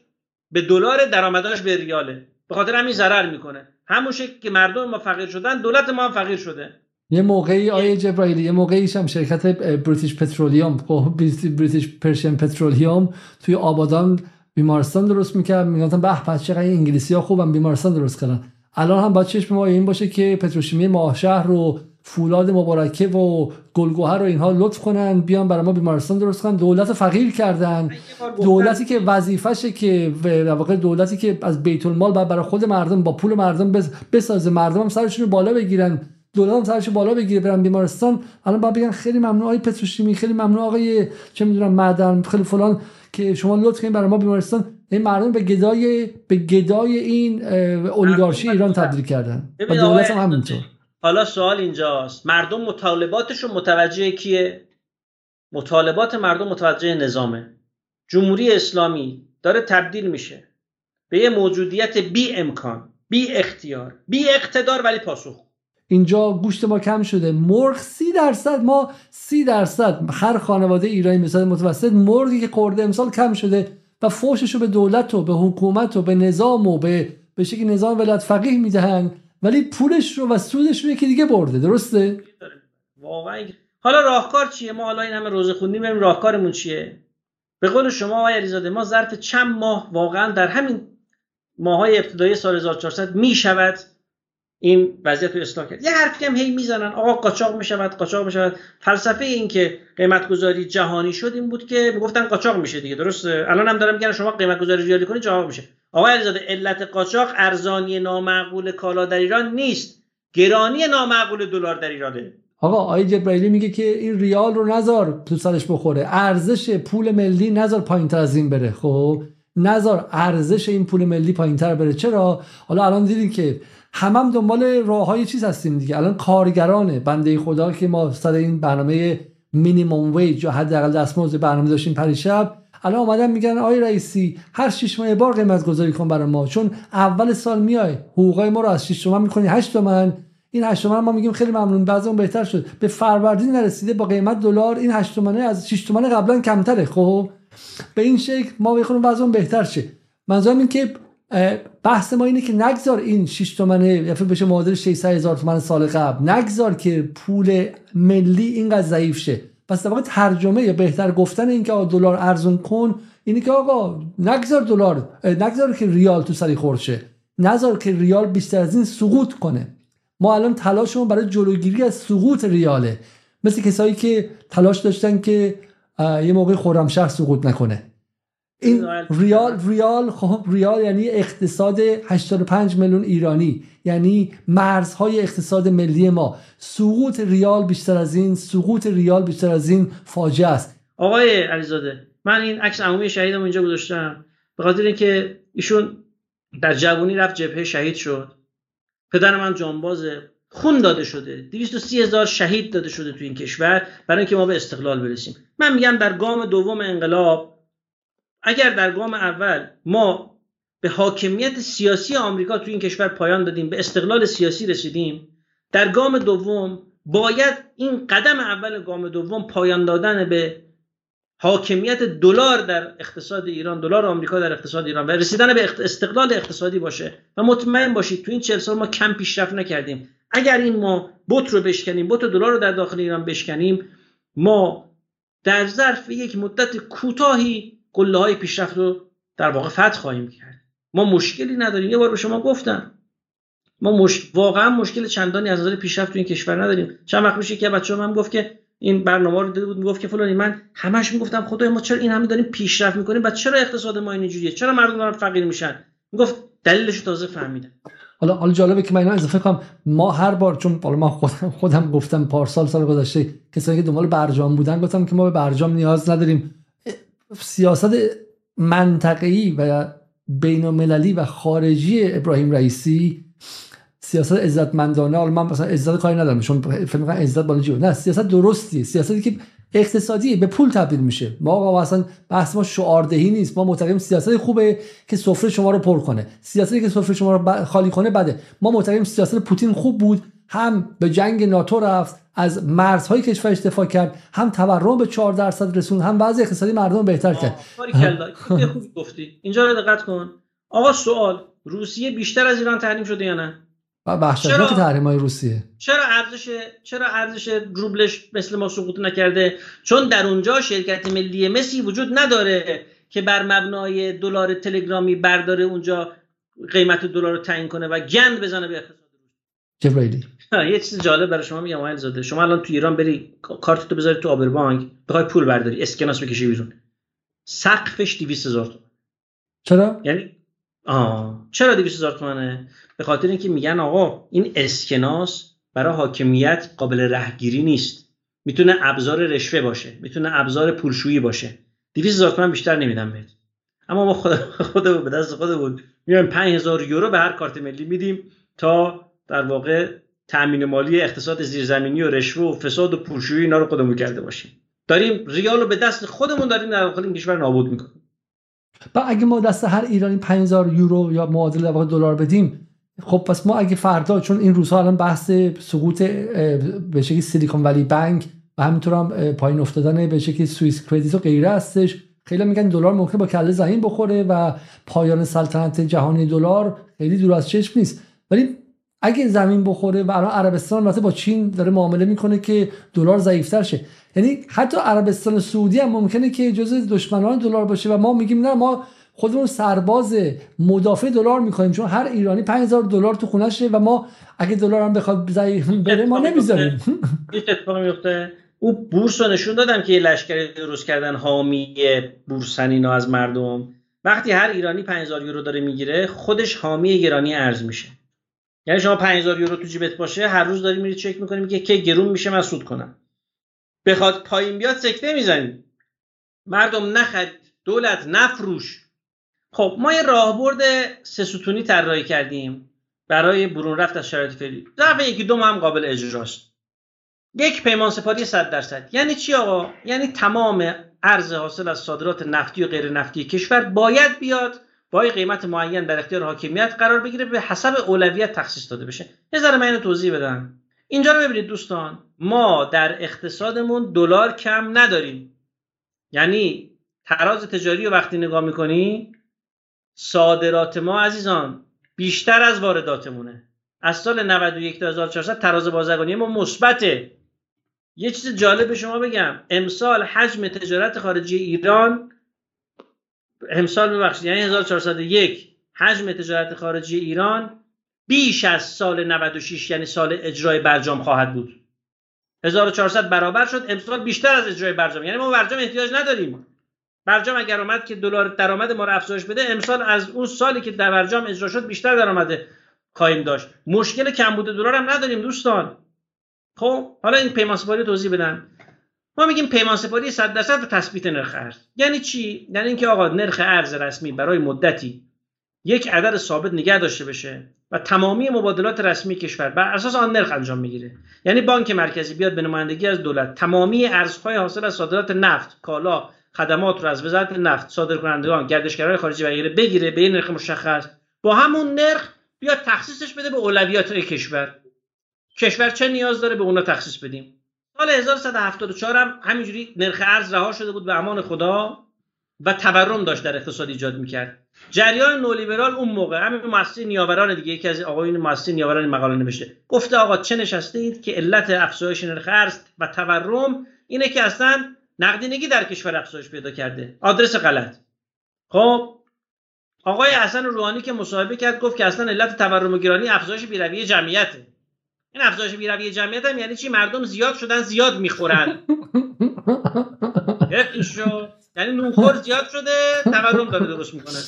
به دلار درآمداش به ریاله. به خاطر همین ضرر می‌کنه. همون که مردم ما فقیر شدن دولت ما هم فقیر شده. یه موقعی آیه جبرائیلی یه موقعی هم شرکت بریتیش پترولیوم خب، بریتیش پرشن پترولیوم توی آبادان بیمارستان درست می‌کرد. می‌گفتن به پس چقدر انگلیسی ها خوبم بیمارستان درست کردن. الان هم باید چشم ما این باشه که پتروشیمی ماهشهر رو فولاد مبارکه و گلگوهر رو اینها لطف کنن بیان برای ما بیمارستان درست کنن. دولت فقیر کردن. دولتی که وظیفشه که واقع دولتی که از بیت المال برای خود مردم با پول مردم بسازه مردم هم سرشون بالا بگیرن. هم سرش بالا بگیره برن بیمارستان؟ الان باید بگن خیلی ممنون آقای پتروشیمی خیلی ممنون آقای چه می‌دونم معدن خیلی فلان که شما لطف کنید برای ما بیمارستان. این مردم به گدای به گدای این اولیگارشی ایران تبدیل کردن. و دولت هم همینطور. حالا سوال اینجاست. مردم مطالباتشون متوجه کیه؟ مطالبات مردم متوجه نظامه. جمهوری اسلامی داره تبدیل میشه به یه موجودیت بی امکان بی اختیار بی اقتدار ولی پاسخ. اینجا گوشت ما کم شده. مرغ سی درصد ما سی درصد. هر خانواده ایرانی مثال متوسط مرغی که خورده امسال کم شده و فوشش رو به دولت و به حکومت و به نظام و به به شکل نظام ولایت فقیه می‌دهن ولی پولش رو و سودش رو یکی دیگه برده. درسته؟ واقعا. حالا راهکار چیه؟ ما حالا این همه روزه خوندیم بریم راهکارمون چیه؟ به قول شما آقای علیزاده ما ظرف چند ماه واقعا در همین ماهای ابتدایی سال 1400 می شود این وضعیت رو اصلاح کرد. یه حرفی هم هی می‌زنن آقا قاچاق می‌شود قاچاق می‌شود. فلسفه این که قیمت گذاری جهانی شد این بود که می‌گفتن قاچاق میشه دیگه درسته؟ الان هم دارم میگن شما قیمت گذاری ریالی کنید جواب میشه. آقا علیزاده علت قاچاق ارزانی نامعقول کالا در ایران نیست. گرانی نامعقول دلار در ایرانه. آقا آقای جبرائیلی میگه که این ریال رو نزار تو سرش بخوره. ارزش پول ملی نزار پایینتر از این بره. خب نزار ارزش این پول ملی پایینتر بره. چرا؟ حالا الان دیدیم که هم هم دنبال راه های چیز هستیم دیگه. الان کارگرانه. بنده خدا که ما سر این برنامه مینیمم ویج یا حداقل دستمزد برنامه داشتیم پریشب الان اومدن میگن آی رئیسی هر شش ماه بار قیمت گذاری کن برای ما. چون اول سال میای حقوقای ما رو از 6 تومن می‌کنی 8 تومن. این 8 تومن ما میگیم خیلی ممنون بعضی اون بهتر شد. به فروردین نرسیده با قیمت دلار این 8 تومنه از 6 تومن قبلا کمتره. خب؟ به این شکل ما بخونیم وضع بهتر شه. منظورم این که بحث ما اینه که نگذار این 6 تومنه یا بشه معادل 600 هزار تومن سال قبل. نگذار که پول ملی اینقدر ضعیف شه. پس در واقع ترجمه یا بهتر گفتن این که دلار ارزون کن اینه که آقا نگذار دلار نگذار که ریال تو سری خورشه نذار که ریال بیشتر از این سقوط کنه. ما الان تلاشمون برای جلوگیری از سقوط ریاله. مثل کسایی که تلاش داشتن که یه موقع خرمشهر سقوط نکنه. این ریال ریال خب ریال یعنی اقتصاد 85 میلیون ایرانی یعنی مرزهای اقتصاد ملی ما. سقوط ریال بیشتر از این سقوط ریال بیشتر از این فاجعه است. آقای علیزاده من این عکس عمومی شهیدم اینجا گذاشتم. به خاطر اینکه ایشون در جوانی رفت جبهه شهید شد. پدر من جانبازه خون داده شده. 230 هزار شهید داده شده تو این کشور برای اینکه ما به استقلال برسیم. من میگم در گام دوم انقلاب اگر در گام اول ما به حاکمیت سیاسی آمریکا تو این کشور پایان دادیم به استقلال سیاسی رسیدیم در گام دوم باید این قدم اول گام دوم پایان دادن به حاکمیت دلار در اقتصاد ایران دلار آمریکا در اقتصاد ایران و رسیدن به استقلال اقتصادی باشه. و مطمئن باشید تو این چهل سال ما کم پیشرفت نکردیم. اگر این ما بوت رو بشکنیم بوت دلار رو در داخل ایران بشکنیم ما در ظرف یک مدت کوتاهی قله های پیشرفت رو در واقع فتح خواهیم کرد. ما مشکلی نداریم. یه بار به شما گفتم. ما مش... واقعا مشکل چندانی از نظر پیشرفت تو این کشور نداریم. چند وقت میشه که بچه‌ها من گفت که این برنامه رو دیده بود می‌گفت که فلانی من همش می‌گفتم خدای ما چرا این همه داریم پیشرفت می‌کنیم؟ بعد چرا اقتصاد ما اینجوریه چرا مردم دارن فقیر میشن؟ می‌گفت دلیلش تازه فهمیدن حالا حالا جالبه که من اینو اضافه کنم. ما هر بار چون حالا ما خودم خودم گفتم پارسال سال گذشته کسایی که دنبال برجام بودن گفتم که ما به برجام نیاز نداریم. سیاست منطقه‌ای و بین المللی و خارجی ابراهیم رئیسی سیاست عزتمندانه حالا من مثلا عزت کاری ندارم چون فکر می‌کنم عزت بالا نه سیاست درستی سیاستی که اقتصادی به پول تبدیل میشه. ما آقا اصلا بحث ما شعاردهی نیست ما معتقدیم سیاست خوبه که سفره شما رو پر کنه. سیاستی که سفره شما رو خالی کنه بده. ما معتقدیم سیاست پوتین خوب بود هم به جنگ ناتو رفت از مرزهای کشورش دفاع کرد هم تورم به 4 درصد رسون هم وضع اقتصادی مردم بهتر کرد. خوب گفتی. اینجا رو دقت کن. آقا سوال. روسیه بیشتر از ایران تحریم شده یا نه؟ وحشتناک تحریم های روسیه. چرا ارزش چرا ارزش روبلش مثل ما سقوط نکرده؟ چون در اونجا شرکت ملی مسی وجود نداره که بر مبنای دلار تلگرامی برداره اونجا قیمت دلار رو تعیین کنه و گند بزنه به اقتصاد. جبرائیلی یه چیز جالب برای شما میگم آقای زاده شما الان تو ایران بری کارت تو بذاری تو آبربانک بخوای پول برداری اسکناس بکشی بیرون. سقفش 200 هزار تومان چرا؟ یعنی آه چرا 200 هزار تومانه به خاطر اینکه میگن آقا این اسکناس برای حاکمیت قابل رهگیری نیست. می‌تونه ابزار رشوه باشه می‌تونه ابزار پولشویی باشه. 200 هزار تومان بیشتر نمیدم بهت. اما ما خود خود به دست خودمون میایم 5000 یورو به هر کارت ملی میدیم تا در واقع تامین مالی اقتصاد زیرزمینی و رشوه و فساد و پولشویی اینا رو خودمون کرده باشیم. داریم ریال رو به دست خودمون داریم در داخل این کشور نابود می‌کنیم و اگه ما دست هر ایرانی 5000 یورو یا معادل دلار بدیم خب پس ما اگه فردا چون این روزها الان بحث سقوط به شکلی سیلیکون ولی بانک و همینطور هم پایین افتادن به شکلی سوئیس کردیت و غیره هستش خیلی میگن دلار ممکن با کله زمین بخوره و پایان سلطنت جهانی دلار خیلی دور از چشم نیست. ولی اگه زمین بخوره و الان عربستان مثلا با چین داره معامله می‌کنه که دلار ضعیفتر شه. یعنی حتی عربستان سعودی هم ممکنه که جز دشمنان دلار باشه و ما میگیم نه ما خودمون سرباز مدافع دلار می‌کنیم چون هر ایرانی 5000 دلار تو خونشه و ما اگه دلار هم بخواد ضعیف بره ما نمی‌ذاریم. اتفاق میفته او بورس رو نشون دادم که یه لشکری درست کردن حامی بورسن اینا از مردم. وقتی هر ایرانی 5000 یورو داره می‌گیره خودش حامی گرانی ارز میشه. یعنی شما 5000 یورو تو جیبت باشه هر روز داری میری چک می‌کنی میگه که گرون میشه من سود کنم. بخواد پایین بیاد سکته می‌زنی. مردم نخرید دولت نفروش. خب ما یه راهبرد سه ستونی طراحی کردیم. برای برون رفت از شرایط فعلی. ضعف یکی دو هم قابل اجراست. یک پیمان سپاری 100 درصد. یعنی چی آقا؟ یعنی تمام ارز حاصل از صادرات نفتی و غیر نفتی کشور باید بیاد با قیمت معین در اختیار حاکمیت قرار بگیره به حسب اولویت تخصیص داده بشه. یه ذره من اینو توضیح بدم. اینجا رو ببینید دوستان ما در اقتصادمون دلار کم نداریم. یعنی تراز تجاری رو وقتی نگاه می‌کنی صادرات ما عزیزان بیشتر از وارداتمونه. از سال 91 تا 1400 تراز بازرگانی ما مثبته. یه چیز جالب به شما بگم. امسال حجم تجارت خارجی ایران امسال ببخشید یعنی 1401 حجم تجارت خارجی ایران بیش از سال 96 یعنی سال اجرای برجام خواهد بود. 1400 برابر شد امسال بیشتر از اجرای برجام. یعنی ما برجام احتیاج نداریم. برجام اگر اومد که دلار درآمد ما رو افزایش بده امسال از اون سالی که در برجام اجرا شد بیشتر درآمد خواهیم داشت. مشکل کمبود دلار هم نداریم دوستان. خب حالا این پیمان توضیح بدم. ما میگیم پیمان سپاری 100 درصد و تثبیت نرخ ارز. یعنی چی؟ یعنی اینکه آقا نرخ ارز رسمی برای مدتی یک عدد ثابت نگه داشته بشه و تمامی مبادلات رسمی کشور بر اساس آن نرخ انجام می‌گیره. یعنی بانک مرکزی بیاد به نمایندگی از دولت. تمامی ارزهای حاصل از صادرات نفت کالا خدمات رو از وزارت نفت صادرکنندگان گردشگرای خارجی و غیره بگیره به این نرخ مشخص. با همون نرخ بیاد تخصیصش بده به اولویات کشور. کشور چه نیاز داره به اونا تخصیص بدیم؟ سال 1174 هم همینجوری نرخ ارز رها شده بود به امان خدا و تورم داشت در اقتصاد ایجاد می‌کرد. جریان نولیبرال اون موقع همین مؤسسه نیاوران دیگه یکی از آقایون مؤسسه نیاوران مقاله نوشته. گفته آقا چه نشسته اید که علت افزایش نرخ ارز و تورم اینه که اصلا نقدینگی در کشور افزایش پیدا کرده. آدرس غلط. خب آقای حسن روحانی که مصاحبه کرد گفت که اصلا علت تورم و گرانی افزایش بیرویه جمعیته. این افزایش بیرویه جمعیت هم یعنی چی؟ مردم زیاد شدن زیاد می‌خورن. شو. یعنی نونخور زیاد شده تورم داره درست می‌کنه.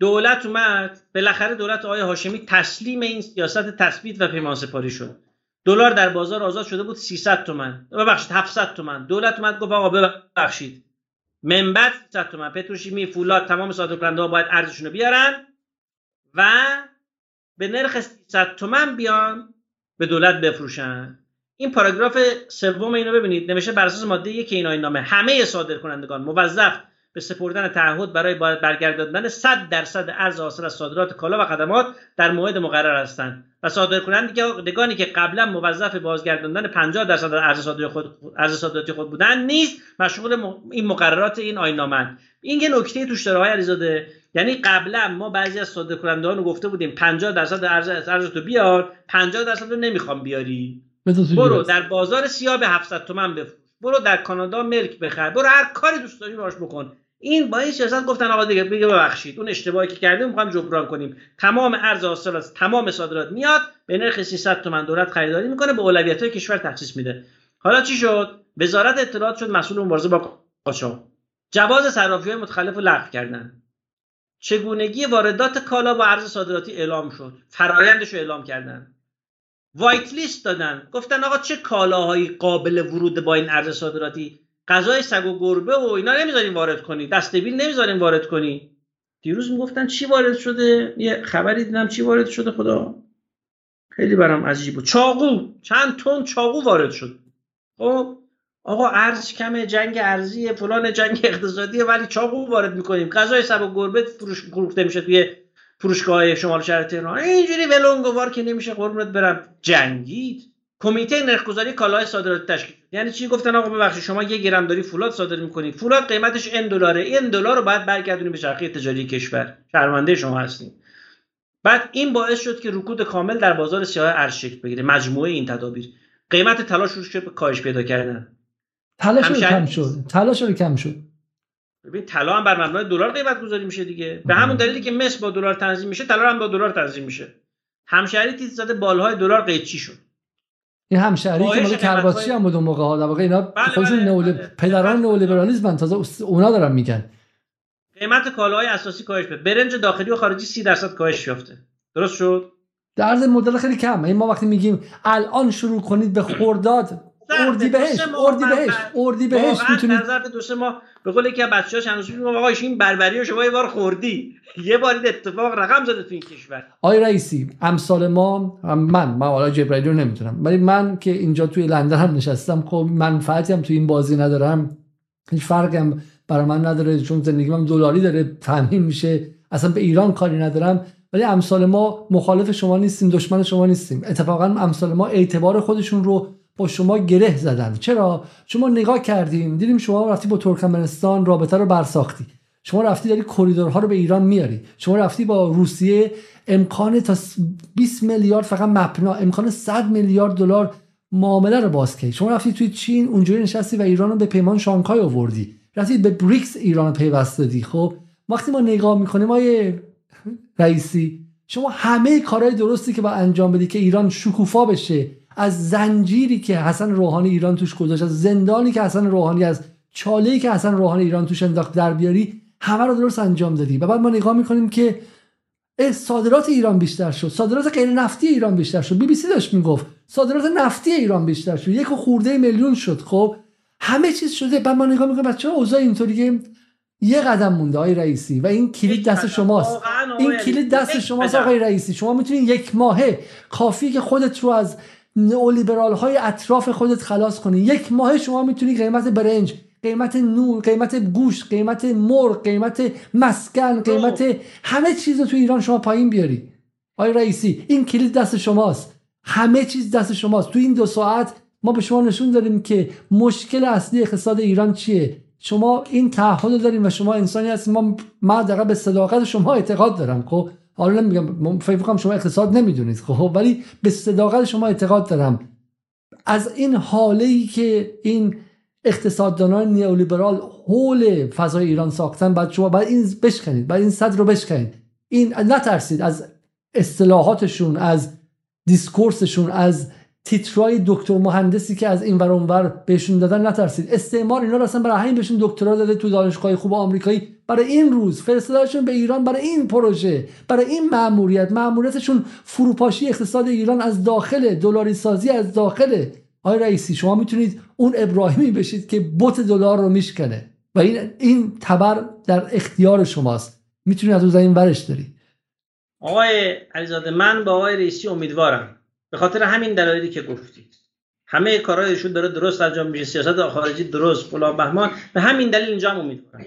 دولت اومد بالاخره دولت آقای هاشمی تسلیم این سیاست تثبیت و پیمان سپاری شد. دلار در بازار آزاد شده بود 300 تومن. ببخشید 700 تومن. دولت اومد گفت آقا ببخشید. منبت 300 تومن. پتروشیمی فولاد تمام صادرکننده ها باید ارزشون رو بیارن و به نرخ 300 تومن بیان. به دولت بفروشن. این پاراگراف سوم اینو ببینید. نوشته بر اساس ماده یک این نامه. همه صادرکنندگان موظف به سپردن تعهد برای برگرداندن 100 درصد ارز حاصل از صادرات کالا و خدمات در موعد مقرر هستند. و صادرکنندگانی که قبلا موظف بازگرداندن 50 درصد ارز صادراتی خود ارز صادراتی خود بودند نیز مشغول این مقررات این آیین این یه نکته توش داره علیزاده. یعنی قبلا ما بعضی از صادرکنندگان رو گفته بودیم 50 درصد ارز ارز تو بیار 50 درصد رو نمی‌خوام بیاری. برو در بازار سیاه به 700 تومن بفروش. برو در کانادا ملک بخر. برو هر کاری دوست داری باش بکن. این با این سیاست گفتن آقا دیگه بگه ببخشید. اون اشتباهی که کردیم می‌خوام جبران کنیم. تمام ارز حاصل از تمام صادرات میاد به نرخ 300 تومن دولت خریداری می‌کنه به اولویت های کشور تخصیص میده. حالا چی شد؟ وزارت اطلاعات شد مسئول مبارزه با قاچاق جواز صرافی های متخلف رو لغو کردن. چگونگی واردات کالا با ارز صادراتی اعلام شد. فرایندش رو اعلام کردن. وایت لیست دادن. گفتن آقا چه کالاهایی قابل ورود با این ارز صادراتی؟ غذای سگ و گربه و اینا نمی‌ذاریم وارد کنی. دستبیل نمی‌ذاریم وارد کنی. دیروز می‌گفتن چی وارد شده؟ یه خبری دیدم چی وارد شده خدا. خیلی برام عجیب بود. چاقو. چند تن چاقو وارد شد. خب آقا ارز کمه جنگ ارزی فلان جنگ اقتصادیه ولی چاقو وارد می‌کنیم. غذای و گربه فروش فروخته میشه توی فروشگاه شمال شهر تهران. اینجوری ولنگوار که نمیشه قربونت برم. جنگید. کمیته نرخگذاری کالای صادرات تشکیل. یعنی چی گفتن آقا ببخشید شما یک گرم داری فولاد صادر می‌کنید. فولاد قیمتش این دلاره. این دلار رو باید برگردونیم به چرخه تجاری کشور. شرمنده شما هستیم بعد این باعث شد که رکود کامل در بازار سیاه ارز شکل بگیره. مجموعه این تدابیر. قیمت طلا شد به کاهش پیدا کردن. طلا کم شد. طلا کم شد. ببین طلا هم بر مبنای دلار قیمت گذاری میشه دیگه. به همون دلیلی که مس با دلار تنظیم میشه طلا هم با دلار تنظیم میشه. همشهری تیز زده بالهای دلار قیچی شد. این همشهری که مال کرباسچی هم بود اون موقع ها. در واقع اینا بله خودشون بله نئول بله. پدران نئولیبرالیسم تازه اونا دارن میگن. قیمت کالاهای اساسی کاهش پیدا برنج داخلی و خارجی 30 درصد کاهش یافته. درست شد؟ در عرض مدت خیلی کم این ما وقتی میگیم الان شروع کنید به خورداد اردی بهش اردی بهش اردی بهش می‌تونید نظر دو سه ماه به قول یکی از بچه‌ها چند روز میگم آقا این بربری شما یه بار خوردی. یه بار اتفاق رقم زده تو این کشور. آقای رئیسی امسال ما من من حالا جبرائیل رو نمی‌تونم ولی من که اینجا توی لندن هم نشستم خب منفعتی هم توی این بازی ندارم. هیچ فرقی هم برای من نداره چون زندگی من دلاری داره تامین میشه. اصلا به ایران کاری ندارم. ولی امسال ما مخالف شما نیستیم دشمن شما نیستیم. اتفاقا امسال ما اعتبار خودشون رو با شما گره زدن. چرا؟ شما نگاه کردیم دیدیم شما رفتی با ترکمنستان رابطه رو برساختی. شما رفتی داری کریدورها رو به ایران میاری. شما رفتی با روسیه امکان تا 20 میلیارد فقط مپنا امکان 100 میلیارد دلار معامله رو باز کردی شما رفتی توی چین اونجوری نشستی و ایران رو به پیمان شانگهای آوردی. رفتی به بریکس ایران پیوست دادی. خب وقتی ما نگاه می‌کنیم ما رئیسی شما همه کارهای درستی که با انجام بدی که ایران شکوفا بشه از زنجیری که حسن روحانی ایران توش گذاشت از زندانی که حسن روحانی از چاله که حسن روحانی ایران توش انداخت در بیاری همه رو درست انجام دادی. و بعد ما نگاه می‌کنیم که صادرات ایران بیشتر شد. صادرات غیر نفتی ایران بیشتر شد. بی بی سی داشت می‌گفت صادرات نفتی ایران بیشتر شد. یک خورده میلیون شد. خب همه چیز شده. بعد ما نگاه می‌کنیم بچه‌ها اوضاع اینطوریه یه قدم مونده آقای رئیسی. و این کلید دست شماست. این کلید دست شماست آقای رئیسی. شما می‌تونید یک ماهه کافی که خودت رو از نئولیبرال های اطراف خودت خلاص کنی. یک ماه شما می‌تونی قیمت برنج قیمت نور قیمت گوشت قیمت مرغ قیمت مسکن قیمت همه چیز رو تو ایران شما پایین بیاری. آقای رئیسی این کلید دست شماست. همه چیز دست شماست. تو این دو ساعت ما به شما نشون داریم که مشکل اصلی اقتصاد ایران چیه. شما این تعهد داریم و شما انسانی هستید ما من به صداقت شما اعتقاد دارم خب؟ حالا نمیگم فکر کنم شما اقتصاد نمی‌دونید خب ولی به صداقت شما اعتقاد دارم. از این حاله ای که این اقتصاددانان نیولیبرال حول فضای ایران ساختن بعد شما بعد این بشکنید بعد این صد رو بشکنید. این نترسید از اصطلاحاتشون از دیسکورسشون از تیترای دکتر مهندسی که از این ور اونور بهشون دادن نترسید. استعمار اینا رو اصلا برای همین بهشون دکترا داده تو دانشگاه خوب آمریکایی برای این روز. فرستادنشون به ایران برای این پروژه برای این مأموریت. مأموریتشون فروپاشی اقتصاد ایران از داخل دلاری سازی از داخل. آقای رئیسی شما می‌تونید اون ابراهیمی بشید که بت دلار رو میشکنه. و این این تبر در اختیار شماست. می‌تونید از اون زمین ورش داری آقای علیزاده من با آقای رئیسی امیدوارم. به خاطر همین دلایلی که گفتید. همه کارهایشون داره درست انجام میشه سیاست خارجی درست فلان بهمان. به همین دلیل اینجا هم امیدوارم.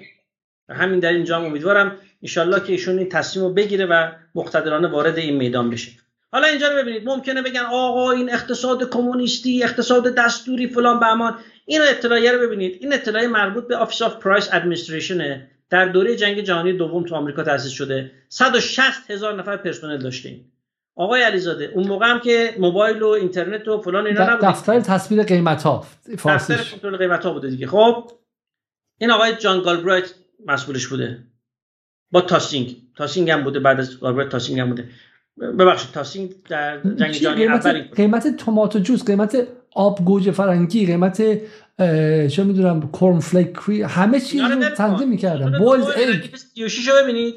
همین در اینجا امیدوارم انشالله که ایشون این تصمیم رو بگیره و مقتدرانه وارد این میدان بشه. حالا اینجا رو ببینید. ممکنه بگن آقا این اقتصاد کمونیستی اقتصاد دستوری فلان بهمان. این اطلاعیه رو ببینید. این اطلاعیه مربوط به Office of Price Administration در دوره جنگ جهانی دوم تو آمریکا تأسیس شده. 160 هزار نفر پرسنل داشتیم. آقای علیزاده اون موقع هم که موبایل و اینترنت و فلان اینا نبود دفتر تثبیت قیمت ها دفتر کنترل قیمت ها بوده دیگه. خب این آقای جان گالبرایت مسئولش بوده. با تاسینگ. تاسینگ هم بوده بعد از گالبرایت تاسینگ هم بوده. ببخشید تاسینگ در جنگ جهانی اول قیمت tomato juice قیمت آب گوجه فرنگی قیمت چه می‌دونم corn flake همه چیز رو تنظیم می‌کردن. boiled egg 36 ببینید.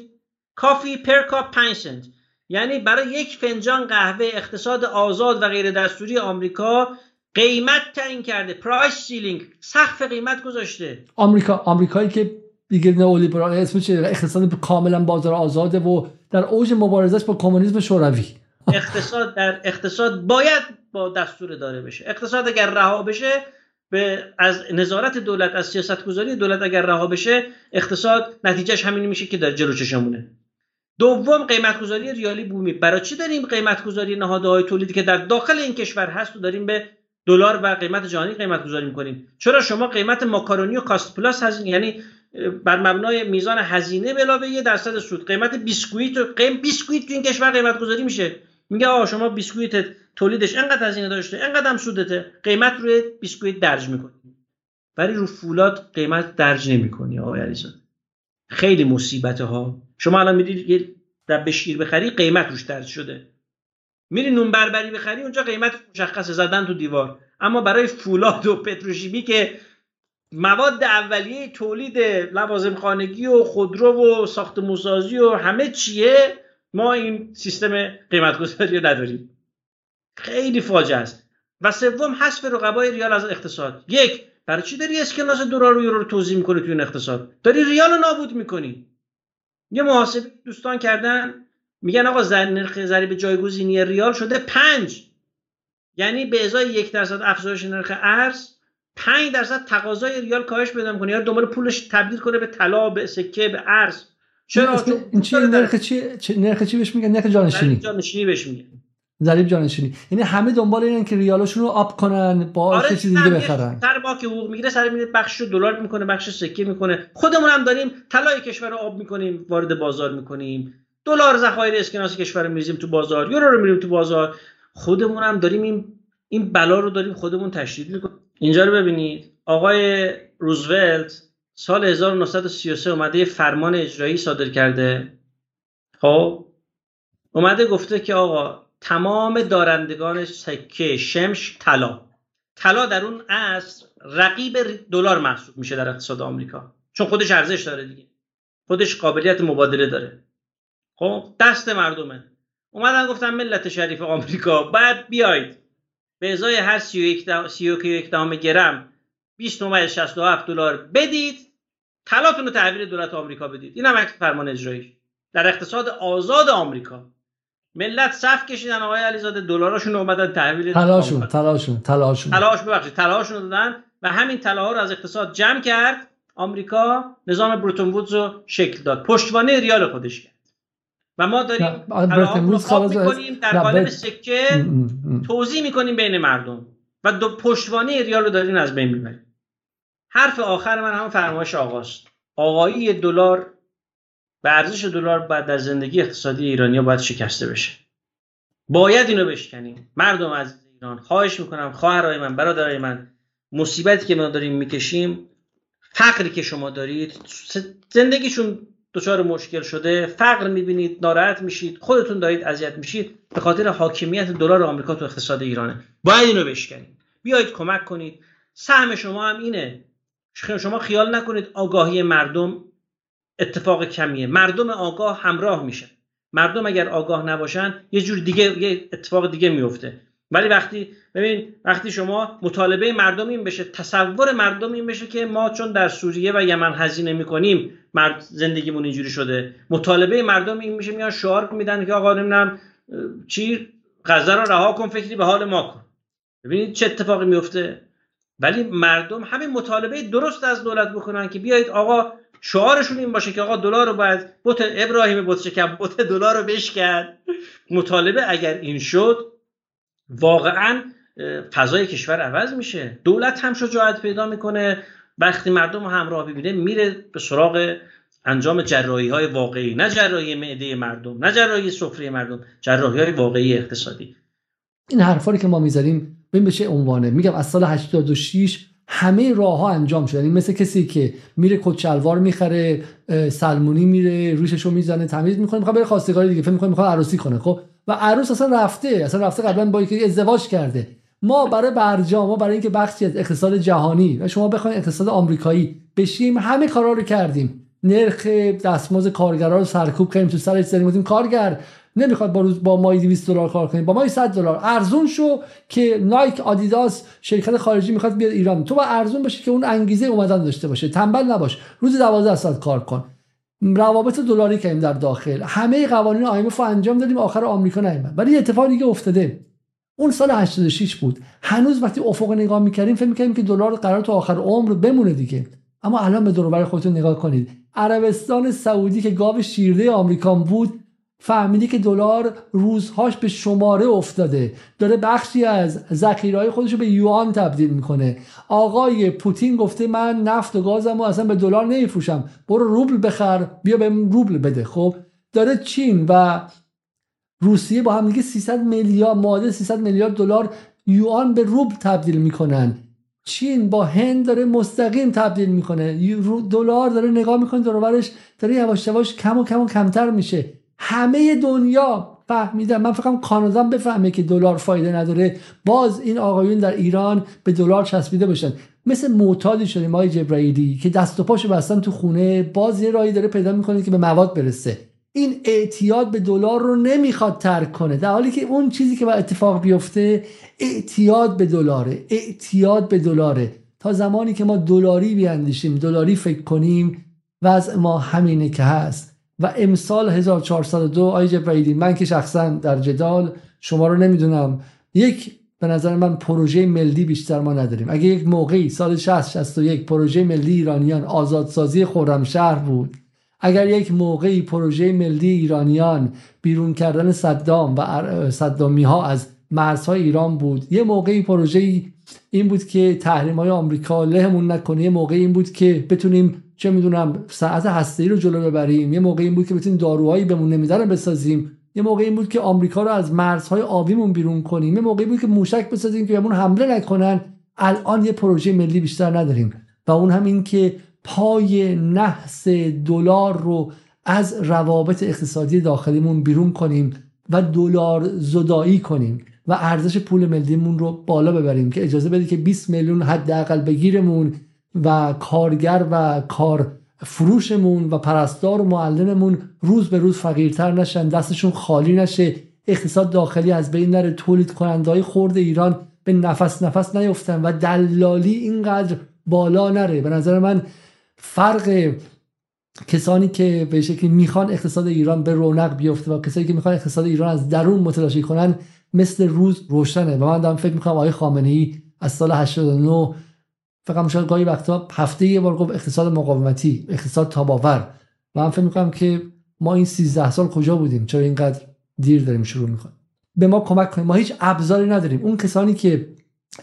coffee per cup 5 سنت. یعنی برای یک فنجان قهوه اقتصاد آزاد و غیر دستوری آمریکا قیمت تعیین کرده. price ceiling سقف قیمت گذاشته. آمریکا آمریکایی که دیگه نئولیبرال اسمش اقتصاد کاملا بازار آزاده و در اوج مبارزش با کمونیسم شوروی. اقتصاد در اقتصاد باید با دستور اداره بشه. اقتصاد اگر رها بشه به از نظارت دولت از سیاست گذاری دولت اگر رها بشه اقتصاد نتیجهش همین میشه که در جلو چشمونه. دوم قیمت گذاری ریالی بومی. برای چی داریم قیمت گذاری نهاده‌های تولیدی که در داخل این کشور هست و داریم به دلار و قیمت جهانی قیمت گذاری می‌کنیم؟ چرا شما قیمت ماکارونی و cost plus هزینه یعنی بر مبنای میزان هزینه علاوه یه درصد سود قیمت بیسکویت و قیم بیسکویت تو این کشور قیمت گذاری میشه؟ میگه آقا شما بیسکویت تولیدش انقدر هزینه داشته انقدر هم سودته قیمت روی بیسکویت درج می‌کنی. ولی رو فولاد قیمت درج نمی‌کنی آقای علیزاده. خیلی مصیبته ها شما الان می‌دید یه دب شیر بخری قیمت روش درج شده. میری نون بربری بخری اونجا قیمت مشخص زدن تو دیوار. اما برای فولاد و پتروشیمی که مواد اولیه تولید لوازم خانگی و خودرو و ساخت موسازی و همه چیه ما این سیستم قیمت گذاری رو نداریم. خیلی فاجعه است. و سوم حذف رقبای ریال از اقتصاد. یک برای چی داری اسکناس دلار رو یورو رو توضیح می‌کنی توی این اقتصاد؟ داری ریال رو نابود می‌کنی. یه محاسبه دوستان کردن میگن آقا نرخ ضریب جایگزینی ریال شده پنج. یعنی به ازای یک درصد افزایش نرخ ارز 5 درصد تقاضای ریال کاهش پیدا می‌کنه. یا دنبال پولش تبدیل کنه به طلا به سکه به ارز. چرا؟ این چی نرخ چی نرخ چی بهش میگن؟ نرخ جانشینی. جانشینی بهش میگن. ضریب جانشینی یعنی همه دنبال اینن که ریالشون رو آپ کنن با آره چیز دیگه بخرن. سر با که حقوق می‌گیره سر میره بخش رو دلار می‌کنه بخش سکه می‌کنه. خودمون هم داریم طلای کشور رو آب می‌کنیم وارد بازار می‌کنیم. دلار ذخایر اسکناس کشور رو میریزیم تو بازار یورو رو میریم تو بازار. خودمون هم داریم این این بلا رو داریم خودمون تشدید می‌کنیم. اینجا رو ببینید. آقای روزولت سال 1933 اومده فرمان اجرایی صادر کرده. خب؟ اومده گفته که آقا تمام دارندگان سکه شمش طلا. طلا در اون عصر رقیب دلار محسوب میشه در اقتصاد آمریکا. چون خودش ارزش داره دیگه. خودش قابلیت مبادله داره. خب دست مردمه. اومدن گفتن ملت شریف آمریکا بعد بیاید. به ازای هر 31 دهم گرم 20 نمره 67 دلار بدید طلاتون رو تحویل دولت آمریکا بدید. این هم فرمان اجرایی. در اقتصاد آزاد آمریکا. ملت صف کشیدن آقای علیزاده. دلاراشون اومدن تحویل طلاشون طلاشون طلاشون طلاش ببخشید طلاهاشون دادن و همین طلاها رو از اقتصاد جمع کرد. آمریکا نظام بروتون وودز رو شکل داد. پشتوانه ریال خودش کرد. و ما داریم می‌کنیم در قالب سکه توضیح می‌کنیم بین مردم و دو پشتوانه ریال رو داریم از بین می‌بریم حرف آخر من هم فرمایش آقاست. آقایی دلار و ارزش دلار بعد در زندگی اقتصادی ایرانی باید شکسته بشه. باید اینو بشکنیم. مردم از ایران خواهش می‌کنم خواهرای من برادرای من مصیبتی که ما داریم می‌کشیم فقری که شما دارید زندگیشون دچار مشکل شده فقر می‌بینید ناراحت میشید خودتون دارید اذیت میشید به خاطر حاکمیت دلار آمریکا تو اقتصاد ایرانه. باید اینو بشکنید بیایید کمک کنید. سهم شما هم اینه. شما خیال نکنید آگاهی مردم اتفاق کمیه. مردم آگاه همراه میشن. مردم اگر آگاه نباشن یه جور دیگه یه اتفاق دیگه میفته. ولی وقتی ببین وقتی شما مطالبه مردم این بشه تصور مردم این بشه که ما چون در سوریه و یمن هزینه می‌کنیم مرد زندگیمون اینجوری شده. مطالبه مردم این میشه میان شعار میدن که آقا نمی‌دونم چی؟ غزه رو رها کن فکری به حال ما کن. ببینید چه اتفاقی میفته ولی مردم همین مطالبه درست از دولت بکنن که بیایید آقا شعارشون این باشه که آقا دلار رو باید بوت ابراهیم بوت شکم بوت دلار رو بشکن. مطالبه اگر این شد واقعا فضای کشور عوض میشه. دولت هم شجاعت پیدا می‌کنه. وقتی مردم همراه ببینه میره به سراغ انجام جراحی های واقعی. نه جراحی معده مردم نه جراحی سفره مردم جراحی های واقعی اقتصادی. این حرفایی که ما می‌ذاریم ببین بشه عنوانه؟ میگم از سال 86 همه راه ها انجام شده. یعنی مثل کسی که میره کچلوار می‌خره سلمونی میره روششو می‌زنه تمیز می‌کنه می‌خواد بره خواستگاری دیگه فکر می‌کنه می‌خواد عروسی کنه خب؟ و عروس اصلا رفته اصلا رفته قبلا با یکی ازدواج کرده. ما برای برجام ما برای اینکه بخشی از اقتصاد جهانی و شما بخواید اقتصاد آمریکایی بشیم همه کارا رو کردیم. نرخ دستمزد کارگرا رو سرکوب کردیم تو سرش زدیم کارگر نمی‌خواد با روز با مای 200 دلار کار کنیم با مای 100 دلار. ارزون شو که نایک آدیداس شرکت خارجی می‌خواد بیاد ایران. تو با ارزون باشه که اون انگیزه اومدن داشته باشه. تنبل نباش. روز 12 ساعت کار کن. روابط دلاری کردیم در داخل. همه قوانین IMF رو انجام دادیم. آخر آمریکا نیومد. ولی اتفاق دیگه افتاده. اون سال 86 بود. هنوز وقتی افق نگاه می‌کردیم فکر می‌کردیم که دلار قرار تا آخر عمر بمونه دیگه. اما الان به دور خودتون نگاه کنید. عربستان سعودی که گاو شیرده آمریکان بود فهمیدی که دلار روزهاش به شماره افتاده. داره بخشی از ذخیرهای خودش رو به یوان تبدیل می‌کنه. آقای پوتین گفته من نفت و گازم و اصلا به دلار نمیفروشم. برو روبل بخر بیا به روبل بده. خب داره چین و روسیه با هم دیگه 300 میلیارد معادل 300 میلیارد دلار یوان به روبل تبدیل می‌کنن. چین با هند داره مستقیم تبدیل می‌کنه. دلار داره نگاه می‌کنه دور داره یواش یواش کم و کم و کمتر میشه. همه دنیا فهمیدن. من فکرم کانادا بفهمه که دلار فایده نداره. باز این آقایون در ایران به دلار چسبیده باشن. مثل معتادی شدیم آقای جبرائیلی که دست و پاشو بستن تو خونه. باز یه راهی داره پیدا می‌کنه که به مواد برسه. این اعتیاد به دلار رو نمی‌خواد ترک کنه. در حالی که اون چیزی که با اتفاق بیفته اعتیاد به دلاره. اعتیاد به دلاره. تا زمانی که ما دلاری بیاندیشیم دلاری فکر کنیم وضع ما همینه که هست. و امسال 1402 آی جبرائیلی من که شخصا در جدال شما رو نمی‌دونم. یک به نظر من پروژه ملی بیشتر ما نداریم. اگه یک موقعی سال 60 61 پروژه ملی ایرانیان آزادسازی خرمشهر بود اگر یک موقعی پروژه ملی ایرانیان بیرون کردن صدام و صدامی ها از مرزهای ایران بود یه موقعی پروژه این بود که تحریم های آمریکا لهمون نکنه یه موقعی این بود که بتونیم چه می‌دونم ساعت هسته‌ای رو جلو ببریم. یه موقعی این بود که بتونیم داروهایی بهمون نمیدارن بسازیم. یه موقعی این بود که آمریکا رو از مرزهای آبیمون بیرون کنیم. یه موقعی بود که موشک بسازیم که بهمون حمله نکنن. الان یه پروژه ملی بیشتر نداریم. و اون هم این که پای نحس دلار رو از روابط اقتصادی داخلیمون بیرون کنیم و دلار زدایی کنیم و ارزش پول ملیمون رو بالا ببریم که اجازه بده که 20 میلیون حداقل بگیرمون. و کارگر و کار فروشمون و پرستار و معلممون روز به روز فقیرتر نشن دستشون خالی نشه اقتصاد داخلی از بین نره تولید کننده خورد ایران به نفس نفس نیفتن و دلالی اینقدر بالا نره. به نظر من فرق کسانی که به شکلی می‌خوان اقتصاد ایران به رونق بیفته و کسانی که می‌خوان اقتصاد ایران از درون متلاشی کنن مثل روز روشنه. و من دارم فکر می‌کنم آقای خامنه ای از سال 89 فقط شاید گاهی وقتا هفته یه بار گفت اقتصاد مقاومتی اقتصاد تاباور. و من فکر می‌کنم که ما این 13 سال کجا بودیم؟ چرا اینقدر دیر داریم شروع می‌کنیم؟ به ما کمک کنیم. ما هیچ ابزاری نداریم. اون کسانی که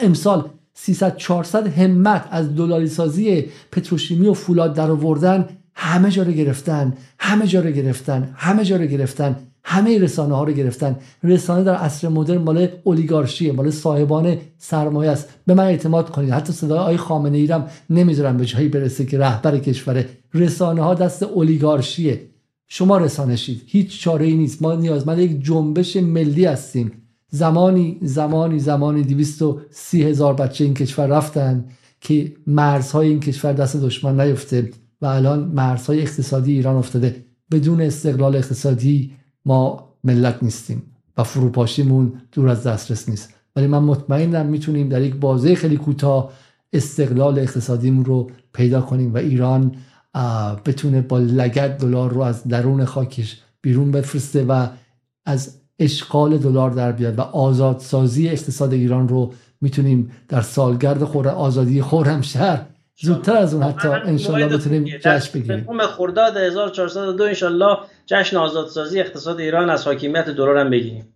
امسال 300 400 همت از دلاری سازی پتروشیمی و فولاد در آوردن همه جا رو گرفتن همه جا رو گرفتن همه جا رو گرفتن. همه رسانه ها رو گرفتن. رسانه در عصر مدرن مال اولیگارشیه مال صاحبان سرمایه است. به من اعتماد کنید. حتی صدای آی خامنه ایرم نمی‌ذارم به جایی برسه که رهبر کشور. رسانه ها دست اولیگارشیه. شما رسانه شید. هیچ چاره ای نیست. ما نیازمند یک جنبش ملی هستیم. زمانی زمانی زمانی 230 هزار بچه این کشور رفتن که مرزهای این کشور دست دشمن نیفته و الان مرزهای اقتصادی ایران افتاده. بدون استقلال اقتصادی ما ملت نیستیم و فروپاشیمون دور از دسترس نیست. ولی من مطمئنم می‌تونیم در یک بازه خیلی کوتاه استقلال اقتصادیمون رو پیدا کنیم و ایران بتونه با لگت دلار رو از درون خاکش بیرون بفرسته و از اشغال دلار در بیاد و آزادسازی اقتصاد ایران رو می‌تونیم در سالگرد خور آزادی خورمشهر زودتر از اون حتی انشالله بتونیم جشن بگیریم. خرداد 1402 انشالله جشن آزادسازی اقتصاد ایران از حاکمیت دلار هم بگیریم.